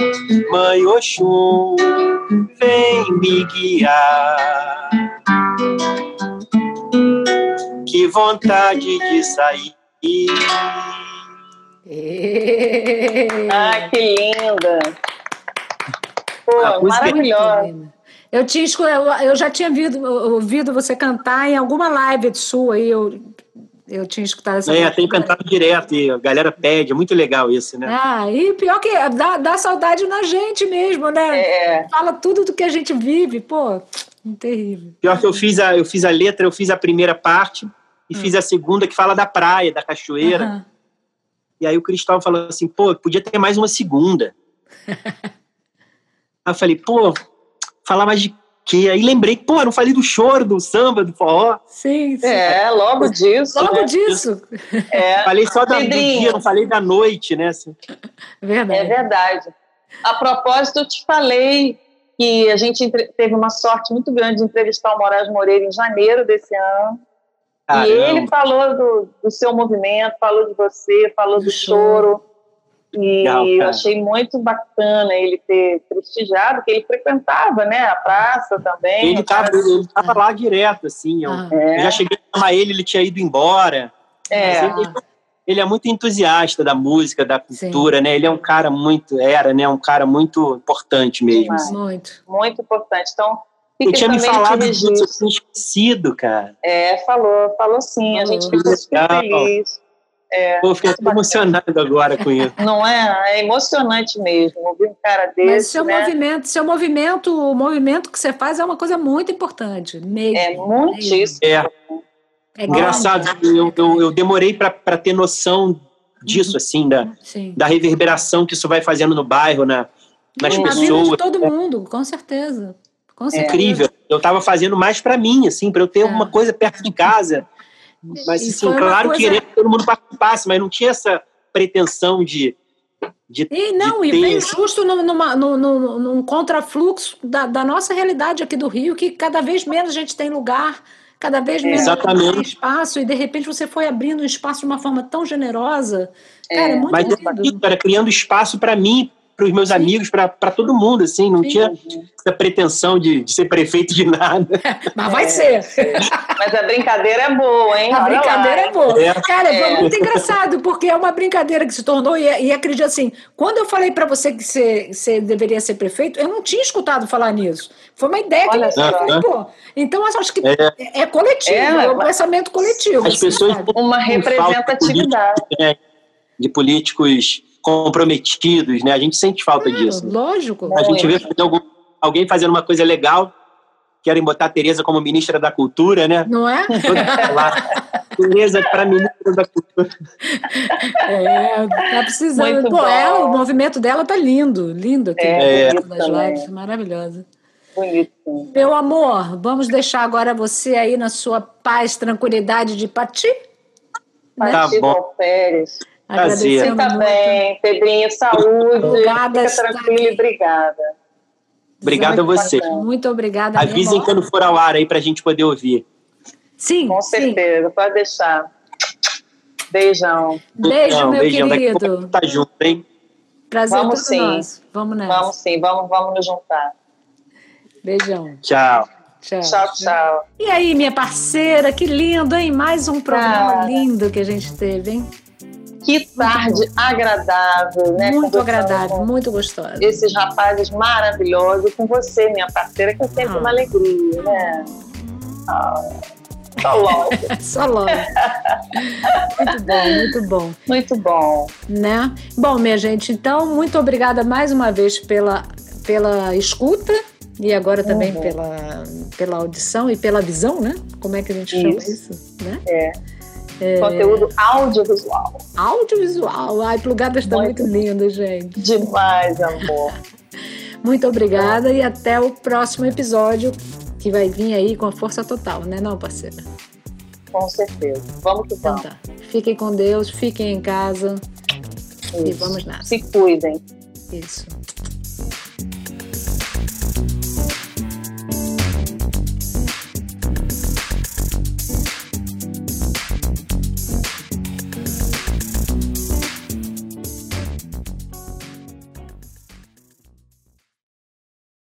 mãe Oxum, vem me guiar. Que vontade de sair. Ah, que linda! Pô, A música é maravilhosa. Eu, tinha, eu, já tinha ouvido, ouvido você cantar em alguma live sua aí, eu, eu tinha escutado essa É, tenho cantado direto e a galera pede, é muito legal isso, né? Ah, e pior que dá, dá saudade na gente mesmo, né? É, Fala tudo do que a gente vive, pô, terrível. Pior que eu fiz a, eu fiz a letra, eu fiz a primeira parte e fiz a segunda que fala da praia, da cachoeira. E aí o Cristóvão falou assim, pô, podia ter mais uma segunda. aí eu falei, pô, falar mais de quê? Aí lembrei, pô, eu não falei do choro, do samba, do forró. Sim, sim. é, logo disso. Logo né? disso. É, Falei só da, do dia, não falei da noite, né? assim. Verdade. É verdade. A propósito, eu te falei que a gente teve uma sorte muito grande de entrevistar o Moraes Moreira em janeiro desse ano. E Caramba. ele falou do, do seu movimento, falou de você, falou do Do choro. E Legal, eu achei muito bacana ele ter prestigiado, porque ele frequentava né, a praça também. Ele o cara- tava, ele tava lá direto, assim. Eu, Ah, É, eu já cheguei a chamar ele, ele tinha ido embora. é, ele, ele é muito entusiasta da música, da cultura, né? Ele é um cara muito, era, né? Um cara muito importante mesmo. Assim. muito. muito importante. Então, Fica tinha me falado disso, eu tinha esquecido, cara. É, falou, falou sim. A gente ficou super feliz. Pô, eu fiquei até emocionado agora com isso. Não é? É emocionante mesmo. Ouvir um cara desse, Mas seu né? movimento, seu movimento, o movimento que você faz é uma coisa muito importante. Mesmo. É muitíssimo. É, É engraçado, eu, eu, eu demorei para ter noção disso, assim, da, Sim. da reverberação que isso vai fazendo no bairro, na, nas Na Na vida pessoas. de todo mundo, com certeza. Certeza. Incrível. Eu estava fazendo mais para mim, assim, para eu ter É. uma coisa perto de casa. Mas, E assim, claro, coisa- queria que todo mundo participasse, mas não tinha essa pretensão de. de E não, de e veio esse- justo numa, numa, num, num, num contrafluxo da, da nossa realidade aqui do Rio, que cada vez menos a gente tem lugar, cada vez menos tem espaço, e de repente você foi abrindo um espaço de uma forma tão generosa. Cara, é, muito Mas lindo. isso, era criando espaço para mim, para os meus Sim. amigos, para todo mundo, assim, não Sim. tinha essa pretensão de, de ser prefeito de nada. Mas vai ser. Mas a brincadeira é boa, hein? A Olha brincadeira lá, é boa. É. Cara, foi É. muito engraçado, porque é uma brincadeira que se tornou, e, e acredito assim, quando eu falei pra você que você, você deveria ser prefeito, eu não tinha escutado falar nisso. Foi uma ideia que Olha eu só. falei, pô. Então, eu acho que é, é coletivo, É, é, um pensamento coletivo. As assim, pessoas sabe? Uma representatividade. de políticos comprometidos, né? A gente sente falta disso. Lógico. A gente vê algum- alguém fazendo uma coisa legal, querem botar a Tereza como ministra da cultura, né? Não é? Lá. Tereza para ministra da cultura. É, tá precisando. Muito Pô, bom. ela, o movimento dela tá lindo, lindo aqui. É, das bonito também. lives, maravilhosa. Bonito. Meu amor, vamos deixar agora você aí na sua paz, tranquilidade de partir? Partiu bom. Alferes. Prazer. Agradecendo Fica muito. bem, Pedrinho, saúde. Obrigada, Fica está tranquilo obrigada. Obrigado a você. bacana. Muito obrigada. Avisem mesmo. quando for ao ar aí pra gente poder ouvir. Sim, Com sim. certeza, pode deixar. Beijão. Beijo, Então, meu beijão. Daqui a pouco a querido. tá junto, hein? Prazer Vamos todo sim. nosso. Vamos nessa. Vamos sim, vamos, vamos nos juntar. Beijão. Tchau. Tchau. Tchau, tchau. E aí, minha parceira, que lindo, hein? Mais um programa Cara. lindo que a gente teve, hein? Que tarde agradável, né? muito agradável, muito gostosa. Esses rapazes maravilhosos, com você, minha parceira, que é sempre Ah. uma alegria, né? Ah, só logo. Só logo. muito bom, muito bom. Muito bom. né? Bom, minha gente, então, muito obrigada mais uma vez pela, pela escuta e agora também Uhum. pela, pela audição e pela visão, né? Como é que a gente chama Isso. isso? Né? Conteúdo audiovisual. Audiovisual. Ai, Plugadas está Muito muito lindo, gente. Demais, amor. Muito obrigada e até o próximo episódio que vai vir aí com a força total, né, não, parceira? Com certeza. Vamos que Então vamos. tá. Fiquem com Deus, fiquem em casa e Isso. vamos nessa. Se cuidem. Isso.